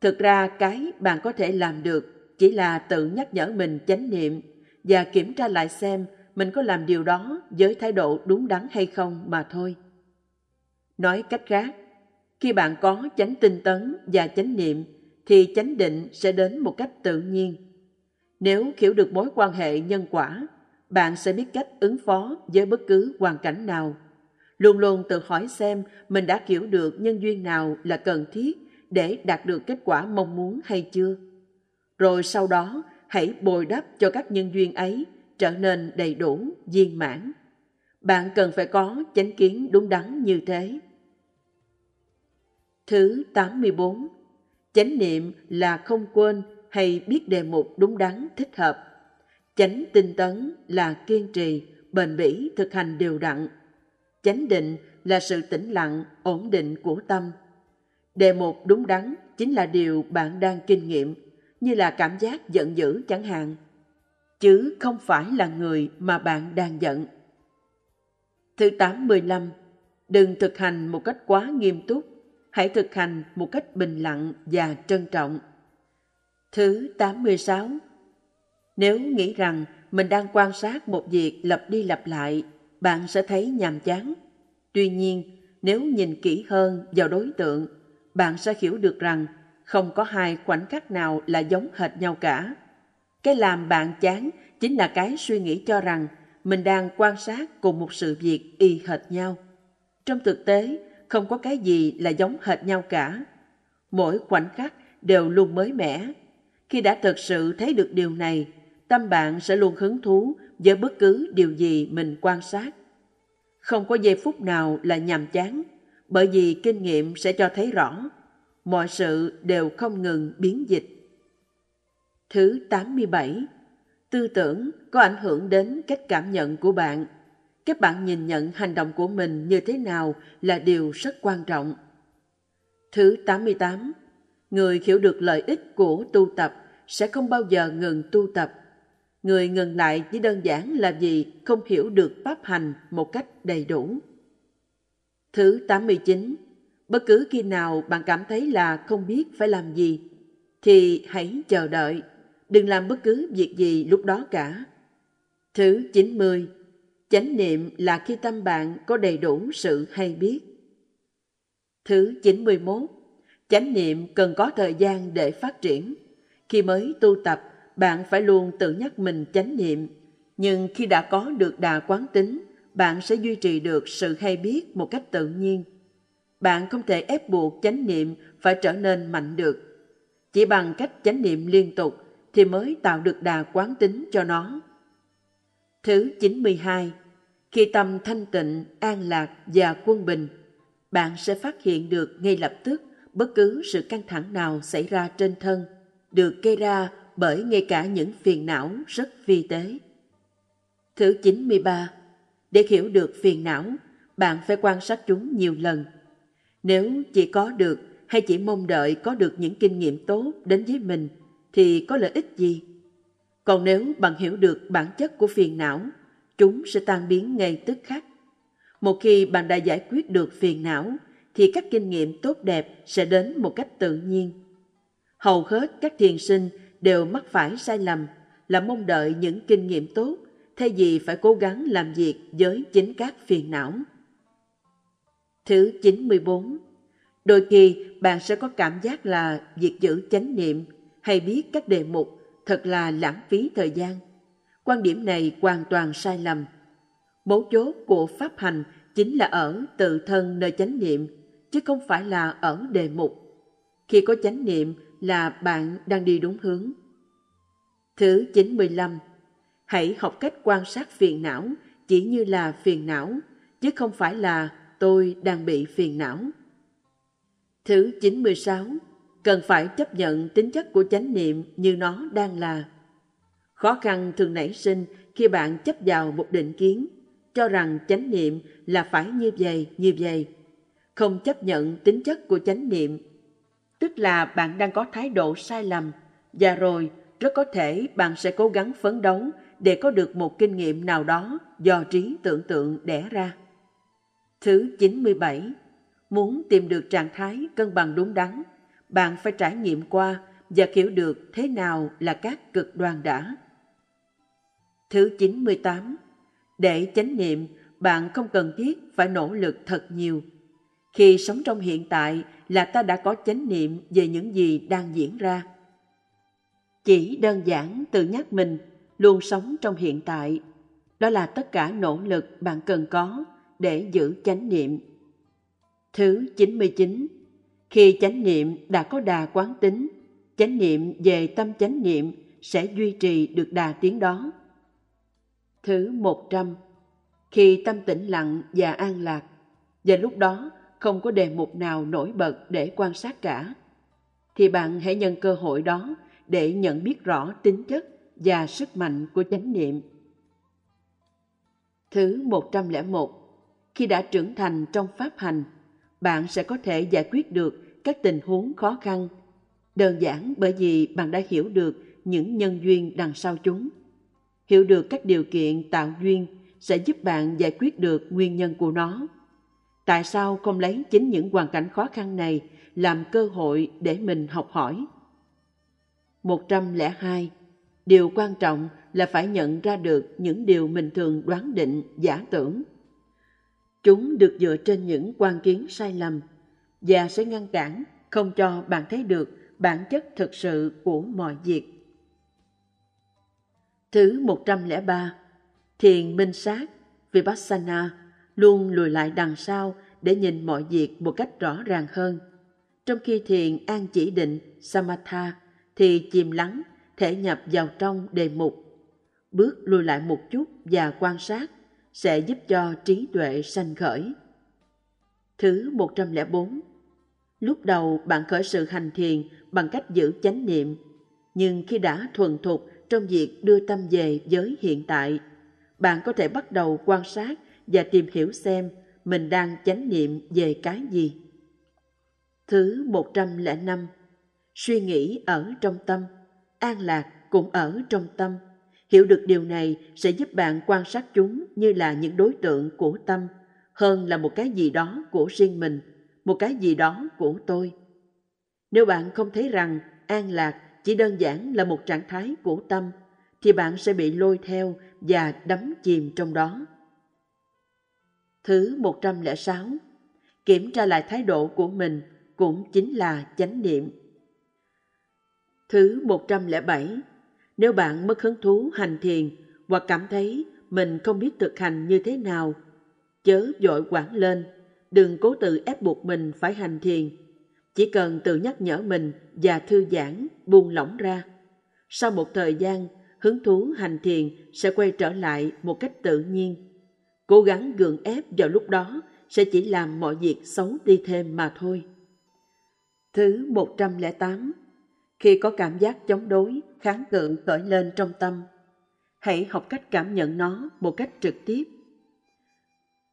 Thực ra cái bạn có thể làm được chỉ là tự nhắc nhở mình chánh niệm và kiểm tra lại xem mình có làm điều đó với thái độ đúng đắn hay không mà thôi. Nói cách khác, khi bạn có chánh tinh tấn và chánh niệm thì chánh định sẽ đến một cách tự nhiên. Nếu hiểu được mối quan hệ nhân quả, bạn sẽ biết cách ứng phó với bất cứ hoàn cảnh nào. Luôn luôn tự hỏi xem mình đã hiểu được nhân duyên nào là cần thiết để đạt được kết quả mong muốn hay chưa. Rồi sau đó, hãy bồi đắp cho các nhân duyên ấy trở nên đầy đủ, viên mãn. Bạn cần phải có chánh kiến đúng đắn như thế. Thứ 84. Chánh niệm là không quên hay biết đề mục đúng đắn thích hợp. Chánh tinh tấn là kiên trì, bền bỉ thực hành đều đặn. Chánh định là sự tĩnh lặng, ổn định của tâm. Đề mục đúng đắn chính là điều bạn đang kinh nghiệm, như là cảm giác giận dữ chẳng hạn, chứ không phải là người mà bạn đang giận. Thứ 815. Đừng thực hành một cách quá nghiêm túc, hãy thực hành một cách bình lặng và trân trọng. Thứ 86. Nếu nghĩ rằng mình đang quan sát một việc lặp đi lặp lại, bạn sẽ thấy nhàm chán. Tuy nhiên, nếu nhìn kỹ hơn vào đối tượng, bạn sẽ hiểu được rằng không có hai khoảnh khắc nào là giống hệt nhau cả. Cái làm bạn chán chính là cái suy nghĩ cho rằng mình đang quan sát cùng một sự việc y hệt nhau. Trong thực tế, không có cái gì là giống hệt nhau cả. Mỗi khoảnh khắc đều luôn mới mẻ. Khi đã thực sự thấy được điều này, tâm bạn sẽ luôn hứng thú với bất cứ điều gì mình quan sát. Không có giây phút nào là nhàm chán, bởi vì kinh nghiệm sẽ cho thấy rõ, mọi sự đều không ngừng biến dịch. Thứ 87. Tư tưởng có ảnh hưởng đến cách cảm nhận của bạn. Các bạn nhìn nhận hành động của mình như thế nào là điều rất quan trọng. Thứ 88. Người hiểu được lợi ích của tu tập sẽ không bao giờ ngừng tu tập. Người ngừng lại chỉ đơn giản là vì không hiểu được pháp hành một cách đầy đủ. Thứ 89. Bất cứ khi nào bạn cảm thấy là không biết phải làm gì, thì hãy chờ đợi, đừng làm bất cứ việc gì lúc đó cả. Thứ 90. Chánh niệm là khi tâm bạn có đầy đủ sự hay biết. Thứ 91. Chánh niệm cần có thời gian để phát triển. Khi mới tu tập, bạn phải luôn tự nhắc mình chánh niệm. Nhưng khi đã có được đà quán tính, bạn sẽ duy trì được sự hay biết một cách tự nhiên. Bạn không thể ép buộc chánh niệm phải trở nên mạnh được. Chỉ bằng cách chánh niệm liên tục thì mới tạo được đà quán tính cho nó. Thứ 92. Khi tâm thanh tịnh, an lạc và quân bình, bạn sẽ phát hiện được ngay lập tức bất cứ sự căng thẳng nào xảy ra trên thân, được gây ra bởi ngay cả những phiền não rất vi tế. Thứ 93. Để hiểu được phiền não, bạn phải quan sát chúng nhiều lần. Nếu chỉ có được hay chỉ mong đợi có được những kinh nghiệm tốt đến với mình, thì có lợi ích gì? Còn nếu bạn hiểu được bản chất của phiền não, chúng sẽ tan biến ngay tức khắc. Một khi bạn đã giải quyết được phiền não, thì các kinh nghiệm tốt đẹp sẽ đến một cách tự nhiên. Hầu hết các thiền sinh đều mắc phải sai lầm là mong đợi những kinh nghiệm tốt thay vì phải cố gắng làm việc với chính các phiền não. Thứ 94. Đôi khi bạn sẽ có cảm giác là việc giữ chánh niệm hay biết các đề mục thật là lãng phí thời gian. Quan điểm này hoàn toàn sai lầm. Mấu chốt của pháp hành chính là ở tự thân nơi chánh niệm, chứ không phải là ở đề mục. Khi có chánh niệm là bạn đang đi đúng hướng. Thứ 95. Hãy học cách quan sát phiền não chỉ như là phiền não, chứ không phải là tôi đang bị phiền não. Thứ 96. Cần phải chấp nhận tính chất của chánh niệm như nó đang là. Khó khăn thường nảy sinh khi bạn chấp vào một định kiến, cho rằng chánh niệm là phải như vậy, như vậy. Không chấp nhận tính chất của chánh niệm, tức là bạn đang có thái độ sai lầm, và rồi rất có thể bạn sẽ cố gắng phấn đấu để có được một kinh nghiệm nào đó do trí tưởng tượng đẻ ra. Thứ 97. Muốn tìm được trạng thái cân bằng đúng đắn, bạn phải trải nghiệm qua và hiểu được thế nào là các cực đoan đã. Thứ 98. Để chánh niệm, bạn không cần thiết phải nỗ lực thật nhiều. Khi sống trong hiện tại là ta đã có chánh niệm về những gì đang diễn ra. Chỉ đơn giản tự nhắc mình luôn sống trong hiện tại. Đó là tất cả nỗ lực bạn cần có để giữ chánh niệm. Thứ 99. Khi chánh niệm đã có đà quán tính, chánh niệm về tâm chánh niệm sẽ duy trì được đà tiến đó. Thứ 100. Khi tâm tĩnh lặng và an lạc, và lúc đó không có đề mục nào nổi bật để quan sát cả, thì bạn hãy nhân cơ hội đó để nhận biết rõ tính chất và sức mạnh của chánh niệm. Thứ 101. Khi đã trưởng thành trong pháp hành, bạn sẽ có thể giải quyết được các tình huống khó khăn, đơn giản bởi vì bạn đã hiểu được những nhân duyên đằng sau chúng. Hiểu được các điều kiện tạo duyên sẽ giúp bạn giải quyết được nguyên nhân của nó. Tại sao không lấy chính những hoàn cảnh khó khăn này làm cơ hội để mình học hỏi? 102. Điều quan trọng là phải nhận ra được những điều mình thường đoán định, giả tưởng. Chúng được dựa trên những quan kiến sai lầm và sẽ ngăn cản không cho bạn thấy được bản chất thực sự của mọi việc. Thứ 103. Thiền minh sát, Vipassana, luôn lùi lại đằng sau để nhìn mọi việc một cách rõ ràng hơn. Trong khi thiền an chỉ định, Samatha, thì chìm lắng, thể nhập vào trong đề mục. Bước lùi lại một chút và quan sát sẽ giúp cho trí tuệ sanh khởi. Thứ 104 Lúc đầu bạn khởi sự hành thiền bằng cách giữ chánh niệm, nhưng khi đã thuần thục trong việc đưa tâm về giới hiện tại, bạn có thể bắt đầu quan sát và tìm hiểu xem mình đang chánh niệm về cái gì. Thứ 105 Suy nghĩ ở trong tâm, an lạc cũng ở trong tâm. Hiểu được điều này sẽ giúp bạn quan sát chúng như là những đối tượng của tâm, hơn là một cái gì đó của riêng mình, một cái gì đó của tôi. Nếu bạn không thấy rằng an lạc chỉ đơn giản là một trạng thái của tâm, thì bạn sẽ bị lôi theo và đắm chìm trong đó. Thứ 106. Kiểm tra lại thái độ của mình cũng chính là chánh niệm. Thứ 107. Nếu bạn mất hứng thú hành thiền hoặc cảm thấy mình không biết thực hành như thế nào, chớ dội quản lên, đừng cố tự ép buộc mình phải hành thiền. Chỉ cần tự nhắc nhở mình và thư giãn, buông lỏng ra. Sau một thời gian, hứng thú hành thiền sẽ quay trở lại một cách tự nhiên. Cố gắng gượng ép vào lúc đó sẽ chỉ làm mọi việc xấu đi thêm mà thôi. Thứ 108 Khi có cảm giác chống đối, kháng cự khởi lên trong tâm, hãy học cách cảm nhận nó một cách trực tiếp.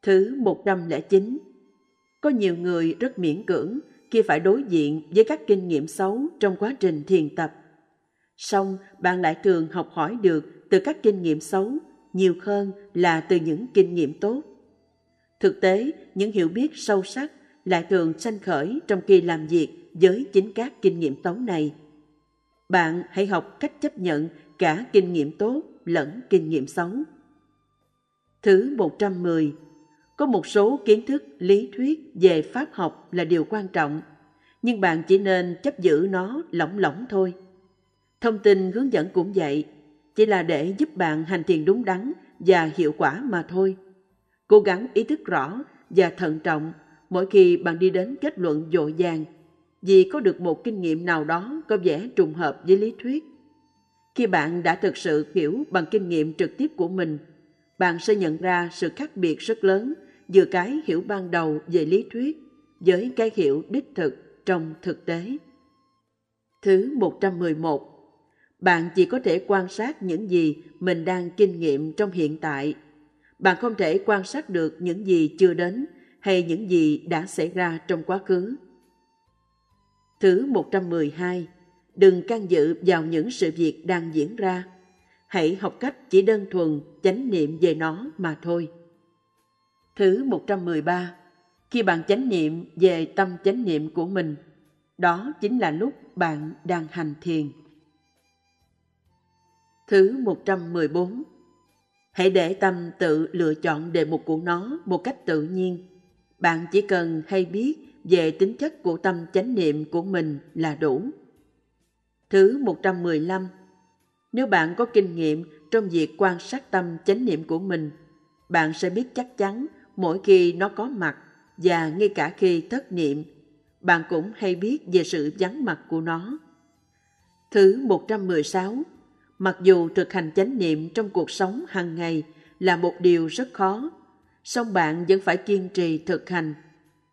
Thứ 109 có nhiều người rất miễn cưỡng khi phải đối diện với các kinh nghiệm xấu trong quá trình thiền tập. Song bạn lại thường học hỏi được từ các kinh nghiệm xấu nhiều hơn là từ những kinh nghiệm tốt. Thực tế, những hiểu biết sâu sắc lại thường sanh khởi trong khi làm việc với chính các kinh nghiệm xấu này. Bạn hãy học cách chấp nhận cả kinh nghiệm tốt lẫn kinh nghiệm xấu. Thứ 110. Có một số kiến thức lý thuyết về pháp học là điều quan trọng, nhưng bạn chỉ nên chấp giữ nó lỏng lỏng thôi. Thông tin hướng dẫn cũng vậy, chỉ là để giúp bạn hành thiền đúng đắn và hiệu quả mà thôi. Cố gắng ý thức rõ và thận trọng mỗi khi bạn đi đến kết luận dội vàng vì có được một kinh nghiệm nào đó có vẻ trùng hợp với lý thuyết. Khi bạn đã thực sự hiểu bằng kinh nghiệm trực tiếp của mình, bạn sẽ nhận ra sự khác biệt rất lớn giữa cái hiểu ban đầu về lý thuyết với cái hiểu đích thực trong thực tế. Thứ 111 bạn chỉ có thể quan sát những gì mình đang kinh nghiệm trong hiện tại. Bạn không thể quan sát được những gì chưa đến hay những gì đã xảy ra trong quá khứ. Thứ 112. Đừng can dự vào những sự việc đang diễn ra. Hãy học cách chỉ đơn thuần chánh niệm về nó mà thôi. Thứ 113. Khi bạn chánh niệm về tâm chánh niệm của mình, đó chính là lúc bạn đang hành thiền. Thứ 114 Hãy để tâm tự lựa chọn đề mục của nó một cách tự nhiên. Bạn chỉ cần hay biết về tính chất của tâm chánh niệm của mình là đủ. Thứ 115 Nếu bạn có kinh nghiệm trong việc quan sát tâm chánh niệm của mình, bạn sẽ biết chắc chắn mỗi khi nó có mặt và ngay cả khi thất niệm, bạn cũng hay biết về sự vắng mặt của nó. Thứ 116 Mặc dù thực hành chánh niệm trong cuộc sống hàng ngày là một điều rất khó, song bạn vẫn phải kiên trì thực hành.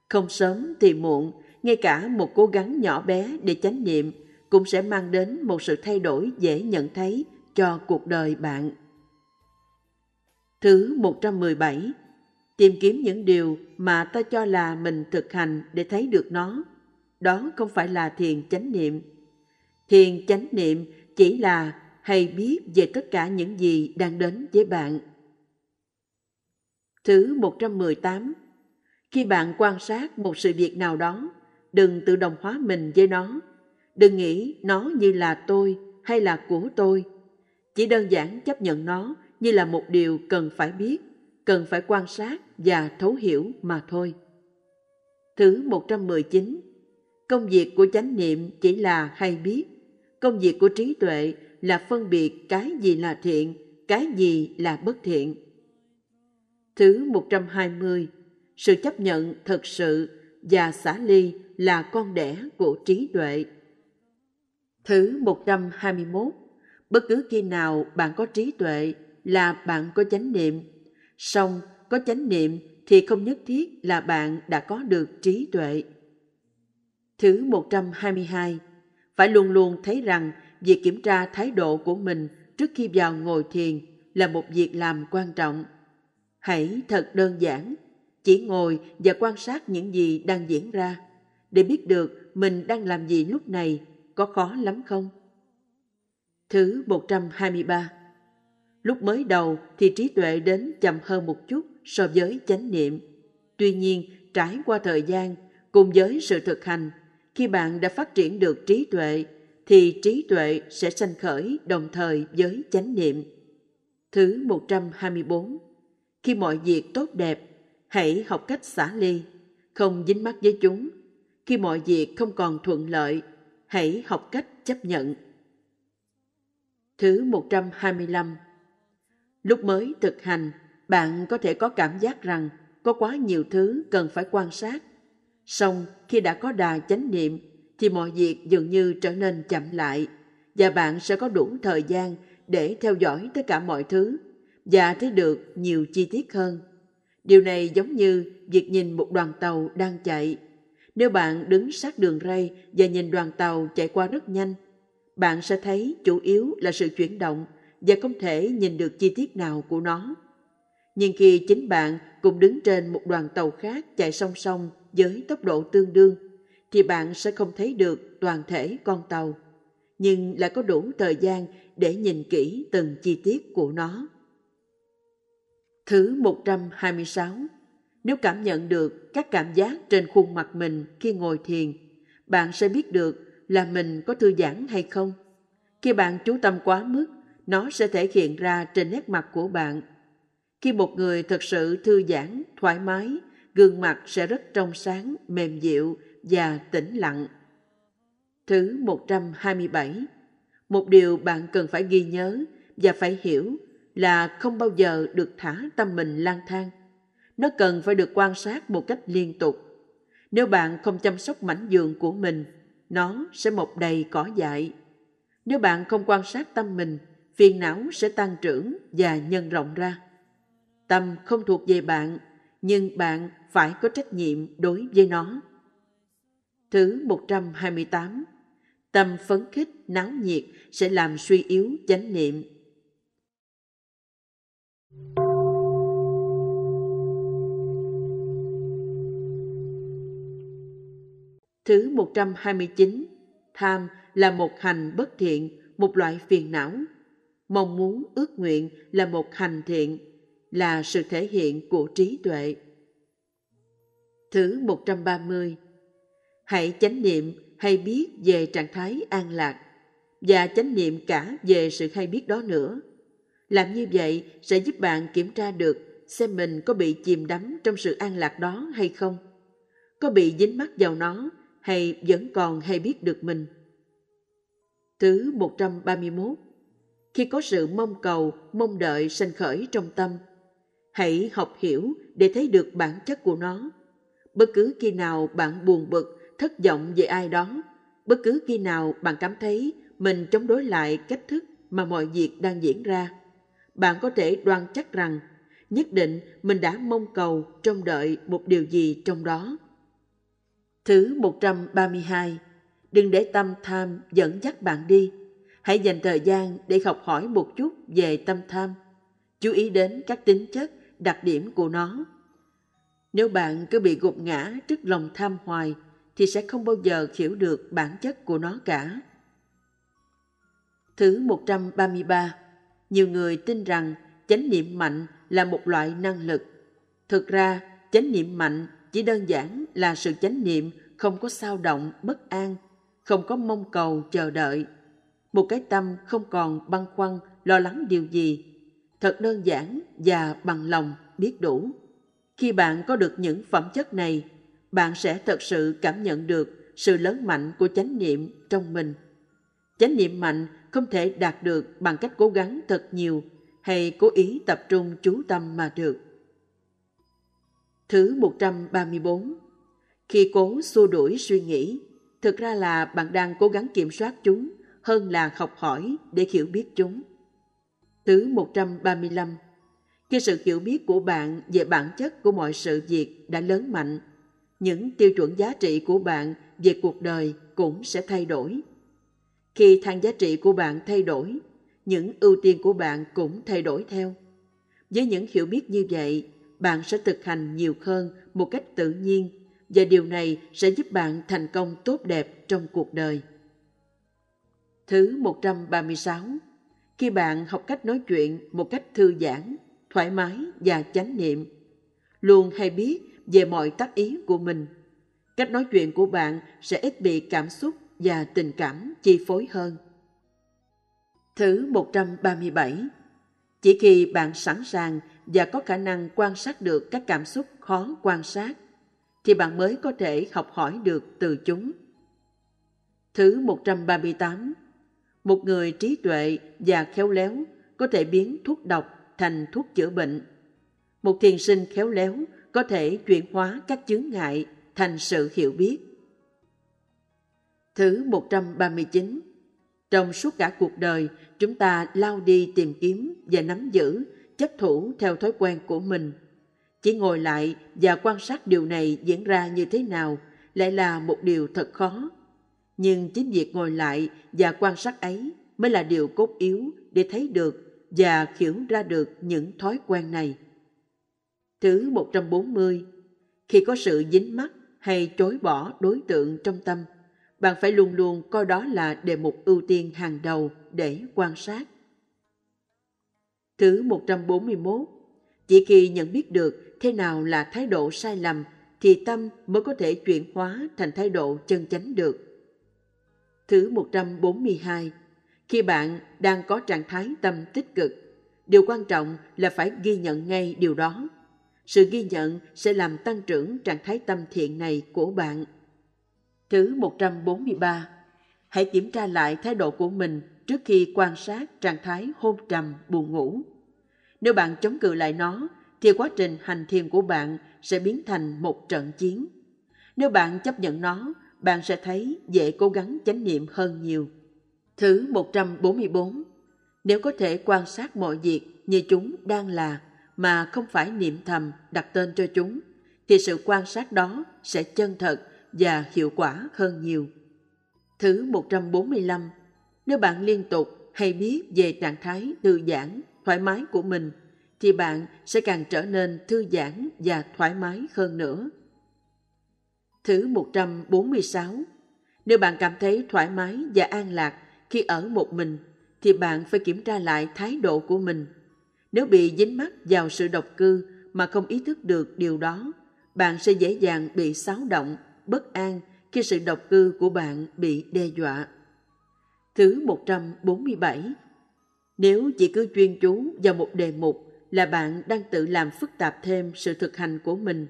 Không sớm thì muộn, ngay cả một cố gắng nhỏ bé để chánh niệm cũng sẽ mang đến một sự thay đổi dễ nhận thấy cho cuộc đời bạn. Thứ 117 Tìm kiếm những điều mà ta cho là mình thực hành để thấy được nó. Đó không phải là thiền chánh niệm. Thiền chánh niệm chỉ là hay biết về tất cả những gì đang đến với bạn. Thứ 118 Khi bạn quan sát một sự việc nào đó, đừng tự đồng hóa mình với nó. Đừng nghĩ nó như là tôi hay là của tôi. Chỉ đơn giản chấp nhận nó như là một điều cần phải biết, cần phải quan sát và thấu hiểu mà thôi. Thứ 119 Công việc của chánh niệm chỉ là hay biết. Công việc của trí tuệ là phân biệt cái gì là thiện, cái gì là bất thiện. Thứ 120. Sự chấp nhận thật sự và xả ly là con đẻ của trí tuệ. Thứ 121. Bất cứ khi nào bạn có trí tuệ là bạn có chánh niệm. Song có chánh niệm thì không nhất thiết là bạn đã có được trí tuệ. Thứ 122. Phải luôn luôn thấy rằng việc kiểm tra thái độ của mình trước khi vào ngồi thiền là một việc làm quan trọng. Hãy thật đơn giản, chỉ ngồi và quan sát những gì đang diễn ra để biết được mình đang làm gì lúc này có khó lắm không? Thứ 123 Lúc mới đầu thì trí tuệ đến chậm hơn một chút so với chánh niệm. Tuy nhiên, trải qua thời gian, cùng với sự thực hành, khi bạn đã phát triển được trí tuệ, thì trí tuệ sẽ sanh khởi đồng thời với chánh niệm. Thứ 124 Khi mọi việc tốt đẹp, hãy học cách xả ly, không dính mắc với chúng. Khi mọi việc không còn thuận lợi, hãy học cách chấp nhận. Thứ 125 Lúc mới thực hành, bạn có thể có cảm giác rằng có quá nhiều thứ cần phải quan sát. Song khi đã có đà chánh niệm thì mọi việc dường như trở nên chậm lại và bạn sẽ có đủ thời gian để theo dõi tất cả mọi thứ và thấy được nhiều chi tiết hơn. Điều này giống như việc nhìn một đoàn tàu đang chạy. Nếu bạn đứng sát đường ray và nhìn đoàn tàu chạy qua rất nhanh, bạn sẽ thấy chủ yếu là sự chuyển động và không thể nhìn được chi tiết nào của nó. Nhưng khi chính bạn cùng đứng trên một đoàn tàu khác chạy song song với tốc độ tương đương, thì bạn sẽ không thấy được toàn thể con tàu, nhưng lại có đủ thời gian để nhìn kỹ từng chi tiết của nó. Thứ 126 Nếu cảm nhận được các cảm giác trên khuôn mặt mình khi ngồi thiền, bạn sẽ biết được là mình có thư giãn hay không. Khi bạn chú tâm quá mức, nó sẽ thể hiện ra trên nét mặt của bạn. Khi một người thật sự thư giãn, thoải mái, gương mặt sẽ rất trong sáng, mềm dịu và tĩnh lặng. Thứ 127 Một điều bạn cần phải ghi nhớ và phải hiểu là không bao giờ được thả tâm mình lang thang. Nó cần phải được quan sát một cách liên tục. Nếu bạn không chăm sóc mảnh giường của mình, nó sẽ mọc đầy cỏ dại. Nếu bạn không quan sát tâm mình, phiền não sẽ tăng trưởng và nhân rộng ra. Tâm không thuộc về bạn, nhưng bạn phải có trách nhiệm đối với nó. Thứ 128 Tâm phấn khích, náo nhiệt sẽ làm suy yếu chánh niệm. Thứ 129 Tham là một hành bất thiện, một loại phiền não. Mong muốn, ước nguyện là một hành thiện, là sự thể hiện của trí tuệ. Thứ 130 Hãy chánh niệm hay biết về trạng thái an lạc và chánh niệm cả về sự hay biết đó nữa. Làm như vậy sẽ giúp bạn kiểm tra được xem mình có bị chìm đắm trong sự an lạc đó hay không. Có bị dính mắc vào nó hay vẫn còn hay biết được mình. Thứ 131 khi có sự mong cầu, mong đợi sanh khởi trong tâm, hãy học hiểu để thấy được bản chất của nó. Bất cứ khi nào bạn buồn bực, thất vọng về ai đó, bất cứ khi nào bạn cảm thấy mình chống đối lại cách thức mà mọi việc đang diễn ra, bạn có thể đoan chắc rằng nhất định mình đã mong cầu trông đợi một điều gì trong đó. Thứ 132 Đừng để tâm tham dẫn dắt bạn đi. Hãy dành thời gian để học hỏi một chút về tâm tham. Chú ý đến các tính chất, đặc điểm của nó. Nếu bạn cứ bị gục ngã trước lòng tham hoài, thì sẽ không bao giờ hiểu được bản chất của nó cả. Thứ 133. Nhiều người tin rằng chánh niệm mạnh là một loại năng lực. Thực ra, chánh niệm mạnh chỉ đơn giản là sự chánh niệm không có sao động, bất an, không có mong cầu, chờ đợi. Một cái tâm không còn băn khoăn, lo lắng điều gì. Thật đơn giản và bằng lòng biết đủ. Khi bạn có được những phẩm chất này, bạn sẽ thật sự cảm nhận được sự lớn mạnh của chánh niệm trong mình. Chánh niệm mạnh không thể đạt được bằng cách cố gắng thật nhiều hay cố ý tập trung chú tâm mà được. Thứ 134 Khi cố xua đuổi suy nghĩ, thực ra là bạn đang cố gắng kiểm soát chúng hơn là học hỏi để hiểu biết chúng. Thứ 135 Khi sự hiểu biết của bạn về bản chất của mọi sự việc đã lớn mạnh, những tiêu chuẩn giá trị của bạn về cuộc đời cũng sẽ thay đổi. Khi thang giá trị của bạn thay đổi, những ưu tiên của bạn cũng thay đổi theo. Với những hiểu biết như vậy, bạn sẽ thực hành nhiều hơn một cách tự nhiên và điều này sẽ giúp bạn thành công tốt đẹp trong cuộc đời. Thứ 136. Khi bạn học cách nói chuyện một cách thư giãn, thoải mái và chánh niệm, luôn hay biết về mọi tác ý của mình, cách nói chuyện của bạn sẽ ít bị cảm xúc và tình cảm chi phối hơn. Thứ 137. Chỉ khi bạn sẵn sàng và có khả năng quan sát được các cảm xúc khó quan sát, thì bạn mới có thể học hỏi được từ chúng. Thứ 138. Một người trí tuệ và khéo léo có thể biến thuốc độc thành thuốc chữa bệnh. Một thiền sinh khéo léo có thể chuyển hóa các chướng ngại thành sự hiểu biết. Thứ 139 Trong suốt cả cuộc đời, chúng ta lao đi tìm kiếm và nắm giữ, chấp thủ theo thói quen của mình. Chỉ ngồi lại và quan sát điều này diễn ra như thế nào lại là một điều thật khó. Nhưng chính việc ngồi lại và quan sát ấy mới là điều cốt yếu để thấy được và hiểu ra được những thói quen này. Thứ 140 Khi có sự dính mắc hay chối bỏ đối tượng trong tâm, bạn phải luôn luôn coi đó là đề mục ưu tiên hàng đầu để quan sát. Thứ 141 Chỉ khi nhận biết được thế nào là thái độ sai lầm thì tâm mới có thể chuyển hóa thành thái độ chân chánh được. Thứ 142 Khi bạn đang có trạng thái tâm tích cực, điều quan trọng là phải ghi nhận ngay điều đó. Sự ghi nhận sẽ làm tăng trưởng trạng thái tâm thiện này của bạn. Thứ 143. Hãy kiểm tra lại thái độ của mình trước khi quan sát trạng thái hôn trầm, buồn ngủ. Nếu bạn chống cự lại nó, thì quá trình hành thiền của bạn sẽ biến thành một trận chiến. Nếu bạn chấp nhận nó, bạn sẽ thấy dễ cố gắng chánh niệm hơn nhiều. Thứ 144. Nếu có thể quan sát mọi việc như chúng đang là mà không phải niệm thầm đặt tên cho chúng, thì sự quan sát đó sẽ chân thật và hiệu quả hơn nhiều. Thứ 145. Nếu bạn liên tục hay biết về trạng thái thư giãn, thoải mái của mình, thì bạn sẽ càng trở nên thư giãn và thoải mái hơn nữa. Thứ 146. Nếu bạn cảm thấy thoải mái và an lạc khi ở một mình, thì bạn phải kiểm tra lại thái độ của mình. Nếu bị dính mắc vào sự độc cư mà không ý thức được điều đó, bạn sẽ dễ dàng bị xáo động bất an khi sự độc cư của bạn bị đe dọa. Thứ 147 Nếu chỉ cứ chuyên chú vào một đề mục là bạn đang tự làm phức tạp thêm sự thực hành của mình.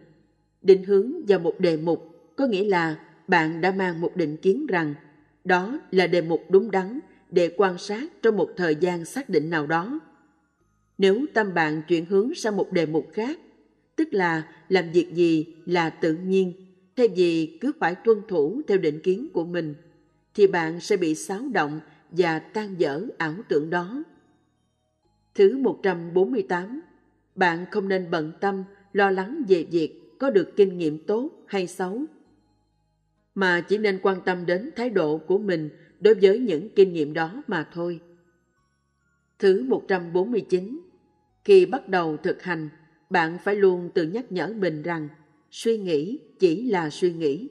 Định hướng vào một đề mục có nghĩa là bạn đã mang một định kiến rằng đó là đề mục đúng đắn để quan sát trong một thời gian xác định nào đó. Nếu tâm bạn chuyển hướng sang một đề mục khác, tức là làm việc gì là tự nhiên thay vì cứ phải tuân thủ theo định kiến của mình, thì bạn sẽ bị xáo động và tan dở ảo tưởng đó. Thứ 148. Bạn không nên bận tâm, lo lắng về việc có được kinh nghiệm tốt hay xấu, mà chỉ nên quan tâm đến thái độ của mình đối với những kinh nghiệm đó mà thôi. Thứ 149. Khi bắt đầu thực hành, bạn phải luôn tự nhắc nhở mình rằng suy nghĩ chỉ là suy nghĩ,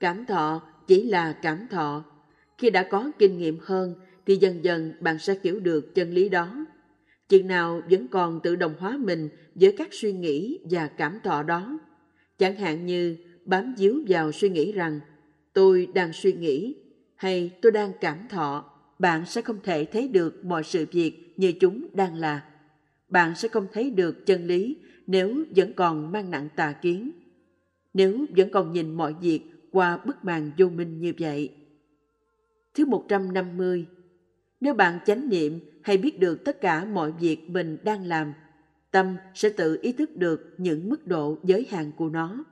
cảm thọ chỉ là cảm thọ. Khi đã có kinh nghiệm hơn thì dần dần bạn sẽ hiểu được chân lý đó. Chừng nào vẫn còn tự đồng hóa mình với các suy nghĩ và cảm thọ đó. Chẳng hạn như bám díu vào suy nghĩ rằng tôi đang suy nghĩ hay tôi đang cảm thọ, bạn sẽ không thể thấy được mọi sự việc như chúng đang là. Bạn sẽ không thấy được chân lý nếu vẫn còn mang nặng tà kiến nếu vẫn còn nhìn mọi việc qua bức màn vô minh như vậy. Thứ 150. Nếu bạn chánh niệm hay biết được tất cả mọi việc mình đang làm, tâm sẽ tự ý thức được những mức độ giới hạn của nó.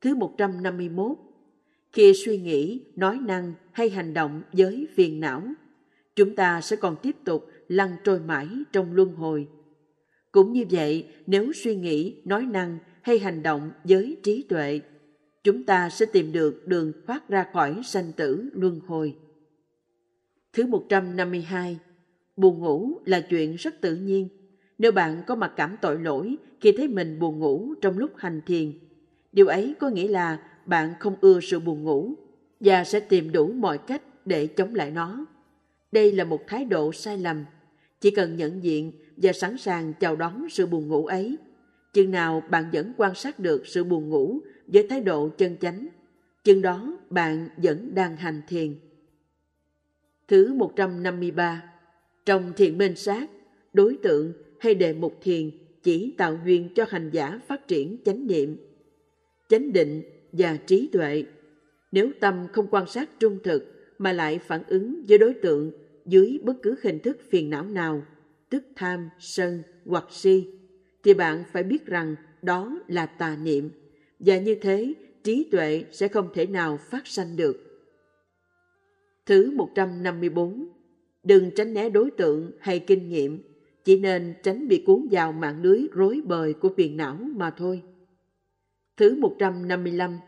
Thứ 151 khi suy nghĩ, nói năng hay hành động với phiền não, chúng ta sẽ còn tiếp tục lăn trôi mãi trong luân hồi. Cũng như vậy, nếu suy nghĩ, nói năng hay hành động với trí tuệ, chúng ta sẽ tìm được đường thoát ra khỏi sanh tử luân hồi. Thứ 152. Buồn ngủ là chuyện rất tự nhiên. Nếu bạn có mặc cảm tội lỗi khi thấy mình buồn ngủ trong lúc hành thiền, điều ấy có nghĩa là bạn không ưa sự buồn ngủ và sẽ tìm đủ mọi cách để chống lại nó. Đây là một thái độ sai lầm. Chỉ cần nhận diện và sẵn sàng chào đón sự buồn ngủ ấy, chừng nào bạn vẫn quan sát được sự buồn ngủ với thái độ chân chánh, chừng đó bạn vẫn đang hành thiền. Thứ 153 Trong thiền minh sát, đối tượng hay đề mục thiền chỉ tạo duyên cho hành giả phát triển chánh niệm, chánh định và trí tuệ. Nếu tâm không quan sát trung thực mà lại phản ứng với đối tượng dưới bất cứ hình thức phiền não nào, tức tham, sân hoặc si, thì bạn phải biết rằng đó là tà niệm, và như thế trí tuệ sẽ không thể nào phát sanh được. Thứ 154. Đừng tránh né đối tượng hay kinh nghiệm, chỉ nên tránh bị cuốn vào mạng lưới rối bời của phiền não mà thôi. Thứ 155.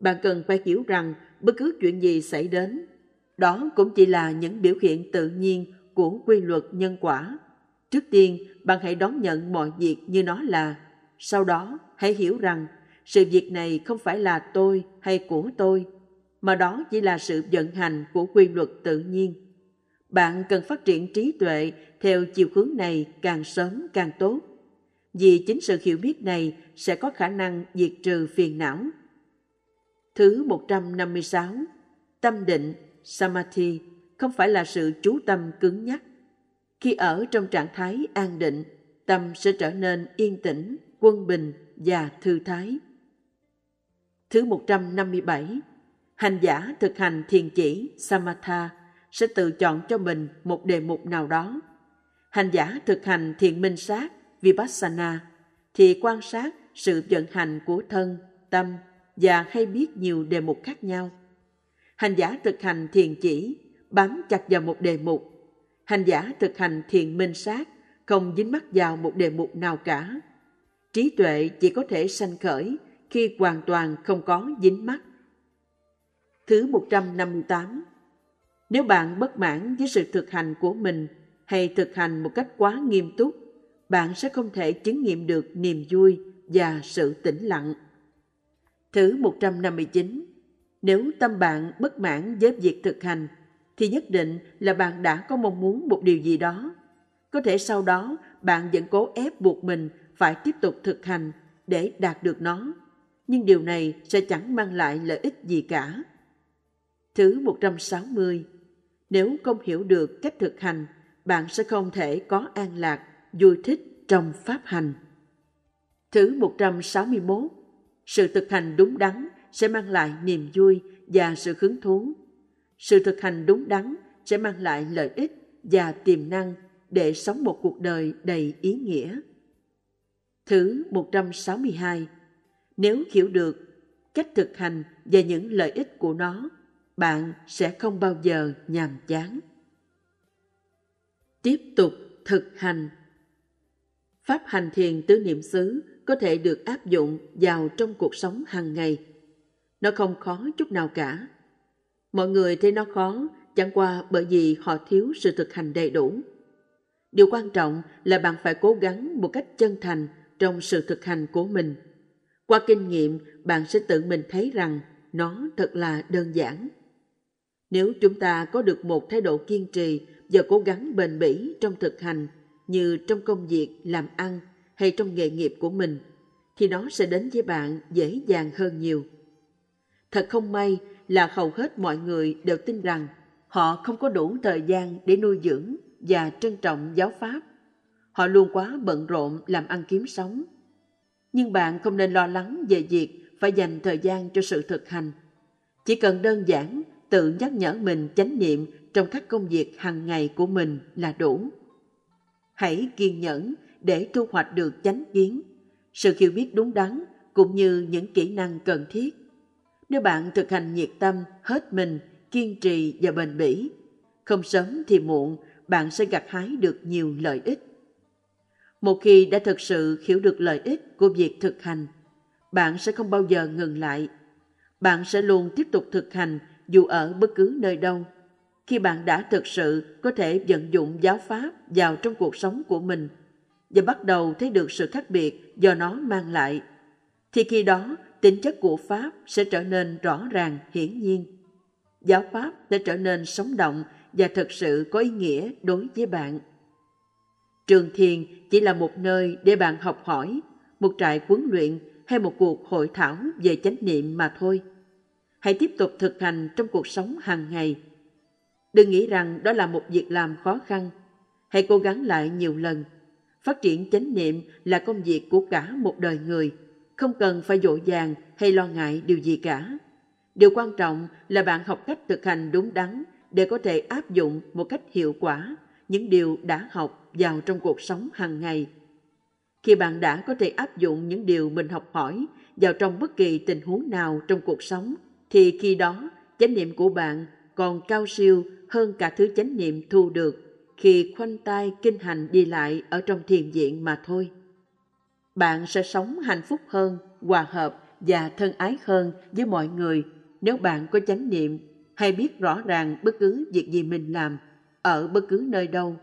Bạn cần phải hiểu rằng bất cứ chuyện gì xảy đến, đó cũng chỉ là những biểu hiện tự nhiên của quy luật nhân quả. Trước tiên, bạn hãy đón nhận mọi việc như nó là. Sau đó, hãy hiểu rằng sự việc này không phải là tôi hay của tôi, mà đó chỉ là sự vận hành của quy luật tự nhiên. Bạn cần phát triển trí tuệ theo chiều hướng này càng sớm càng tốt. Vì chính sự hiểu biết này sẽ có khả năng diệt trừ phiền não. Thứ 156. Tâm định, Samadhi, không phải là sự chú tâm cứng nhắc. Khi ở trong trạng thái an định, tâm sẽ trở nên yên tĩnh, quân bình và thư thái. Thứ 157 hành giả thực hành thiền chỉ samatha sẽ tự chọn cho mình một đề mục nào đó. Hành giả thực hành thiền minh sát vipassana thì quan sát sự vận hành của thân, tâm và hay biết nhiều đề mục khác nhau. Hành giả thực hành thiền chỉ bám chặt vào một đề mục. Hành giả thực hành thiền minh sát không dính mắc vào một đề mục nào cả. Trí tuệ chỉ có thể sanh khởi khi hoàn toàn không có dính mắc. Thứ 158 Nếu bạn bất mãn với sự thực hành của mình hay thực hành một cách quá nghiêm túc, bạn sẽ không thể chứng nghiệm được niềm vui và sự tĩnh lặng. Thứ 159 Nếu tâm bạn bất mãn với việc thực hành, thì nhất định là bạn đã có mong muốn một điều gì đó. Có thể sau đó bạn vẫn cố ép buộc mình phải tiếp tục thực hành để đạt được nó. Nhưng điều này sẽ chẳng mang lại lợi ích gì cả. Thứ 160 Nếu không hiểu được cách thực hành, bạn sẽ không thể có an lạc, vui thích trong pháp hành. Thứ 161 Sự thực hành đúng đắn sẽ mang lại niềm vui và sự hứng thú. Sự thực hành đúng đắn sẽ mang lại lợi ích và tiềm năng để sống một cuộc đời đầy ý nghĩa. Thứ 162 Nếu hiểu được cách thực hành và những lợi ích của nó, bạn sẽ không bao giờ nhàm chán. Tiếp tục thực hành Pháp hành thiền tứ niệm xứ có thể được áp dụng vào trong cuộc sống hàng ngày. Nó không khó chút nào cả. Mọi người thấy nó khó chẳng qua bởi vì họ thiếu sự thực hành đầy đủ. Điều quan trọng là bạn phải cố gắng một cách chân thành trong sự thực hành của mình. Qua kinh nghiệm, bạn sẽ tự mình thấy rằng nó thật là đơn giản. Nếu chúng ta có được một thái độ kiên trì và cố gắng bền bỉ trong thực hành như trong công việc, làm ăn hay trong nghề nghiệp của mình, thì nó sẽ đến với bạn dễ dàng hơn nhiều. Thật không may là hầu hết mọi người đều tin rằng họ không có đủ thời gian để nuôi dưỡng và trân trọng giáo pháp. Họ luôn quá bận rộn làm ăn kiếm sống. Nhưng bạn không nên lo lắng về việc phải dành thời gian cho sự thực hành. Chỉ cần đơn giản tự nhắc nhở mình chánh niệm trong các công việc hàng ngày của mình là đủ. Hãy kiên nhẫn để thu hoạch được chánh kiến, sự hiểu biết đúng đắn cũng như những kỹ năng cần thiết. Nếu bạn thực hành nhiệt tâm, hết mình, kiên trì và bền bỉ, không sớm thì muộn bạn sẽ gặt hái được nhiều lợi ích. Một khi đã thực sự hiểu được lợi ích của việc thực hành, bạn sẽ không bao giờ ngừng lại. Bạn sẽ luôn tiếp tục thực hành dù ở bất cứ nơi đâu. Khi bạn đã thực sự có thể vận dụng giáo pháp vào trong cuộc sống của mình và bắt đầu thấy được sự khác biệt do nó mang lại, thì khi đó tính chất của pháp sẽ trở nên rõ ràng hiển nhiên. Giáo pháp sẽ trở nên sống động và thực sự có ý nghĩa đối với bạn. Trường thiền chỉ là một nơi để bạn học hỏi, một trại huấn luyện hay một cuộc hội thảo về chánh niệm mà thôi. Hãy tiếp tục thực hành trong cuộc sống hàng ngày. Đừng nghĩ rằng đó là một việc làm khó khăn. Hãy cố gắng lại nhiều lần. Phát triển chánh niệm là công việc của cả một đời người, không cần phải dỗ dàng hay lo ngại điều gì cả. Điều quan trọng là bạn học cách thực hành đúng đắn để có thể áp dụng một cách hiệu quả những điều đã học vào trong cuộc sống hàng ngày. Khi bạn đã có thể áp dụng những điều mình học hỏi vào trong bất kỳ tình huống nào trong cuộc sống, thì khi đó chánh niệm của bạn còn cao siêu hơn cả thứ chánh niệm thu được khi khoanh tay kinh hành đi lại ở trong thiền viện mà thôi. Bạn sẽ sống hạnh phúc hơn, hòa hợp và thân ái hơn với mọi người nếu bạn có chánh niệm hay biết rõ ràng bất cứ việc gì mình làm ở bất cứ nơi đâu.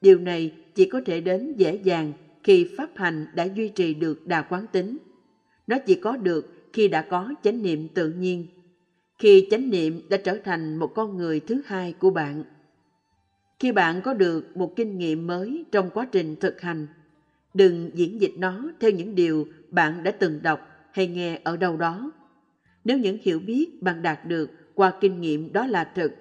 Điều này chỉ có thể đến dễ dàng khi pháp hành đã duy trì được đà quán tính. Nó chỉ có được khi đã có chánh niệm tự nhiên, khi chánh niệm đã trở thành một con người thứ hai của bạn. Khi bạn có được một kinh nghiệm mới trong quá trình thực hành, đừng diễn dịch nó theo những điều bạn đã từng đọc hay nghe ở đâu đó. Nếu những hiểu biết bạn đạt được qua kinh nghiệm đó là thực,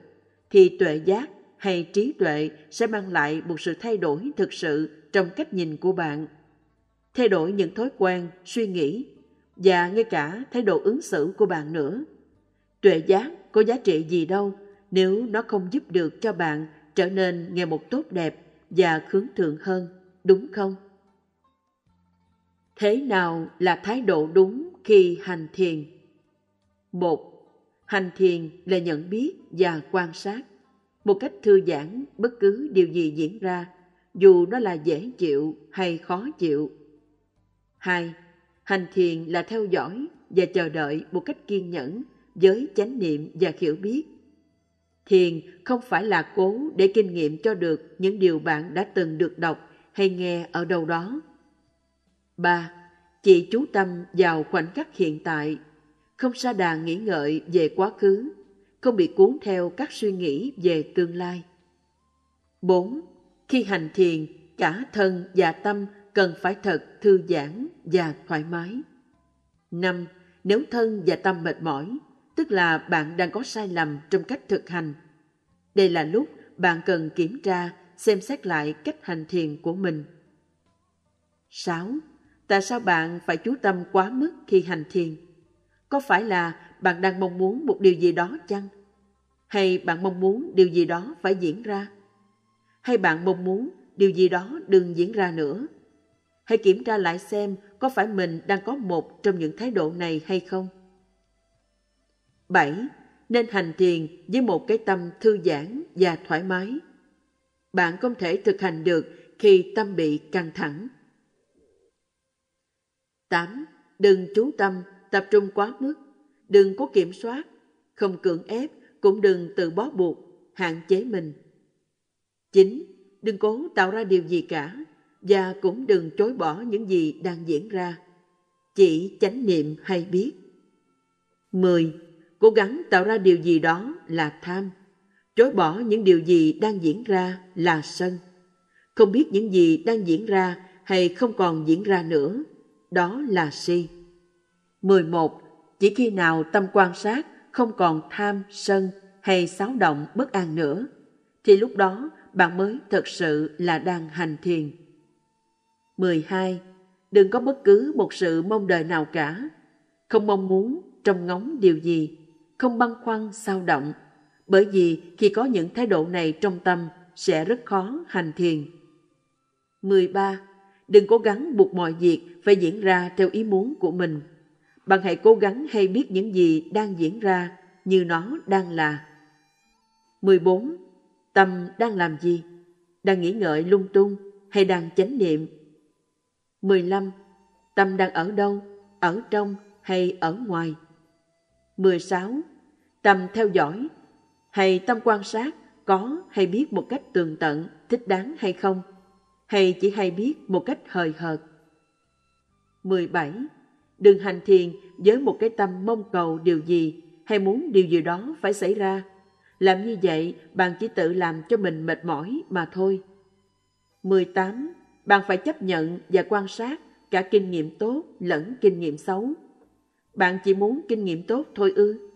thì tuệ giác hay trí tuệ sẽ mang lại một sự thay đổi thực sự trong cách nhìn của bạn. Thay đổi những thói quen, suy nghĩ và ngay cả thái độ ứng xử của bạn nữa. Tuệ giác có giá trị gì đâu nếu nó không giúp được cho bạn trở nên ngày một tốt đẹp và khướng thượng hơn, đúng không? Thế nào là thái độ đúng khi hành thiền? Một, hành thiền là nhận biết và quan sát một cách thư giãn bất cứ điều gì diễn ra dù nó là dễ chịu hay khó chịu hai hành thiền là theo dõi và chờ đợi một cách kiên nhẫn với chánh niệm và hiểu biết thiền không phải là cố để kinh nghiệm cho được những điều bạn đã từng được đọc hay nghe ở đâu đó ba chỉ chú tâm vào khoảnh khắc hiện tại không sa đà nghĩ ngợi về quá khứ, không bị cuốn theo các suy nghĩ về tương lai. 4. Khi hành thiền, cả thân và tâm cần phải thật thư giãn và thoải mái. 5. Nếu thân và tâm mệt mỏi, tức là bạn đang có sai lầm trong cách thực hành. Đây là lúc bạn cần kiểm tra, xem xét lại cách hành thiền của mình. 6. Tại sao bạn phải chú tâm quá mức khi hành thiền? Có phải là bạn đang mong muốn một điều gì đó chăng? Hay bạn mong muốn điều gì đó phải diễn ra? Hay bạn mong muốn điều gì đó đừng diễn ra nữa? Hãy kiểm tra lại xem có phải mình đang có một trong những thái độ này hay không. 7. Nên hành thiền với một cái tâm thư giãn và thoải mái. Bạn không thể thực hành được khi tâm bị căng thẳng. 8. Đừng chú tâm tập trung quá mức, đừng có kiểm soát, không cưỡng ép, cũng đừng tự bó buộc, hạn chế mình. 9. Đừng cố tạo ra điều gì cả và cũng đừng chối bỏ những gì đang diễn ra. Chỉ chánh niệm hay biết. 10. Cố gắng tạo ra điều gì đó là tham. Chối bỏ những điều gì đang diễn ra là sân. Không biết những gì đang diễn ra hay không còn diễn ra nữa, đó là si. 11. Chỉ khi nào tâm quan sát không còn tham, sân hay xáo động bất an nữa, thì lúc đó bạn mới thật sự là đang hành thiền. 12. Đừng có bất cứ một sự mong đợi nào cả, không mong muốn trông ngóng điều gì, không băn khoăn sao động, bởi vì khi có những thái độ này trong tâm sẽ rất khó hành thiền. 13. Đừng cố gắng buộc mọi việc phải diễn ra theo ý muốn của mình. Bạn hãy cố gắng hay biết những gì đang diễn ra như nó đang là. 14. Tâm đang làm gì? Đang nghĩ ngợi lung tung hay đang chánh niệm? 15. Tâm đang ở đâu? Ở trong hay ở ngoài? 16. Tâm theo dõi hay tâm quan sát có hay biết một cách tường tận, thích đáng hay không? Hay chỉ hay biết một cách hời hợt? 17. Đừng hành thiền với một cái tâm mong cầu điều gì hay muốn điều gì đó phải xảy ra. Làm như vậy, bạn chỉ tự làm cho mình mệt mỏi mà thôi. 18. Bạn phải chấp nhận và quan sát cả kinh nghiệm tốt lẫn kinh nghiệm xấu. Bạn chỉ muốn kinh nghiệm tốt thôi ư?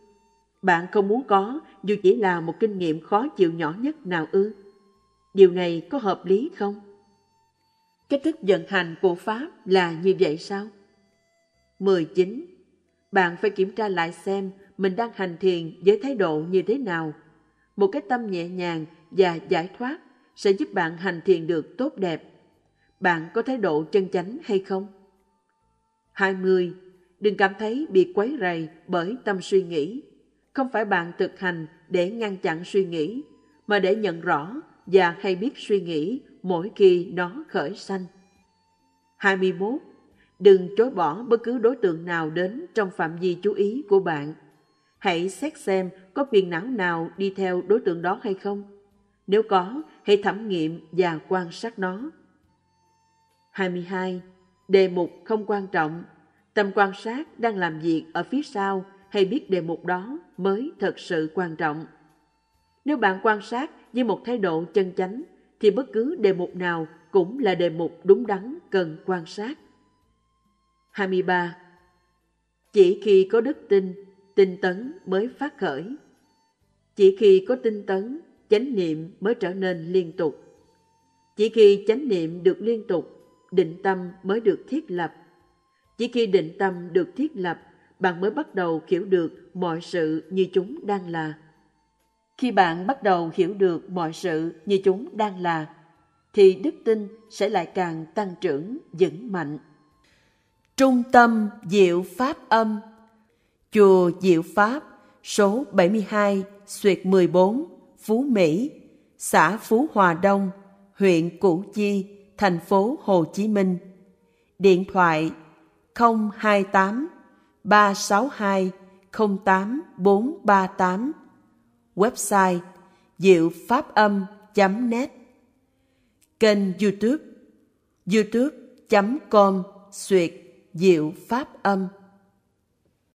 Bạn không muốn có, dù chỉ là một kinh nghiệm khó chịu nhỏ nhất nào ư? Điều này có hợp lý không? Cách thức vận hành của Pháp là như vậy sao? 19. Bạn phải kiểm tra lại xem mình đang hành thiền với thái độ như thế nào. Một cái tâm nhẹ nhàng và giải thoát sẽ giúp bạn hành thiền được tốt đẹp. Bạn có thái độ chân chánh hay không? 20. Đừng cảm thấy bị quấy rầy bởi tâm suy nghĩ. Không phải bạn thực hành để ngăn chặn suy nghĩ, mà để nhận rõ và hay biết suy nghĩ mỗi khi nó khởi sanh. 21. Đừng chối bỏ bất cứ đối tượng nào đến trong phạm vi chú ý của bạn. Hãy xét xem có phiền não nào đi theo đối tượng đó hay không. Nếu có, hãy thẩm nghiệm và quan sát nó. 22. Đề mục không quan trọng. Tâm quan sát đang làm việc ở phía sau hay biết đề mục đó mới thật sự quan trọng. Nếu bạn quan sát với một thái độ chân chánh, thì bất cứ đề mục nào cũng là đề mục đúng đắn cần quan sát. 23. Chỉ khi có đức tin, tinh tấn mới phát khởi. Chỉ khi có tinh tấn, chánh niệm mới trở nên liên tục. Chỉ khi chánh niệm được liên tục, định tâm mới được thiết lập. Chỉ khi định tâm được thiết lập, bạn mới bắt đầu hiểu được mọi sự như chúng đang là. Khi bạn bắt đầu hiểu được mọi sự như chúng đang là, thì đức tin sẽ lại càng tăng trưởng vững mạnh. Trung tâm Diệu Pháp Âm Chùa Diệu Pháp số 72 Xuyệt 14 Phú Mỹ xã Phú Hòa Đông huyện Củ Chi thành phố Hồ Chí Minh điện thoại 028 362 08438 Website diệu pháp âm.net Kênh youtube youtube.com Xuyệt Diệu Pháp Âm.